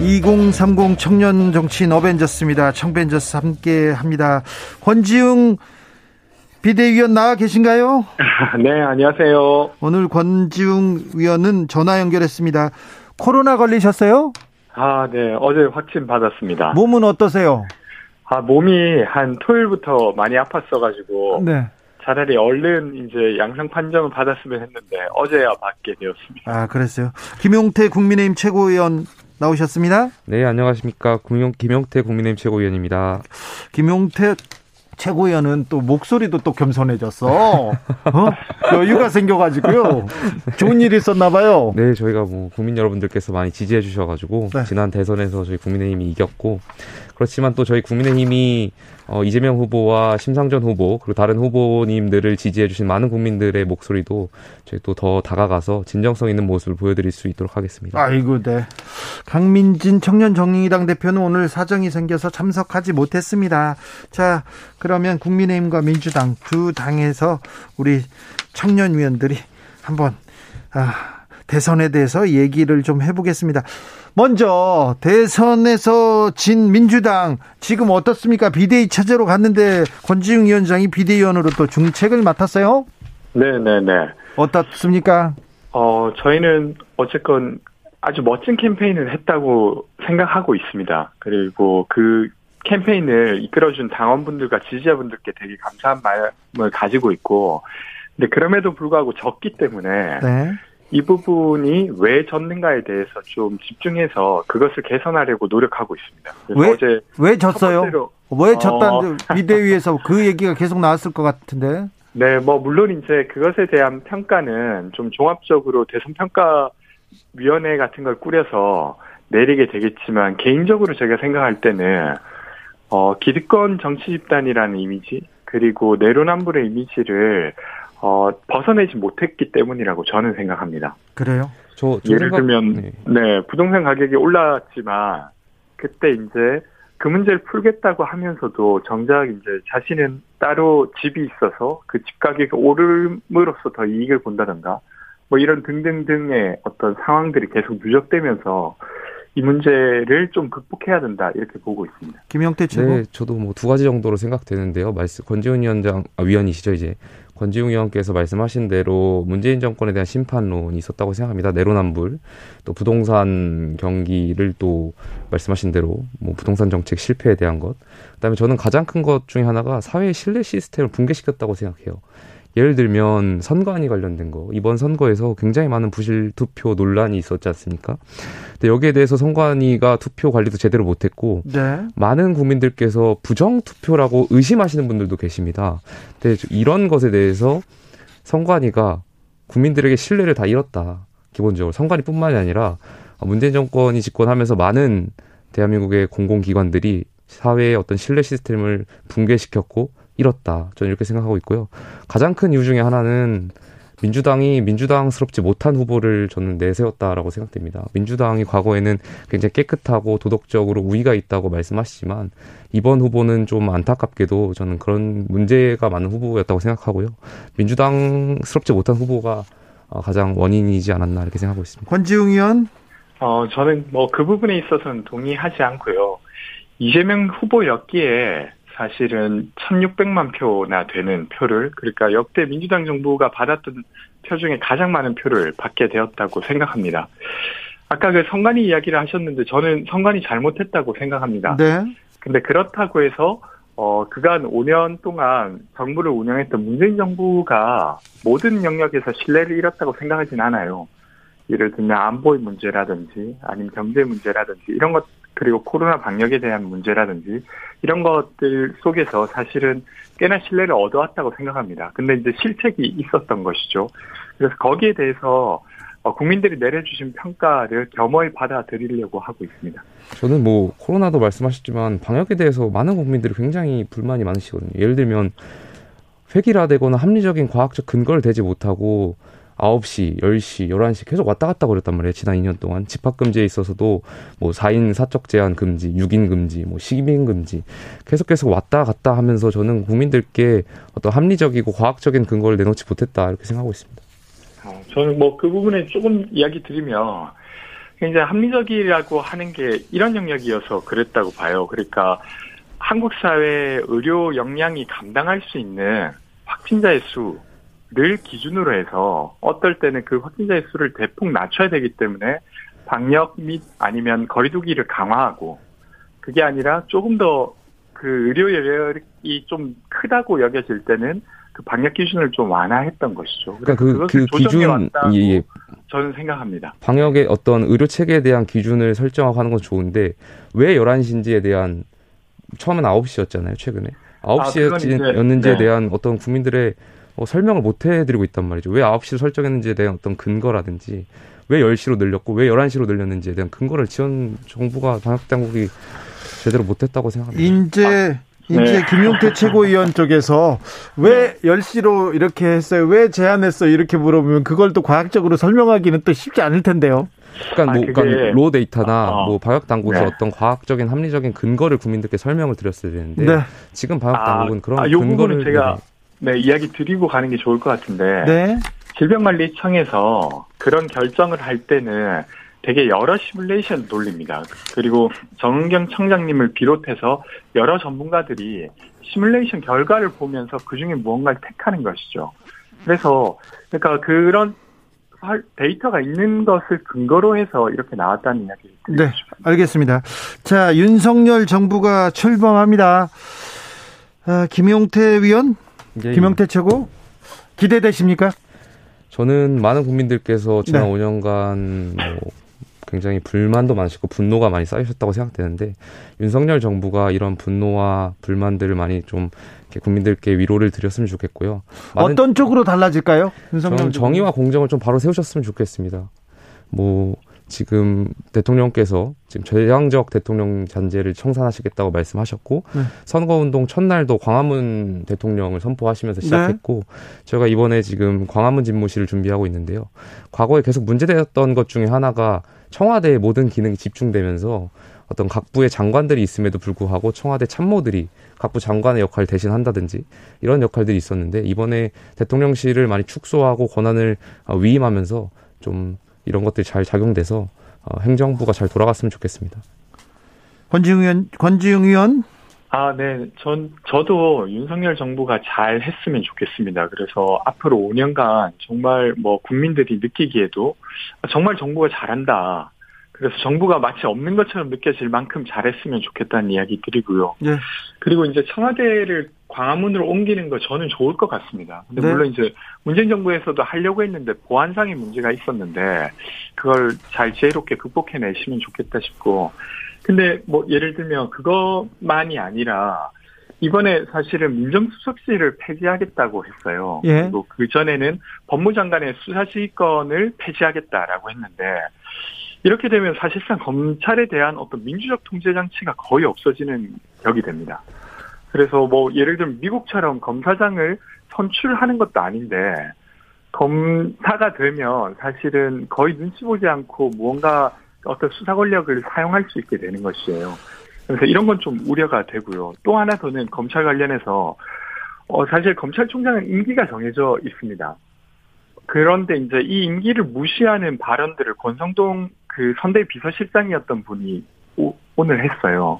2030 청년 정치인 어벤져스입니다. 청벤져스 함께 합니다. 권지웅 비대위원 나와 계신가요? 네, 안녕하세요. 오늘 권지웅 위원은 전화 연결했습니다. 코로나 걸리셨어요? 아, 네. 어제 확진 받았습니다. 몸은 어떠세요? 아, 몸이 한 토요일부터 많이 아팠어가지고. 네. 차라리 얼른 이제 양성 판정을 받았으면 했는데 어제야 받게 되었습니다. 아, 그랬어요. 김용태 국민의힘 최고위원 나오셨습니다. 네, 안녕하십니까. 김용, 김용태 국민의힘 최고위원입니다. 김용태 최고위원은 또 목소리도 또 겸손해졌어. 어? 여유가 생겨가지고요. 좋은 일이 있었나 봐요. 네, 저희가 뭐 국민 여러분들께서 많이 지지해 주셔가지고 네. 지난 대선에서 저희 국민의힘이 이겼고 그렇지만 또 저희 국민의힘이 어, 이재명 후보와 심상전 후보 그리고 다른 후보님들을 지지해 주신 많은 국민들의 목소리도 저희 또 더 다가가서 진정성 있는 모습을 보여드릴 수 있도록 하겠습니다. 아이고, 네. 강민진 청년정의당 대표는 오늘 사정이 생겨서 참석하지 못했습니다. 자, 그러면 국민의힘과 민주당 두 당에서 우리 청년위원들이 한번 아, 대선에 대해서 얘기를 좀 해보겠습니다. 먼저 대선에서 진 민주당 지금 어떻습니까? 비대위 체제로 갔는데 권지웅 위원장이 비대위원으로 또 중책을 맡았어요. 네네네. 어떻습니까? 어 저희는 어쨌건 아주 멋진 캠페인을 했다고 생각하고 있습니다. 그리고 그 캠페인을 이끌어준 당원분들과 지지자분들께 되게 감사한 마음을 가지고 있고, 근데 그럼에도 불구하고 졌기 때문에 네. 이 부분이 왜 졌는가에 대해서 좀 집중해서 그것을 개선하려고 노력하고 있습니다. 왜, 어제 왜 졌어요? 왜 졌다는 어. 비대위에서 그 얘기가 계속 나왔을 것 같은데. 네, 뭐 물론 이제 그것에 대한 평가는 좀 종합적으로 대선 평가 위원회 같은 걸 꾸려서 내리게 되겠지만 개인적으로 제가 생각할 때는 어 기득권 정치 집단이라는 이미지 그리고 내로남불의 이미지를 어, 벗어내지 못했기 때문이라고 저는 생각합니다. 그래요? 저, 저 예를 생각... 들면 네. 네. 부동산 가격이 올랐지만 그때 이제 그 문제를 풀겠다고 하면서도 정작 이제 자신은 따로 집이 있어서 그 집 가격이 오름으로써 더 이익을 본다든가 뭐 이런 등등등의 어떤 상황들이 계속 누적되면서 이 문제를 좀 극복해야 된다 이렇게 보고 있습니다. 김영태 최고. 네, 저도 뭐 두 가지 정도로 생각되는데요. 말씀 권지훈 위원장 아, 위원이시죠 이제 권지웅 의원께서 말씀하신 대로 문재인 정권에 대한 심판론이 있었다고 생각합니다. 내로남불, 또 부동산 경기를 또 말씀하신 대로 뭐 부동산 정책 실패에 대한 것. 그다음에 저는 가장 큰 것 중에 하나가 사회 신뢰 시스템을 붕괴시켰다고 생각해요. 예를 들면 선관위 관련된 거 이번 선거에서 굉장히 많은 부실 투표 논란이 있었지 않습니까? 근데 여기에 대해서 선관위가 투표 관리도 제대로 못했고 네. 많은 국민들께서 부정 투표라고 의심하시는 분들도 계십니다. 근데 이런 것에 대해서 선관위가 국민들에게 신뢰를 다 잃었다. 기본적으로 선관위뿐만이 아니라 문재인 정권이 집권하면서 많은 대한민국의 공공기관들이 사회의 어떤 신뢰 시스템을 붕괴시켰고 잃었다. 저는 이렇게 생각하고 있고요. 가장 큰 이유 중에 하나는 민주당이 민주당스럽지 못한 후보를 저는 내세웠다라고 생각됩니다. 민주당이 과거에는 굉장히 깨끗하고 도덕적으로 우위가 있다고 말씀하시지만 이번 후보는 좀 안타깝게도 저는 그런 문제가 많은 후보였다고 생각하고요. 민주당스럽지 못한 후보가 가장 원인이지 않았나 이렇게 생각하고 있습니다. 권지웅 의원? 어, 저는 뭐 그 부분에 있어서는 동의하지 않고요. 이재명 후보였기에 사실은 1600만 표나 되는 표를 그러니까 역대 민주당 정부가 받았던 표 중에 가장 많은 표를 받게 되었다고 생각합니다. 아까 그 선관위 이야기를 하셨는데 저는 선관위 잘못했다고 생각합니다. 네. 근데 그렇다고 해서 어 그간 5년 동안 정부를 운영했던 문재인 정부가 모든 영역에서 신뢰를 잃었다고 생각하진 않아요. 예를 들면 안보의 문제라든지 아니면 경제 문제라든지 이런 것 그리고 코로나 방역에 대한 문제라든지 이런 것들 속에서 사실은 꽤나 신뢰를 얻어왔다고 생각합니다. 근데 이제 실책이 있었던 것이죠. 그래서 거기에 대해서 어, 국민들이 내려주신 평가를 겸허히 받아들이려고 하고 있습니다. 저는 뭐 코로나도 말씀하셨지만 방역에 대해서 많은 국민들이 굉장히 불만이 많으시거든요. 예를 들면 획일화되거나 합리적인 과학적 근거를 대지 못하고 9시, 10시, 11시 계속 왔다 갔다 거렸단 말이에요. 지난 2년 동안. 집합금지에 있어서도 뭐 4인 사적 제한 금지, 6인 금지, 뭐 10인 금지 계속 계속 왔다 갔다 하면서 저는 국민들께 어떤 합리적이고 과학적인 근거를 내놓지 못했다 이렇게 생각하고 있습니다. 어, 저는 뭐 그 부분에 조금 이야기 드리면 굉장히 합리적이라고 하는 게 이런 영역이어서 그랬다고 봐요. 그러니까 한국 사회 의료 역량이 감당할 수 있는 확진자의 수 를 기준으로 해서 어떨 때는 그 확진자의 수를 대폭 낮춰야 되기 때문에 방역 및 아니면 거리두기를 강화하고 그게 아니라 조금 더 그 의료 여력이 좀 크다고 여겨질 때는 그 방역 기준을 좀 완화했던 것이죠. 그러니까 그, 그 기준 예, 예. 저는 생각합니다. 방역의 어떤 의료 체계에 대한 기준을 설정하고 하는 건 좋은데 왜 11시인지에 대한 처음엔 9시였잖아요, 최근에. 9시였는지에 아, 네. 대한 어떤 국민들의 어, 설명을 못 해드리고 있단 말이죠. 왜 9시로 설정했는지에 대한 어떤 근거라든지 왜 10시로 늘렸고 왜 11시로 늘렸는지에 대한 근거를 지원 정부가 방역 당국이 제대로 못했다고 생각합니다. 인제 이제 네. 김용태 최고위원 쪽에서 왜 10시로 이렇게 했어요? 왜 제안했어요? 이렇게 물어보면 그걸 또 과학적으로 설명하기는 또 쉽지 않을 텐데요. 그러니까 뭐 아, 그러니까 로 데이터나 어. 뭐 방역 당국에서 네. 어떤 과학적인 합리적인 근거를 국민들께 설명을 드렸어야 되는데 네. 지금 방역 아, 당국은 아, 그런 아, 근거를 제가 네, 이야기 드리고 가는 게 좋을 것 같은데 네. 질병관리청에서 그런 결정을 할 때는 되게 여러 시뮬레이션 돌립니다. 그리고 정은경 청장님을 비롯해서 여러 전문가들이 시뮬레이션 결과를 보면서 그 중에 무언가를 택하는 것이죠. 그래서 그러니까 그런 데이터가 있는 것을 근거로 해서 이렇게 나왔다는 이야기. 네, 알겠습니다. 자, 윤석열 정부가 출범합니다. 아, 김용태 위원, 예, 김용태 최고 기대되십니까? 저는 많은 국민들께서 지난 네. 5년간 뭐 굉장히 불만도 많으시고 분노가 많이 쌓이셨다고 생각되는데 윤석열 정부가 이런 분노와 불만들을 많이 좀 국민들께 위로를 드렸으면 좋겠고요. 어떤 쪽으로 달라질까요? 윤석열 정의와 공정을 좀 바로 세우셨으면 좋겠습니다. 뭐 지금 대통령께서 지금 재앙적 대통령 잔재를 청산하시겠다고 말씀하셨고 네. 선거운동 첫날도 광화문 대통령을 선포하시면서 시작했고 네. 저희가 이번에 지금 광화문 집무실을 준비하고 있는데요. 과거에 계속 문제되었던 것 중에 하나가 청와대의 모든 기능이 집중되면서 어떤 각 부의 장관들이 있음에도 불구하고 청와대 참모들이 각부 장관의 역할을 대신한다든지 이런 역할들이 있었는데 이번에 대통령실을 많이 축소하고 권한을 위임하면서 좀 이런 것들이 잘 작용돼서 어, 행정부가 잘 돌아갔으면 좋겠습니다. 권지웅 의원, 권지웅 의원. 아, 네. 전, 저도 윤석열 정부가 잘 했으면 좋겠습니다. 그래서 앞으로 5년간 정말 뭐 국민들이 느끼기에도 정말 정부가 잘한다. 그래서 정부가 마치 없는 것처럼 느껴질 만큼 잘했으면 좋겠다는 이야기 드리고요. 네. 그리고 이제 청와대를 광화문으로 옮기는 거 저는 좋을 것 같습니다. 근데 네. 물론 이제 문재인 정부에서도 하려고 했는데 보안상의 문제가 있었는데 그걸 잘 지혜롭게 극복해내시면 좋겠다 싶고 근데 뭐 예를 들면 그것만이 아니라 이번에 사실은 민정수석실을 폐지하겠다고 했어요. 예. 그리고 그 전에는 법무장관의 수사지휘권을 폐지하겠다라고 했는데 이렇게 되면 사실상 검찰에 대한 어떤 민주적 통제 장치가 거의 없어지는 격이 됩니다. 그래서 뭐 예를 들면 미국처럼 검사장을 선출하는 것도 아닌데 검사가 되면 사실은 거의 눈치 보지 않고 무언가 어떤 수사 권력을 사용할 수 있게 되는 것이에요. 그래서 이런 건 좀 우려가 되고요. 또 하나 더는 검찰 관련해서 어 사실 검찰총장은 임기가 정해져 있습니다. 그런데 이제 이 임기를 무시하는 발언들을 권성동 그 선대 비서실장이었던 분이 오, 오늘 했어요.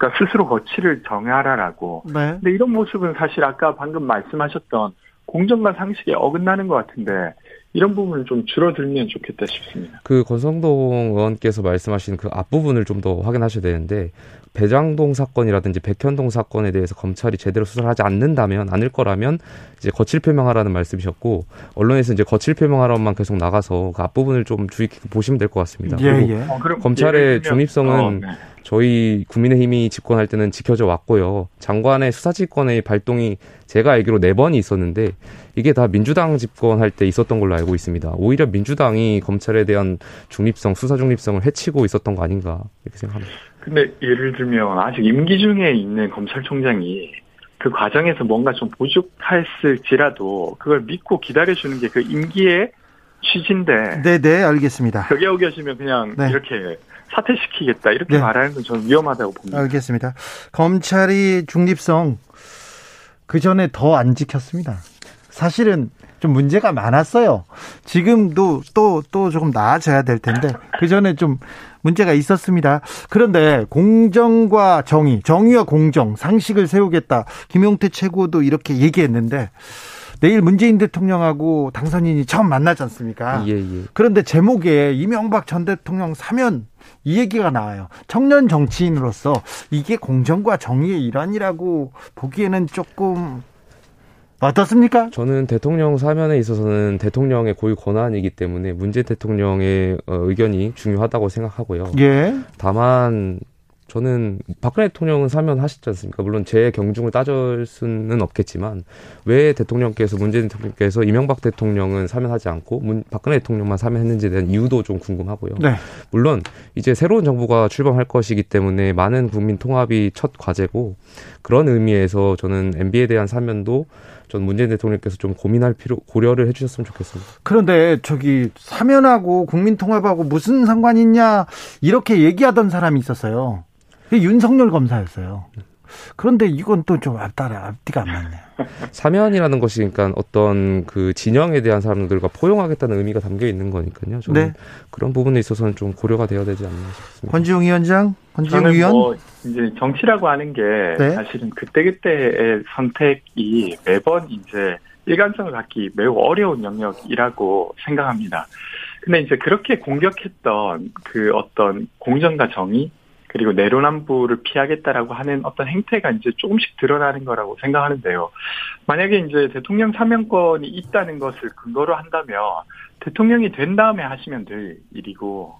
그러니까 스스로 거취를 정하라라고. 네. 근데 이런 모습은 사실 아까 방금 말씀하셨던 공정과 상식에 어긋나는 것 같은데 이런 부분을 좀 줄어들면 좋겠다 싶습니다. 그 권성동 의원께서 말씀하신 그 앞부분을 좀 더 확인하셔야 되는데 배장동 사건이라든지 백현동 사건에 대해서 검찰이 제대로 수사를 하지 않는다면 않을 거라면 이제 거칠 표명하라는 말씀이셨고 언론에서 이제 거칠 표명하라만 계속 나가서 그 앞부분을 좀 주의 깊게 보시면 될 것 같습니다. 예, 그리고 예. 어, 검찰의 중립성은 어, 네. 저희 국민의힘이 집권할 때는 지켜져 왔고요. 장관의 수사지휘권의 발동이 제가 알기로 네 번이 있었는데 이게 다 민주당 집권할 때 있었던 걸로 알고 있습니다. 오히려 민주당이 검찰에 대한 중립성, 수사 중립성을 해치고 있었던 거 아닌가 이렇게 생각합니다. 근데 예를 들면 아직 임기 중에 있는 검찰총장이 그 과정에서 뭔가 좀 부족했을지라도 그걸 믿고 기다려주는 게 그 임기의 취지인데. 네네, 네, 알겠습니다. 벽에 오겨지면 그냥 네. 이렇게 사퇴시키겠다 이렇게 네. 말하는 건 저는 위험하다고 봅니다. 알겠습니다. 검찰이 중립성 그 전에 더 안 지켰습니다. 사실은 좀 문제가 많았어요. 지금도 또, 또 조금 나아져야 될 텐데, 그 전에 좀 문제가 있었습니다. 그런데 공정과 정의, 정의와 공정, 상식을 세우겠다. 김용태 최고도 이렇게 얘기했는데, 내일 문재인 대통령하고 당선인이 처음 만나지 않습니까? 예, 예. 그런데 제목에 이명박 전 대통령 사면 이 얘기가 나와요. 청년 정치인으로서 이게 공정과 정의의 일환이라고 보기에는 조금 어떻습니까? 저는 대통령 사면에 있어서는 대통령의 고유 권한이기 때문에 문재인 대통령의 어, 의견이 중요하다고 생각하고요. 예. 다만 저는 박근혜 대통령은 사면하셨지 않습니까? 물론 제 경중을 따질 수는 없겠지만 왜 대통령께서 문재인 대통령께서 이명박 대통령은 사면하지 않고 문, 박근혜 대통령만 사면했는지에 대한 이유도 좀 궁금하고요. 네. 물론 이제 새로운 정부가 출범할 것이기 때문에 많은 국민 통합이 첫 과제고 그런 의미에서 저는 MB에 대한 사면도 전 문재인 대통령께서 좀 고민할 필요 고려를 해주셨으면 좋겠습니다. 그런데 저기 사면하고 국민 통합하고 무슨 상관이 있냐 이렇게 얘기하던 사람이 있었어요. 윤석열 검사였어요. 그런데 이건 또 좀 앞따라 앞뒤가 안 맞네요. 사면이라는 것이 그러니까 어떤 그 진영에 대한 사람들과 포용하겠다는 의미가 담겨 있는 거니까요. 저는 네. 그런 부분에 있어서는 좀 고려가 되어야 되지 않나 싶습니다. 권지웅 위원장, 권지웅 위원. 뭐 이제 정치라고 하는 게 네. 사실은 그때 그때의 선택이 매번 이제 일관성을 갖기 매우 어려운 영역이라고 생각합니다. 근데 이제 그렇게 공격했던 그 어떤 공정과 정의 그리고 내로남불을 피하겠다라고 하는 어떤 행태가 이제 조금씩 드러나는 거라고 생각하는데요. 만약에 이제 대통령 사면권이 있다는 것을 근거로 한다면 대통령이 된 다음에 하시면 될 일이고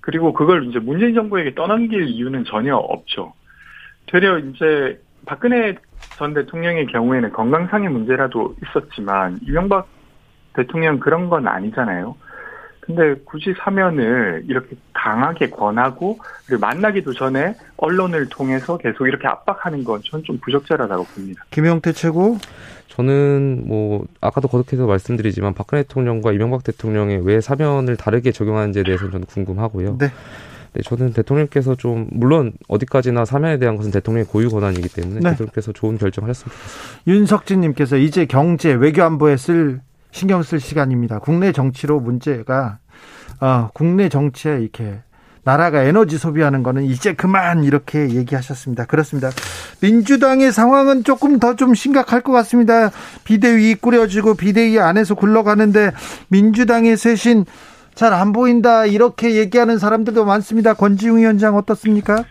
그리고 그걸 이제 문재인 정부에게 떠넘길 이유는 전혀 없죠. 되려 이제 박근혜 전 대통령의 경우에는 건강상의 문제라도 있었지만 이명박 대통령 그런 건 아니잖아요. 근데 굳이 사면을 이렇게 강하게 권하고 그리고 만나기도 전에 언론을 통해서 계속 이렇게 압박하는 건전좀 부적절하다고 봅니다. 김영태 최고 저는 뭐 아까도 거듭해서 말씀드리지만 박근혜 대통령과 이명박 대통령의 왜 사면을 다르게 적용하는지에 대해서는 저는 궁금하고요. 네. 네, 저는 대통령께서 좀 물론 어디까지나 사면에 대한 것은 대통령의 고유 권한이기 때문에 네. 대통령께서 좋은 결정을 했으면 좋겠습니다. 윤석진님께서 이제 경제 외교 안보에 쓸 신경 쓸 시간입니다. 국내 정치로 문제가 어, 국내 정치에 이렇게 나라가 에너지 소비하는 거는 이제 그만 이렇게 얘기하셨습니다. 그렇습니다. 민주당의 상황은 조금 더 좀 심각할 것 같습니다. 비대위 꾸려지고 비대위 안에서 굴러가는데 민주당의 쇄신 잘 안 보인다 이렇게 얘기하는 사람들도 많습니다. 권지웅 위원장 어떻습니까?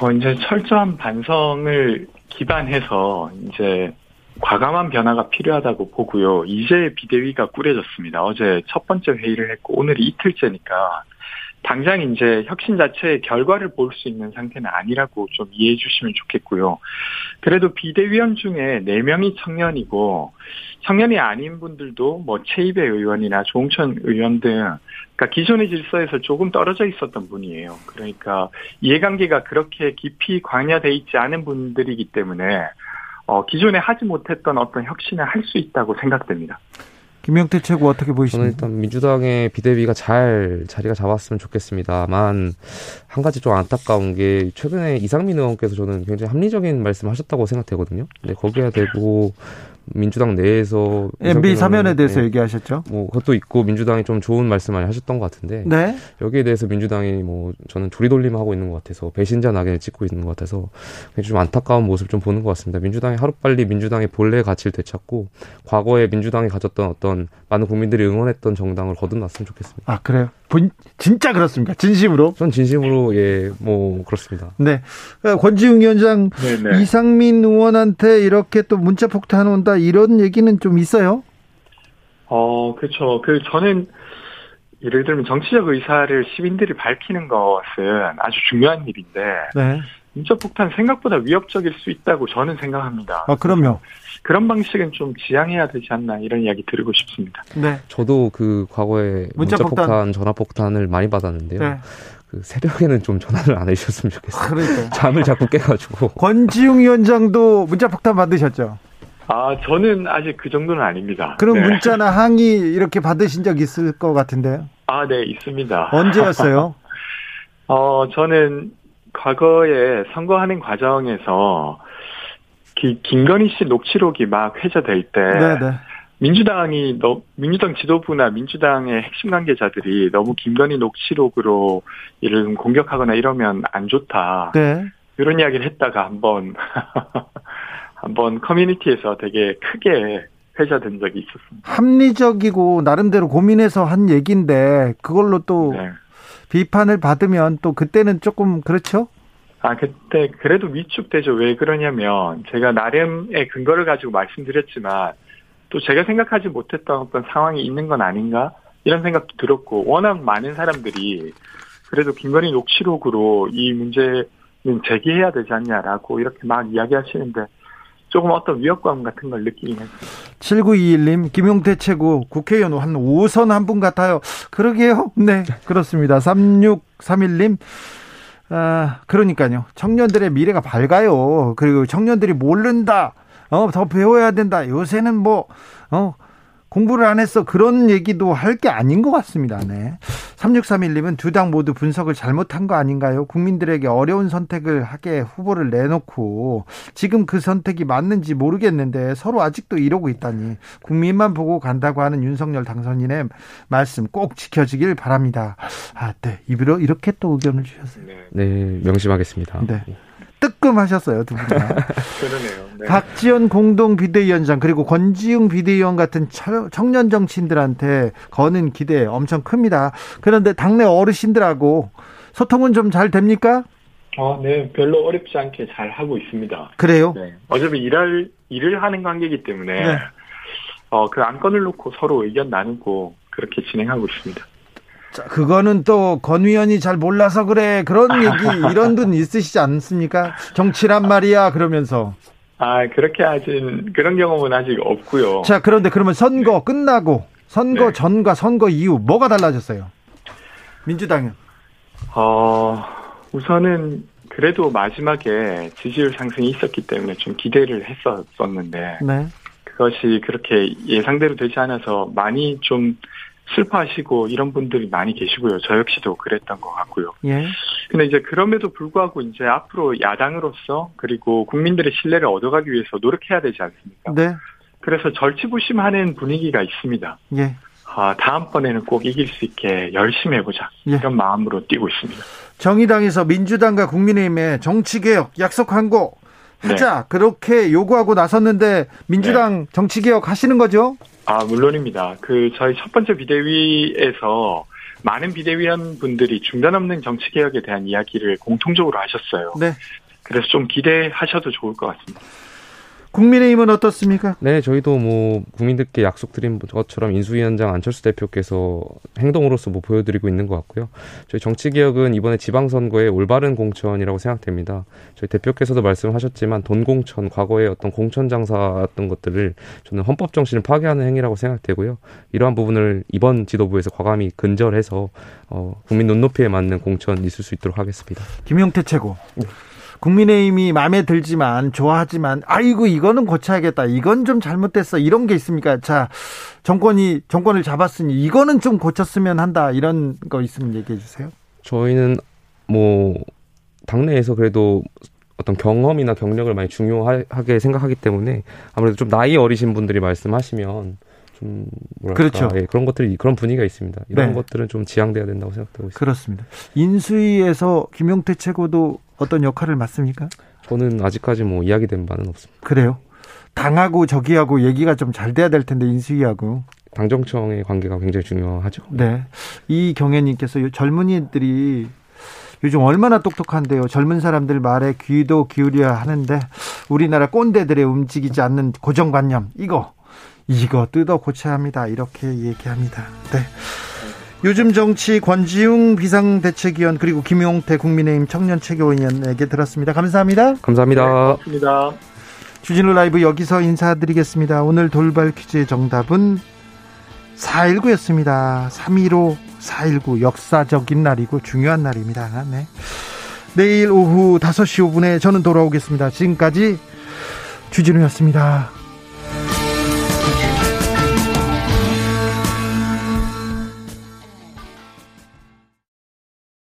어, 이제 철저한 반성을 기반해서 이제 과감한 변화가 필요하다고 보고요. 이제 비대위가 꾸려졌습니다. 어제 첫 번째 회의를 했고 오늘이 이틀째니까 당장 이제 혁신 자체의 결과를 볼 수 있는 상태는 아니라고 좀 이해해 주시면 좋겠고요. 그래도 비대위원 중에 4명이 청년이고 청년이 아닌 분들도 뭐 최입의 의원이나 조홍천 의원 등 그러니까 기존의 질서에서 조금 떨어져 있었던 분이에요. 그러니까 이해관계가 그렇게 깊이 관여돼 있지 않은 분들이기 때문에 어, 기존에 하지 못했던 어떤 혁신을 할 수 있다고 생각됩니다. 김영태 최고 어떻게 보이십니까? 저는 일단 민주당의 비대위가 잘 자리가 잡았으면 좋겠습니다만 한 가지 좀 안타까운 게 최근에 이상민 의원께서 저는 굉장히 합리적인 말씀하셨다고 생각되거든요. 근데 거기에 대고 민주당 내에서 MB 사면에 대해서 네, 얘기하셨죠. 뭐 그것도 있고 민주당이 좀 좋은 말씀 많이 하셨던 것 같은데 네. 여기에 대해서 민주당이 뭐 저는 조리돌림하고 있는 것 같아서 배신자 낙인을 찍고 있는 것 같아서 좀 안타까운 모습을 좀 보는 것 같습니다. 민주당이 하루빨리 민주당의 본래 가치를 되찾고 과거에 민주당이 가졌던 어떤 많은 국민들이 응원했던 정당을 거듭났으면 좋겠습니다. 아 그래요? 본, 진짜 그렇습니까? 진심으로? 전 진심으로 예 뭐 그렇습니다. 네. 권지웅 위원장 네네. 네. 이상민 의원한테 이렇게 또 문자 폭탄 온다 이런 얘기는 좀 있어요? 어, 그렇죠. 그 저는 예를 들면 정치적 의사를 시민들이 밝히는 것은 아주 중요한 일인데 네. 인적폭탄 생각보다 위협적일 수 있다고 저는 생각합니다. 아, 그럼요. 그런 방식은 좀 지양해야 되지 않나 이런 이야기 드리고 싶습니다. 네. 저도 그 과거에 문자폭탄, 문자 전화폭탄을 많이 받았는데요. 네. 그 새벽에는 좀 전화를 안 해주셨으면 좋겠어요. 그러니까 잠을 자꾸 깨가지고. 권지웅 위원장도 문자폭탄 받으셨죠? 아, 저는 아직 그 정도는 아닙니다. 그럼 네. 문자나 항의 이렇게 받으신 적 있을 것 같은데요? 아, 네, 있습니다. 언제였어요? 어, 저는 과거에 선거하는 과정에서 김건희 씨 녹취록이 막 회자될 때 네네. 네. 민주당이 너, 민주당 지도부나 민주당의 핵심 관계자들이 너무 김건희 녹취록으로 이를 공격하거나 이러면 안 좋다. 네. 이런 이야기를 했다가 한번 한번 커뮤니티에서 되게 크게 회자된 적이 있었습니다. 합리적이고 나름대로 고민해서 한 얘기인데 그걸로 또 네. 비판을 받으면 또 그때는 조금 그렇죠? 아, 그때 그래도 위축되죠. 왜 그러냐면 제가 나름의 근거를 가지고 말씀드렸지만 또 제가 생각하지 못했던 어떤 상황이 있는 건 아닌가? 이런 생각도 들었고 워낙 많은 사람들이 그래도 김건희 녹취록으로 이 문제 제기해야 되지 않냐라고 이렇게 막 이야기하시는데 조금 어떤 위협감 같은 걸 느끼긴 했습니다. 7921님, 김용태 최고 국회의원 한 5선 한 분 같아요. 그러게요. 네, 그렇습니다. 3631님, 아, 그러니까요. 청년들의 미래가 밝아요. 그리고 청년들이 모른다. 어, 더 배워야 된다. 요새는 뭐, 어, 공부를 안 했어. 그런 얘기도 할 게 아닌 것 같습니다. 네. 3631님은 두 당 모두 분석을 잘못한 거 아닌가요? 국민들에게 어려운 선택을 하게 후보를 내놓고 지금 그 선택이 맞는지 모르겠는데 서로 아직도 이러고 있다니 국민만 보고 간다고 하는 윤석열 당선인의 말씀 꼭 지켜지길 바랍니다. 아, 네. 입으로 이렇게 또 의견을 주셨어요. 네, 네 명심하겠습니다. 네. 뜨끔하셨어요 두 분. 그러네요. 네. 박지원 공동 비대위원장 그리고 권지웅 비대위원 같은 청년 정치인들한테 거는 기대 엄청 큽니다. 그런데 당내 어르신들하고 소통은 좀 잘 됩니까? 어, 네, 별로 어렵지 않게 잘 하고 있습니다. 그래요? 네. 어차피 일할 일을 하는 관계이기 때문에 네. 어, 그 안건을 놓고 서로 의견 나누고 그렇게 진행하고 있습니다. 자, 그거는 또 권 위원이 잘 몰라서 그래. 그런 얘기, 이런 분 있으시지 않습니까? 정치란 말이야, 그러면서. 아, 그렇게 아직, 그런 경험은 아직 없고요. 자, 그런데 그러면 선거 네. 끝나고, 선거 네. 전과 선거 이후, 뭐가 달라졌어요? 민주당은? 어, 우선은 그래도 마지막에 지지율 상승이 있었기 때문에 좀 기대를 했었었는데. 네. 그것이 그렇게 예상대로 되지 않아서 많이 좀 슬퍼하시고 이런 분들이 많이 계시고요. 저 역시도 그랬던 것 같고요. 예. 근데 이제 그럼에도 불구하고 이제 앞으로 야당으로서 그리고 국민들의 신뢰를 얻어가기 위해서 노력해야 되지 않습니까? 네. 그래서 절치부심하는 분위기가 있습니다. 예. 아, 다음번에는 꼭 이길 수 있게 열심히 해보자. 예. 이런 마음으로 뛰고 있습니다. 정의당에서 민주당과 국민의힘에 정치개혁 약속한 거 하자. 네. 그렇게 요구하고 나섰는데 민주당 네. 정치개혁 하시는 거죠? 아, 물론입니다. 그 저희 첫 번째 비대위에서 많은 비대위원 분들이 중단 없는 정치 개혁에 대한 이야기를 공통적으로 하셨어요. 네. 그래서 좀 기대하셔도 좋을 것 같습니다. 국민의힘은 어떻습니까? 네, 저희도 뭐 국민들께 약속드린 것처럼 인수위원장 안철수 대표께서 행동으로서 뭐 보여드리고 있는 것 같고요. 저희 정치개혁은 이번에 지방선거에 올바른 공천이라고 생각됩니다. 저희 대표께서도 말씀하셨지만 돈 공천, 과거에 어떤 공천 장사했던 것들을 저는 헌법 정신을 파괴하는 행위라고 생각되고요. 이러한 부분을 이번 지도부에서 과감히 근절해서 어, 국민 눈높이에 맞는 공천 있을 수 있도록 하겠습니다. 김용태 최고. 국민의힘이 마음에 들지만 좋아하지만 아이고 이거는 고쳐야겠다. 이건 좀 잘못됐어. 이런 게 있습니까? 자, 정권이 정권을 잡았으니 이거는 좀 고쳤으면 한다. 이런 거 있으면 얘기해 주세요. 저희는 뭐 당내에서 그래도 어떤 경험이나 경력을 많이 중요하게 생각하기 때문에 아무래도 좀 나이 어리신 분들이 말씀하시면 좀 뭐랄까 그렇죠. 예, 그런 것들이 그런 분위기가 있습니다. 이런 네. 것들은 좀 지양돼야 된다고 생각하고 있습니다. 그렇습니다. 인수위에서 김용태 최고도 어떤 역할을 맡습니까? 저는 아직까지 뭐 이야기된 바는 없습니다. 그래요? 당하고 저기하고 얘기가 좀 잘 돼야 될 텐데 인수위하고 당정청의 관계가 굉장히 중요하죠. 네. 이 경혜님께서 젊은이들이 요즘 얼마나 똑똑한데요. 젊은 사람들 말에 귀도 기울여야 하는데 우리나라 꼰대들의 움직이지 않는 고정관념 이거 이거 뜯어 고쳐야 합니다. 이렇게 얘기합니다. 네. 요즘 정치 권지웅 비상대책위원 그리고 김용태 국민의힘 청년최고위원에게 들었습니다. 감사합니다. 감사합니다. 네, 고맙습니다. 주진우 라이브 여기서 인사드리겠습니다. 오늘 돌발 퀴즈의 정답은 4.19였습니다. 3.15, 4.19 역사적인 날이고 중요한 날입니다. 네. 내일 오후 5시 5분에 저는 돌아오겠습니다. 지금까지 주진우였습니다.